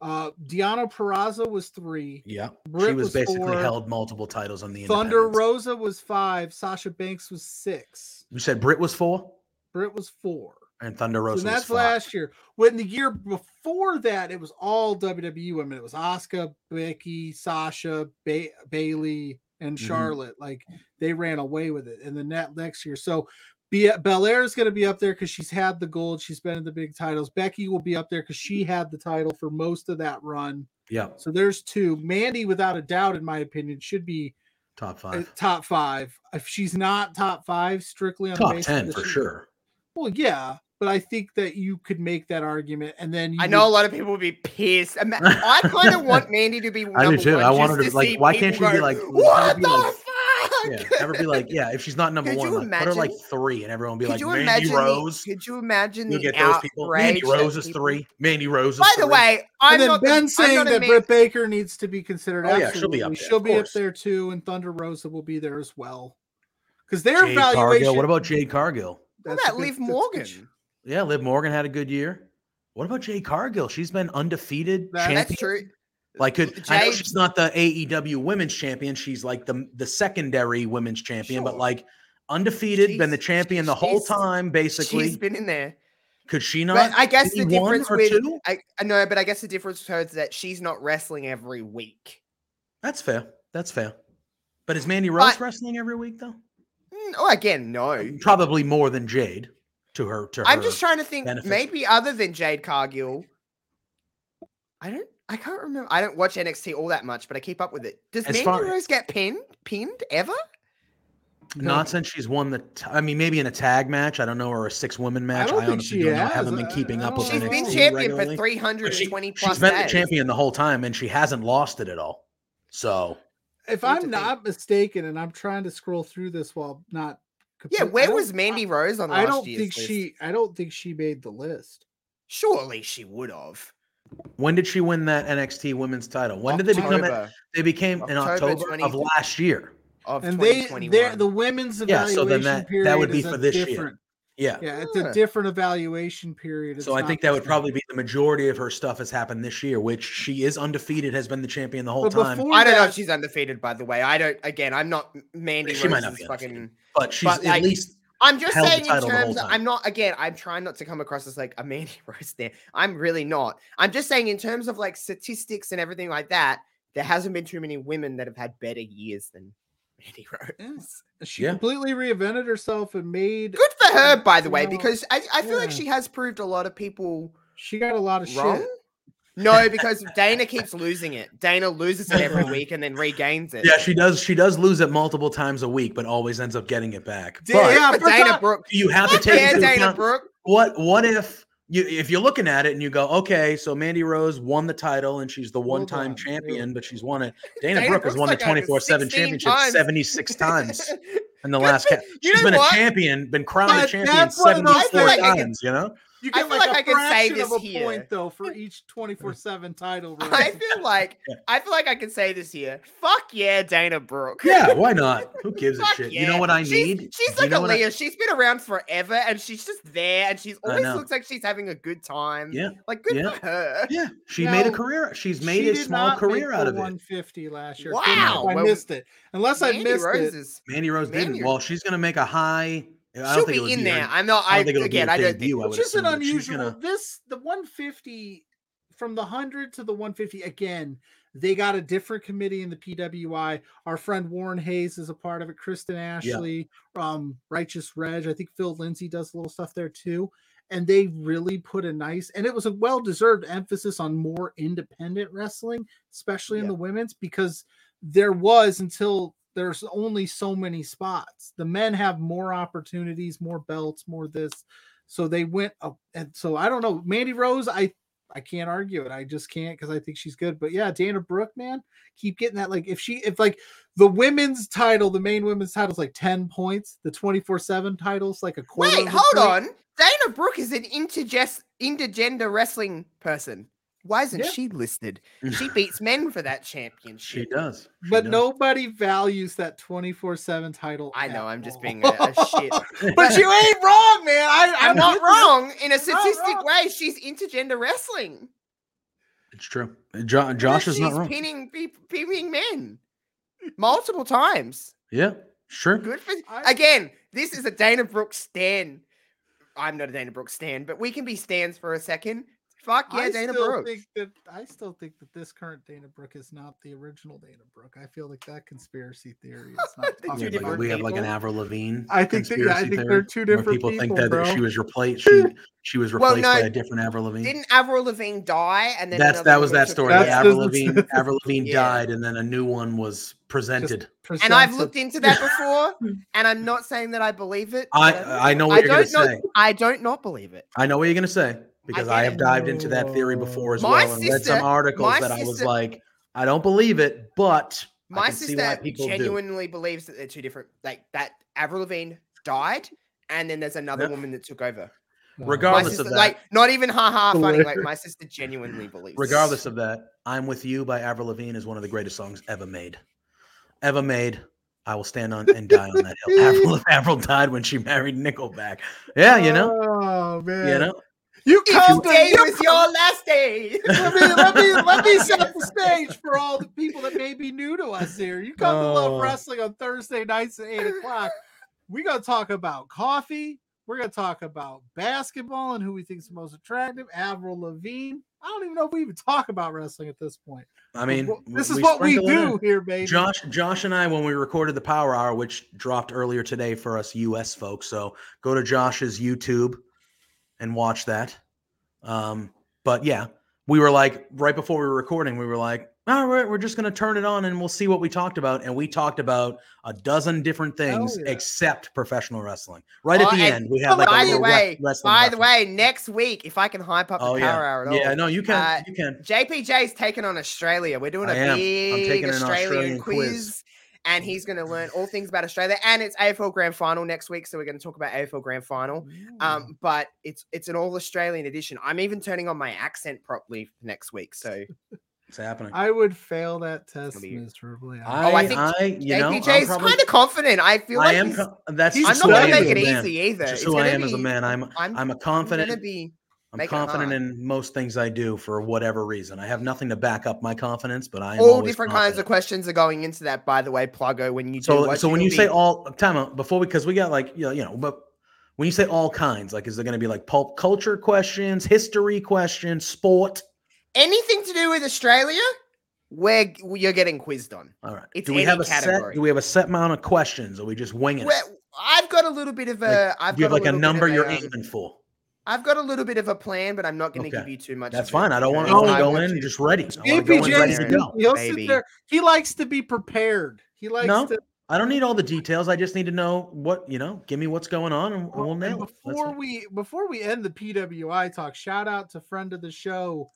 Uh, Deonna Purrazzo was three. Yeah. she was, was basically four. held multiple titles on the Thunder. Rosa was five. Sasha Banks was six. You said Britt was four Britt was four. and Thunder Rosa So that's last year. When the year before that, it was all WWE women. It was Asuka, Becky, Sasha, ba- Bayley, and Mhm. Charlotte. Like they ran away with it. And then that next year, so Be- Belair is going to be up there because she's had the gold. She's been in the big titles. Becky will be up there because she had the title for most of that run. Yeah. So there's two. Mandy, without a doubt, in my opinion, should be Top uh, five. top five. If she's not top five, strictly on the Top basis ten for she- sure. well, yeah, but I think that you could make that argument, and then you I know a lot of people would be pissed. I kind of want Mandy to be. I do number too. One I want her to, like, why can't people she be go, like- What have her be the like- fuck? Yeah. Ever be like, yeah, if she's not number Could one, you like, put her like three, and everyone be Could like, you Mandy imagine? Rose. The, could you imagine You'll the get those people. Mandy Rose is people- three. Mandy Rose is By the three. way, I'm and then not the- Ben I'm saying not that man- Britt Baker needs to be considered. Oh, yeah, she'll be up there, She'll be up there too, and Thunder Rosa will be there as well. Because their Jade valuation. Cargill. What about Jade Cargill? What about good- Liv that's a good Morgan? Yeah, Liv Morgan had a good year. What about Jade Cargill? She's been undefeated. That- champion. That's true. Like, could I know she's not the AEW Women's Champion? She's like the the secondary Women's Champion, but like undefeated, been the champion the whole time. Basically, She's been in there. could she not? But I guess the difference with two? I, know, but I guess the difference with her is that she's not wrestling every week. That's fair. That's fair. But is Mandy Rose But- wrestling every week though? Mm, Oh, again, no. Probably more than Jade. To her, to I'm just trying to think. benefit. Maybe other than Jade Cargill, I don't. I can't remember. I don't watch NXT all that much, but I keep up with it. Does As Mandy far- Rose get pinned? Pinned ever? Not since she's won the. T- I mean, maybe in a tag match. I don't know, or a six woman match. don't think honestly she don't know. I has. haven't been keeping up with don't She's know. been champion regularly. for 320 But she, plus she's been the champion the whole time, and she hasn't lost it at all. So If I'm think. not mistaken, and I'm trying to scroll through this while not. Yeah, complete- I where was Mandy Rose on I, last I don't year's think list? she. I don't think she made the list. Surely she would have. When did she win that NXT Women's title? When did they become? October. They became in October October 20 of last year. of and they 2021. they're the women's Yeah, evaluation so then that- period that would be is for this year. different, Yeah. Yeah, it's a different evaluation period. It's So I think that would probably be the majority of her stuff has happened this year, which she is undefeated, has been the champion the whole But time. before I don't know if she's undefeated, by the way. I don't. Again, I'm not Mandy She might not be fucking. But she's but, at like, least I'm just held saying in title the terms. Of. I'm not. Again, I'm trying not to come across as like a Mandy Rose there. I'm really not. I'm just saying in terms of like statistics and everything like that. There hasn't been too many women that have had better years than Mandy Rose. She Yeah. completely reinvented herself and made. Good for her, by the way, because I, I feel like she has proved a lot of people She got a lot of wrong. shit. No, because Dana keeps losing it. Dana loses it every week and then regains it. yeah, she does. She does lose it multiple times a week, but always ends up getting it back. But yeah, But Dana Brooke. you have to take yeah, Dana account Brooke. what what if you if you're looking at it and you go, okay, so Mandy Rose won the title and she's the one-time done. champion, but she's won it. Dana, Dana Brooke has won like the 24/7 championship 76 times in the last. Ca- she's been what? a champion, been crowned a champion that's one of those 74 things- I feel times. You know, You I feel like, like a I can say this of a here. point though for each twenty four seven title. I feel like I feel like I can say this here. Fuck yeah, Dana Brooke. yeah, why not? Who gives a shit? yeah. You know what I She's- need? She's, Do like know a what I- Leah. She's been around forever, and she's just there, and she's always looks like she's having a good time. Yeah, like good Yeah. for her. yeah. She made a career. She's She made a small not career make out the of it. 150 last year. Wow. I Well, missed it. Unless I missed Rose it. is- Mandy Rose Mandy- didn't. Well, she's gonna make a high. I She'll be in there. her- I'm not. I I, again. I don't think. I which but she's unusual. gonna- This the 150 from the 100 to the 150 again. They got a different committee in the PWI. Our friend Warren Hayes is a part of it. Kristen Ashley, um, Righteous Reg. I think Phil Lindsay does a little stuff there too. And they really put a nice and it was a well-deserved emphasis on more independent wrestling, especially in the women's, because there was until there's only so many spots. The men have more opportunities, more belts, more this. So they went up, and so I don't know. Mandy Rose, I I can't argue it. I just can't because I think she's good. But yeah, Dana Brooke, man, keep getting that. Like if she, if like the women's title, the main women's title is like ten points, the twenty four seven titles like a quarter. Wait, hold point. on. Dana Brooke is an interges- intergender wrestling person. Why isn't Yeah. she listed? She beats men for that championship. She does. She But does. nobody values that twenty four seven title. I know. I'm just being a, a shit. but you ain't wrong, man. I, I'm not wrong. In a statistic way, she's intergender wrestling. It's true. Jo- Josh is not wrong. pinning pe- pinning men multiple times. Yeah, sure. Good for I- again. This is a Dana Brooke stand. I'm not a Dana Brooke stand, but we can be stands for a second. Fuck yeah, I Dana Brooke. think that I still think that this current Dana Brooke is not the original Dana Brooke. I feel like that conspiracy theory is not They're Yeah, like, different we have like an. Avril Lavigne. I think that- yeah, I think they're two where different people think people, that, that bro. she was replaced. She she was Well, replaced by a different Avril Lavigne. Didn't Avril Lavigne die? And then That's that was that story. That's Avril the- Lavigne, Avril Lavigne Yeah. died, and then a new one was presented. And I've looked into that before, and I'm not saying that I believe it. I I know I what you're gonna say. I don't not believe it. I know what you're gonna say because get I, it. have dived into that theory before as My well and read some articles my that I was like, I don't believe it, but I My can see why sister people do. genuinely believes that they're two different. Like that, Avril Lavigne died, and then there's another Yep. woman that took over. No. Regardless sister, of that, like not even haha funny. Like my sister genuinely believes. regardless of that, "I'm with You" by Avril Lavigne is one of the greatest songs ever made. Ever made. I will stand on and die on that hill. Avril, Avril died when she married Nickelback. Yeah, you know, Oh man. you know. You If come to today you was your last day. let me let me let me set the stage for all the people that may be new to us here. You come to Oh. Love Wrestling on Thursday nights at eight o'clock. We're gonna talk about coffee. We're gonna talk about basketball and who we think is the most attractive. Avril Lavigne. I don't even know if we even talk about wrestling at this point. I mean, this is what we sprinkle it in. do here, baby. Josh, Josh, and I, when we recorded the Power Hour, which dropped earlier today for us U.S. folks, so go to Josh's YouTube and watch that. Um, but yeah, we were like right before we were recording, we were like, all right, we're just gonna turn it on and we'll see what we talked about, and we talked about a dozen different things yeah. except professional wrestling. Right at Oh, the end, we had like by a the way, by the way, next week, if I can hype up the oh power yeah, hour at all, yeah, no, you can, Uh, you can. JPJ's taking on Australia. We're doing a I am. I'm big Australian, Australian quiz, quiz. And he's going to learn all things about Australia. And it's AFL Grand Final next week, so we're going to talk about AFL Grand Final. Um, but it's it's an all Australian edition. I'm even turning on my accent properly next week, so It's happening. I would fail that test miserably. I, Oh, I I, think you know, I'm is probably- kind of confident. I feel I like am. he's- co- That's he's I'm not gonna make it man. easy either. Just It's who I gonna am as a man. I'm. I'm, I'm a I'm confident. gonna be. I'm make confident in most things I do for whatever reason. I have nothing to back up my confidence, but I am All different kinds of questions are going into that. By the way, Pluggo, when you do So, so when you say all time out before, because we got like you know, you know, but when you say all kinds, like is there going to be like pulp culture questions, history questions, sport? anything to do with Australia, where you're getting quizzed on. All right. It's do we have a set? Do we have a set amount of questions, or we just winging it? I've got a little bit of a. Like, I've do you have like a number of you're um, aiming for? I've got a little bit of a plan, but I'm not going to Okay. give you too much. That's of it fine. I don't want. I want to I go in you- just ready. I want to go in APJ, ready to go. he'll baby. sit there. He likes to be prepared. He likes No, to. I don't need all the details. I just need to know what you know. Give me what's going on, and we'll and nail it. That's before it. we before we end the PWI talk, shout out to friend of the show,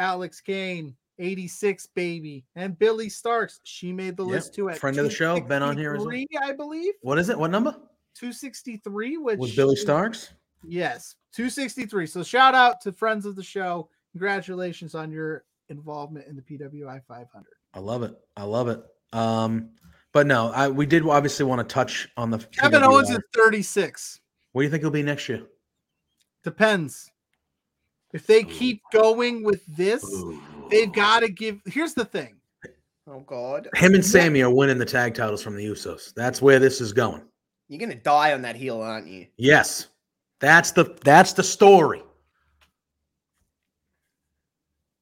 Alex Kane, 86 baby, and Billy Starks. She made the Yep, list too. At friend of the show, been on here as well. I believe. What is it? What number? 263, which Was Billy is- Starks? Yes, 263. So shout out to friends of the show. Congratulations on your involvement in the PWI 500. I love it. I love it. Um, but no, I we did obviously want to touch on the Kevin PWI. Owens is 36. What do you think he'll be next year? Depends. If they keep going with this, they've got to give. Here's the thing. Oh God, Him and Sami are winning the tag titles from the Usos. That's where this is going. you're going to die on that heel, aren't you? Yes, that's the that's the story.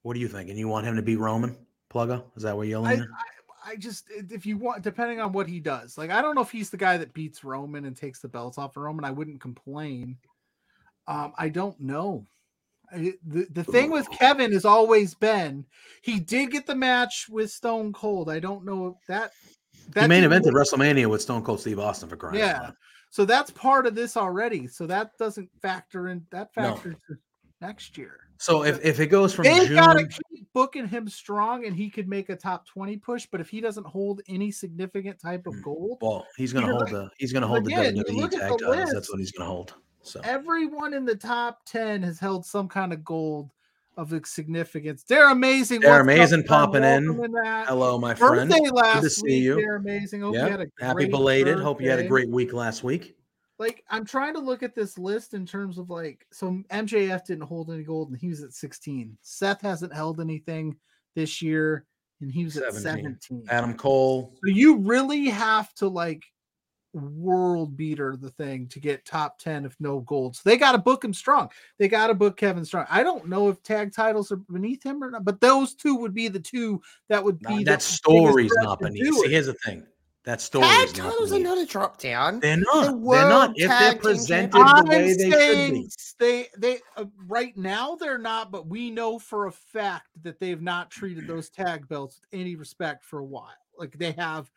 What do you think? And you want him to beat Roman Pluggo? Is that where you're I, leaning? I, I just, if you want, depending on what he does, like, I don't know if he's the guy that beats Roman and takes the belts off of Roman. I wouldn't complain. Um, I don't know. I- the, the thing with Kevin has always been he did get the match with Stone Cold. I don't know if that he main didn't evented. WrestleMania with Stone Cold Steve Austin for crying out Yeah. So that's part of this already. So that doesn't factor in that No. factors in next year. So if, if it goes from They've June, got to keep booking him strong, and he could make a top twenty push. But if he doesn't hold any significant type of Hmm. gold, well, he's going to hold right. the he's going to hold Again, the WWE tag the titles. That's what he's going to hold. So everyone in the top ten has held some kind of gold of significance. They're amazing. They're What's amazing popping in. In hello, my friend. Birthday last to see week. you. They're amazing. Hope you Yeah, had a happy belated. Hope you had a great week last week. like I'm trying to look at this list in terms of like so MJF didn't hold any gold and he was at 16. Seth hasn't held anything this year and he was at 17. 17. Adam Cole. So you really have to like world beater the thing to get top 10 if no gold. So they got to book him strong. They got to book Kevin strong. I don't know if tag titles are beneath him or not, but those two would be the two that would be the that biggest story's not to beneath. See, here's the thing. That story Tag is not titles are not a drop down. They're not. They're not. If they're presented the way they should be. they they uh, right now they're not, but we know for a fact that they've not treated those tag belts with any respect for a while. Like they have,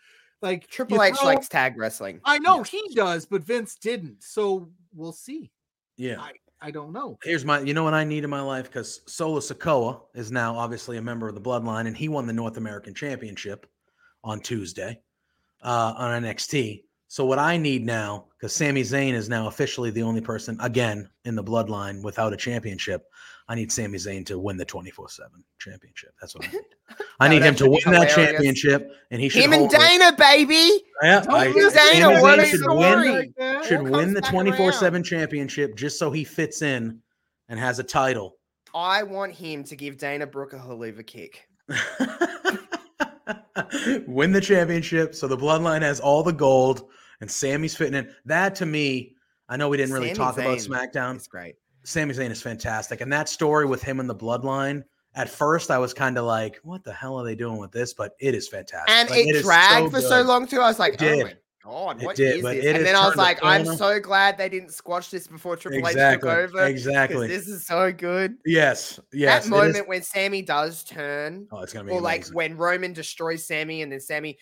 like Triple H throw- likes tag wrestling. I know he does, but Vince didn't. So we'll see. Yeah. I I don't know. Here's my, you know what I need in my life? Because Solo Sikoa is now obviously a member of the Bloodline, and he won the North American Championship on Tuesday uh, on NXT. So what I need now, because Sami Zayn is now officially the only person again in the Bloodline without a championship, I need Sami Zayn to win the 24/7 championship. That's what I need. I need him to win be that championship, and he should Him and hold it. Dana, baby. Yeah, I, Dana, what Zayn a should story. win Like should win the 24 7 championship just so he fits in and has a title. I want him to give Dana Brooke a Helluva Kick. win the championship so the bloodline has all the gold and Sami's fitting in. That to me, I know we didn't really Sami talk about SmackDown. It's great. Sami Zayn is fantastic. And that story with him and the bloodline, at first I was kind of like, what the hell are they doing with this? But it is fantastic. And Like, it is dragged for so long too. I was like, It oh did. my god, It what did, is this? it And then I was like, I'm corner. so glad they didn't squash this before Triple Exactly. H took over. Exactly. This is so good. yes. Yes. that it moment when Sami does turn, Oh, it's gonna be or like when Roman destroys Sami, and then Sami,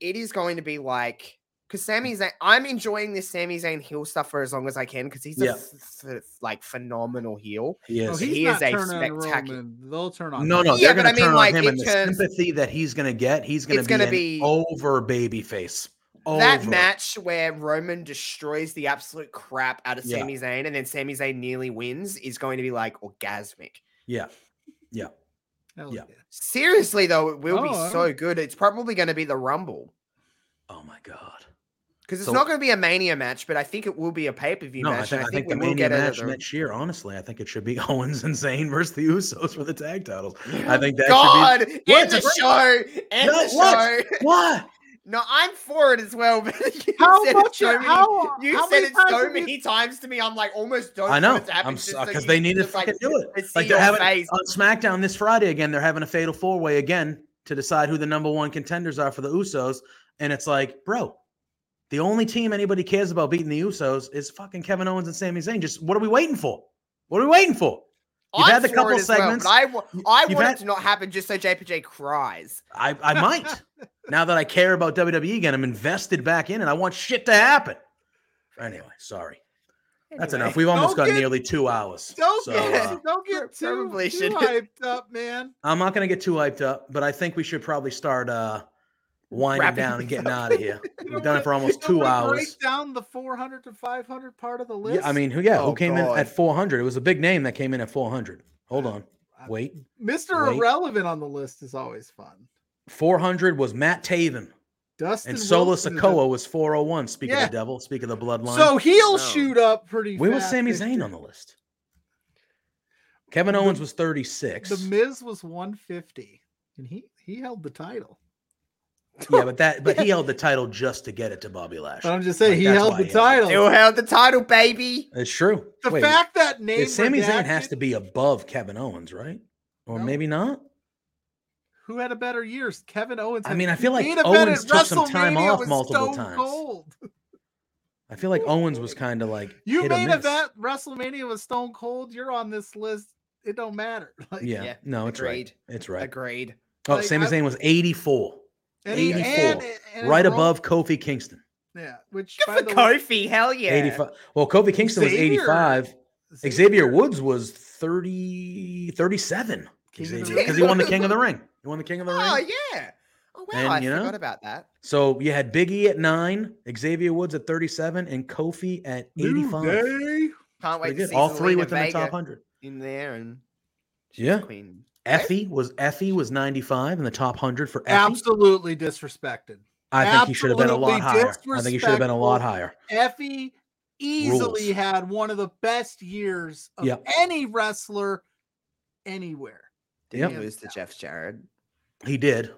it is going to be like because Sami Zayn. I'm enjoying this Sami Zayn heel stuff for as long as I can because he's a Yeah. f- f- like phenomenal heel. He is. he's He is a turning on spectacu- Roman. They'll turn on. No, him. no, Yeah, they're but gonna I mean, turn like, on him, it and the turns- sympathy that he's gonna get, he's gonna It's be gonna be- over baby face. That match where Roman destroys the absolute crap out of Yeah. Sami Zayn and then Sami Zayn nearly wins is going to be like orgasmic. Yeah, Hell yeah. yeah. Seriously though, it will be Oh, so good. It's probably going to be the Rumble Oh my god. because it's So- not going to be a Mania match, but I think it will be a pay per view No, I match. think, I think the we will Mania get it match the- next year. Honestly, I think it should be Owens and Zayn versus the Usos for the tag titles. I think that God, should end What? the show. End No, the what? show. be what? No, I'm for it as well. But you How said it much? so many, how, you how said many it times so have you- many times to me. I'm like almost don't. I know. want it to happen I'm just so because they need to just, like, do it. Like they're having face. on SmackDown this Friday again. They're having a fatal four way again to decide who the number one contenders are for the Usos. And it's like, bro, the only team anybody cares about beating the Usos is fucking Kevin Owens and Sami Zayn. Just what are we waiting for? What are we waiting for? You've I'm had the couple it as well, segments. I, wa- You've want had- it to not happen just so JPJ cries. I, I might. now that I care about WWE again, I'm invested back in and I want shit to happen. Anyway, sorry. That's Anyway. enough. We've almost got get- nearly two hours. Don't So, get uh, don't get too, too hyped up, man. I'm not going to get too hyped up, but I think we should probably start uh, winding Wrapping down and getting up. out of here. We've don't done it wanna- for almost two wanna hours. Break down the 400 to 500 part of the list. Yeah, I mean, who? Yeah, Oh, who came God. in at 400? It was a big name that came in at 400. Hold on, uh, wait. Mr. Irrelevant on the list is always fun. 400 was Matt Taven, Dustin and Solo Wilson Sikoa was 401. Speak of the devil, speak of the bloodline. So he'll No. shoot up pretty. where was fast Sami Zayn on the list? Kevin The- Owens was 36. The Miz was 150, and he he held the title. Yeah, but that but he held the title just to get it to Bobby Lashley. But I'm just saying Like, he held the he held it. title. Still held the title, baby. It's true. The Wait, fact that name yeah, Sami Zayn has to be above Kevin Owens, right? Or No. maybe not. Who had a better years? Kevin Owens. I mean, I feel like made a bet Owens took some time off multiple Stone times. Cold. I feel like Owens was kind of like You hit made a bet WrestleMania was Stone Cold. You're on this list. It don't matter. Like, Yeah, Yeah, no, it's right. It's right. Agreed. Oh, Like, Sami Zayn was 84, and he- 84, and- and right Roman- above Kofi Kingston. Yeah, which Good by for the way, Kofi. Hell yeah. 85. Well, Kofi Kingston was 85. Xavier Woods was 30, 37. King of the Xavier, Ring. because he won the King of the Ring. He won the King of the oh, Ring. Oh yeah. Oh wow, And, I you know, forgot about that. So you had Biggie at nine, Xavier Woods at 37, and Kofi at New 85. Day. Can't wait to see All three Zelina within the top 100. in there and Yeah. Queen. Effie was Effie was 95 in the top 100 for Effie. Absolutely disrespected. I think he should have been a lot higher. I think he should have been a lot higher. Effie easily Rules. had one of the best years of Yep. any wrestler anywhere. Didn't Yep. lose to Jeff Jarrett. He did.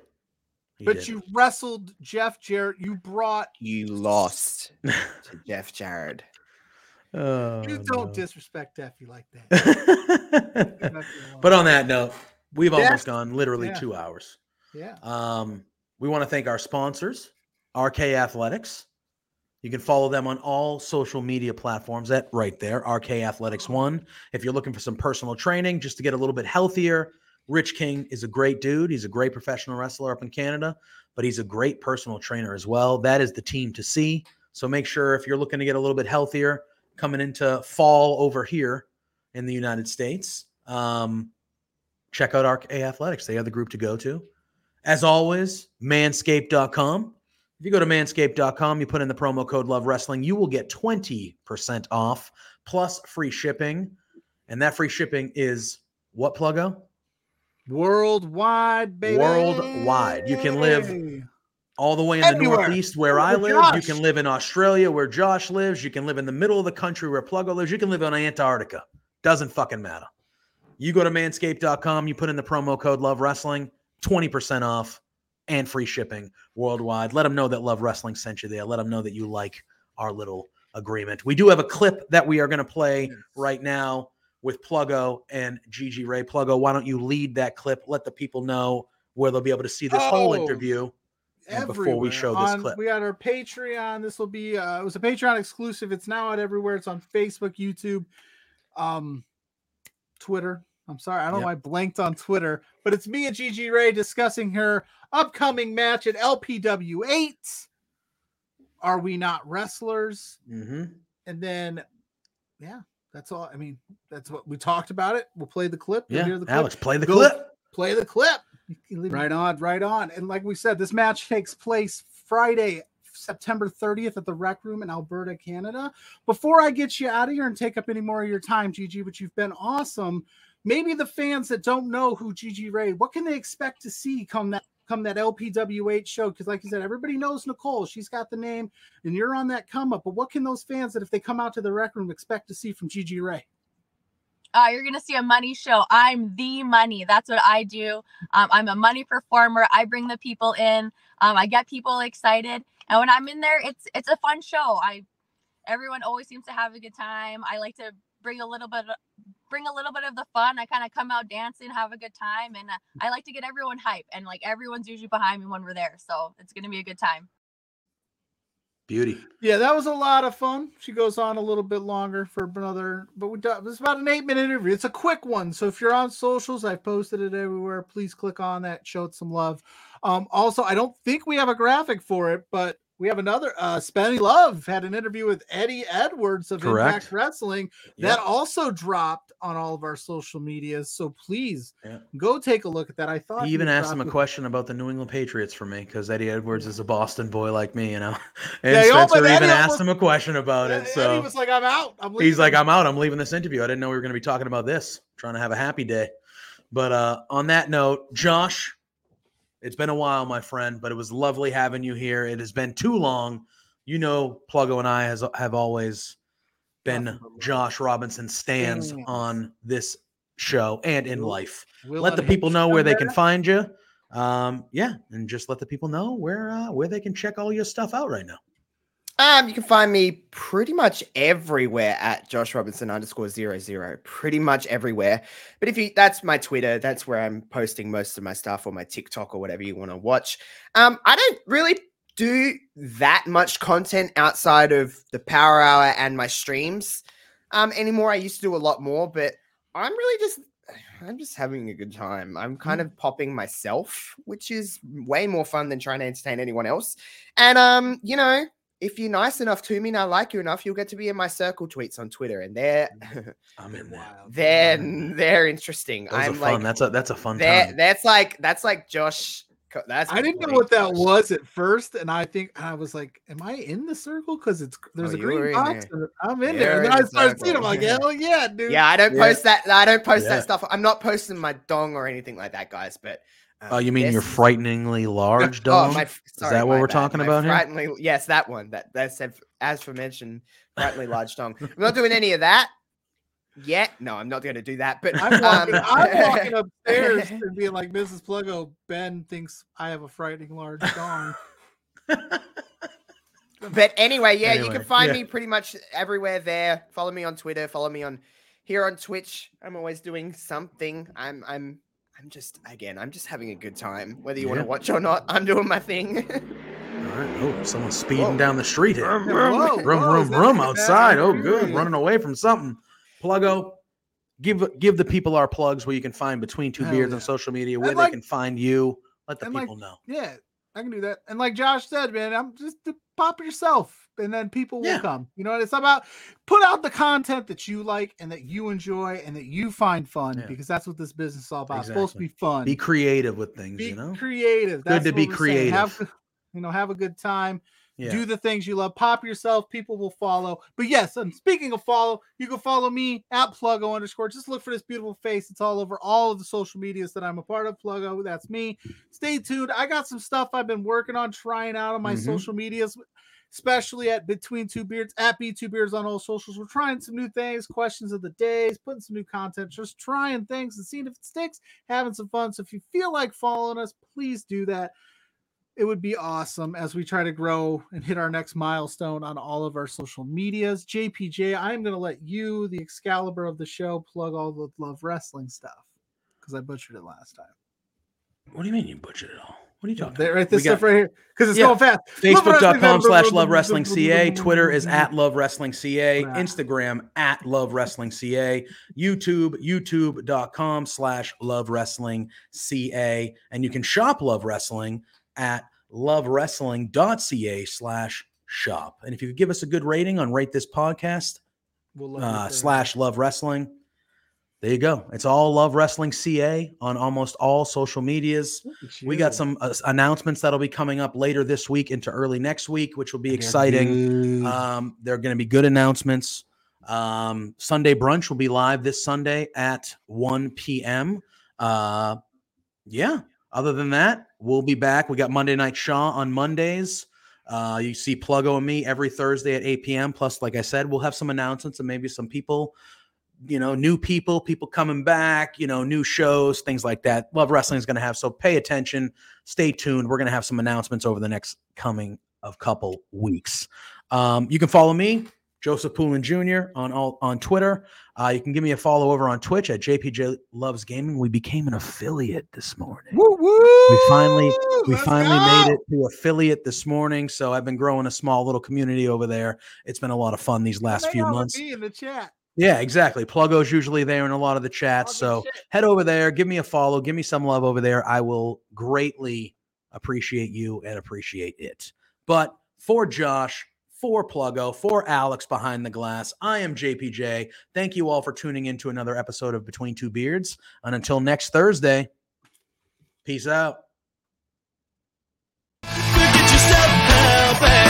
He but did. you wrestled Jeff Jarrett. You brought. You lost to Jeff Jarrett. Oh, you don't no. disrespect Effie like that. Leave Effie alone. but on that note, we've almost gone literally Yeah. two hours. yeah, Um, we want to thank our sponsors, RK Athletics. You can follow them on all social media platforms at right there, RK Athletics One. If you're looking for some personal training just to get a little bit healthier, Rich King is a great dude. He's a great professional wrestler up in Canada, but he's a great personal trainer as well. That is the team to see. So make sure if you're looking to get a little bit healthier coming into fall over here in the United States, um, check out RK Athletics. They are the group to go to. As always, manscaped.com. If you go to manscaped.com, you put in the promo code Love Wrestling, you will get 20% off plus free shipping. And that free shipping is what, Pluggo? worldwide, baby. Worldwide. You can live All the way in the Northeast where oh I Where live. You can live in Australia where Josh lives. You can live in the middle of the country where Pluggo lives. You can live in Antarctica. Doesn't fucking matter. You go to manscaped.com, you put in the promo code Love Wrestling, 20% off and free shipping worldwide. Let them know that Love Wrestling sent you there. Let them know that you like our little agreement. We do have a clip that we are going to play right now with Pluggo and Gigi Rey. Pluggo, why don't you lead that clip? Let the people know where they'll be able to see this whole Oh, interview. and before we show this On- clip. We got our Patreon. This will be uh it was a Patreon exclusive. It's now out everywhere. It's on Facebook, YouTube, um, Twitter. I'm sorry, I don't know Yep. why I blanked on Twitter, but it's me and Gigi Rey discussing her upcoming match at LPW 8. Are we not wrestlers? Mm-hmm. And then yeah, that's all. I mean, that's what we talked about it. We'll play the clip. Yeah, hear the clip Alex, play the Go- clip. play the clip. Right on, right on. And like we said, this match takes place Friday, September 30th at the Rec Room in Alberta, Canada. Before I get you out of here and take up any more of your time, Gigi, but you've been awesome. maybe the fans that don't know who Gigi Rey, what can they expect to see come that come that LPW 8 show? Because like you said, everybody knows Nicole. She's got the name, and you're on that come up. But what can those fans that if they come out to the rec room expect to see from Gigi Rey? uh, you're gonna see a money show. I'm the money. That's what I do. Um, I'm a money performer. I bring the people in. Um, I get people excited, and when I'm in there, it's it's a fun show. I everyone always seems to have a good time. I like to bring a little bit bring a little bit of the fun. I kind of come out dancing, have a good time, and uh, I like to get everyone hype. And like everyone's usually behind me when we're there, so it's gonna be a good time. Beauty. Yeah, that was a lot of fun. She goes on a little bit longer for another, but we done, it's about an eight minute interview. It's a quick one. So if you're on socials, I've posted it everywhere. Please click on that, show it some love. Um, also, I don't think we have a graphic for it, but we have another. Uh, Spenny Love had an interview with Eddie Edwards of Correct. Impact Wrestling that also dropped on all of our social medias. So please Yeah. go take a look at that. I thought He even asked him a dropped it. question about the New England Patriots for me because Eddie Edwards is a Boston boy like me, you know. And Yeah, Spencer even Eddie asked almost- him a question about it. So was like, "I'm out." I'm he's like. I'm out. I'm leaving this interview. I didn't know we were going to be talking about this. trying to have a happy day. But uh, on that note, Josh, it's been a while, my friend, but it was lovely having you here. It has been too long. You know, Pluggo and I has have always been. Josh Robinson stands on this show and in We'll- life. We'll let the people know where they can find you. Um, yeah, and just let the people know where uh, where they can check all your stuff out right now. Um, you can find me pretty much everywhere at Josh Robinson underscore zero zero. Pretty much everywhere. But if you that's my Twitter, that's where I'm posting most of my stuff or my TikTok or whatever you want to watch. Um, I don't really do that much content outside of the power hour and my streams um anymore. I used to do a lot more, but I'm really just I'm just having a good time. I'm kind of popping myself, which is way more fun than trying to entertain anyone else. And um, you know, if you're nice enough to me and I like you enough, you'll get to be in my circle tweets on Twitter, and they're mm. I'm in there. Wild. they're they're interesting. Those are I'm fun. like that's a that's a fun that time. that's like that's like Josh. That's I didn't know what that Josh. was at first, and I think I was like, "Am I in the circle?" Because it's there's Oh, a you were green in box. there. I'm in You're there, and then in I the started seeing. I'm like, "Hell yeah, dude!" Yeah, I don't Yeah. post that. I don't post Yeah. that stuff. I'm not posting my dong or anything like that, guys. But Oh, you mean your this- frighteningly large Oh, dome? my, f- sorry, that what my we're bad. talking My about here? Yes, that one. That that's as- as for mentioned, frighteningly large dong. I'm not doing any of that yet. No, I'm not going to do that. But I'm walking, um, I'm walking upstairs and being like, "Mrs. Pluggo, Ben thinks I have a frightening large dong." But anyway, yeah, you can find yeah. me pretty much everywhere there. Follow me on Twitter. Follow me on here on Twitch. I'm always doing something. I'm I'm I'm just again, I'm just having a good time. Whether you want to watch or not, I'm doing my thing. All right. Oh, someone's speeding Whoa. down the street here. Vroom, Yeah, whoa, Room, whoa, room, is that room like a outside. bad Oh, interview? good. Running away from something. Pluggo, give give the people our plugs where you can find between two Hell beards yeah. on social media, where And they like- can find you. Let the and like- people know. Yeah, I can do that. And like Josh said, man, I'm just to pop yourself, and then people will Yeah. come. You know, what it's about put out the content that you like and that you enjoy and that you find fun Yeah. because that's what this business is all about. It's supposed to be fun. Be creative with things, Be you know? creative. Good to be saying. Have, creative. you know, have a good time. Yeah. Do the things you love. Pop yourself. People will follow. But yes, and speaking of follow, you can follow me at Pluggo underscore. Just look for this beautiful face. It's all over all of the social medias that I'm a part of. Pluggo, that's me. Stay tuned. I got some stuff I've been working on trying out on my Mhm. social medias, especially at Between Two Beards, at B Two Beards on all socials. We're trying some new things, questions of the days, putting some new content, just trying things and seeing if it sticks, having some fun. So if you feel like following us, please do that it would be awesome as we try to grow and hit our next milestone on all of our social medias. JPJ, I'm going to let you, the Excalibur of the show, plug all the Love Wrestling stuff because I butchered it last time. What do you mean you butchered it all? What are you talking There, about? right, this We got stuff right here because it's Yeah. going fast. Love Wrestling, Facebook.com slash blah, blah, Love Wrestling blah, blah, CA. Twitter is at Love Wrestling CA. Instagram at Love Wrestling CA. YouTube, youtube.com slash Love Wrestling CA. And you can shop Love Wrestling at lovewrestling.ca slash shop. And if you could give us a good rating on Rate This Podcast We'll love uh, slash Love Wrestling, there you go. It's all Love Wrestling CA on almost all social medias. We got some uh, announcements that'll be coming up later this week into early next week, which will be exciting. Um, there are going to be good announcements. Um, Sunday brunch will be live this Sunday at 1 p.m. Uh, yeah. Other than that, we'll be back. We got Monday Night Shaw on Mondays. Uh, you see Pluggo and me every Thursday at 8 p.m. Plus, like I said, we'll have some announcements and maybe some people, you know, new people, people coming back, you know, new shows, things like that. Love Wrestling is going to have. So pay attention, stay tuned. We're going to have some announcements over the next coming of couple weeks. Um, you can follow me, Joseph Poulin Jr. on all on Twitter. Uh, you can give me a follow over on Twitch at JPJ Loves Gaming. We became an affiliate this morning. Woo, woo, We finally we let's finally go. made it to affiliate this morning. So I've been growing a small little community over there. It's been a lot of fun these last few months. in the chat. Yeah, exactly. Pluggo's usually there in a lot of the chats. So shit. head over there, give me a follow, give me some love over there. I will greatly appreciate you and appreciate it. But for Josh, for Pluggo, for Alex behind the glass, I am JPJ. Thank you all for tuning in to another episode of Between Two Beards. And until next Thursday, peace out. Look at yourself and.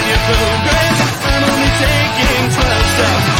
I'm only taking 12 steps.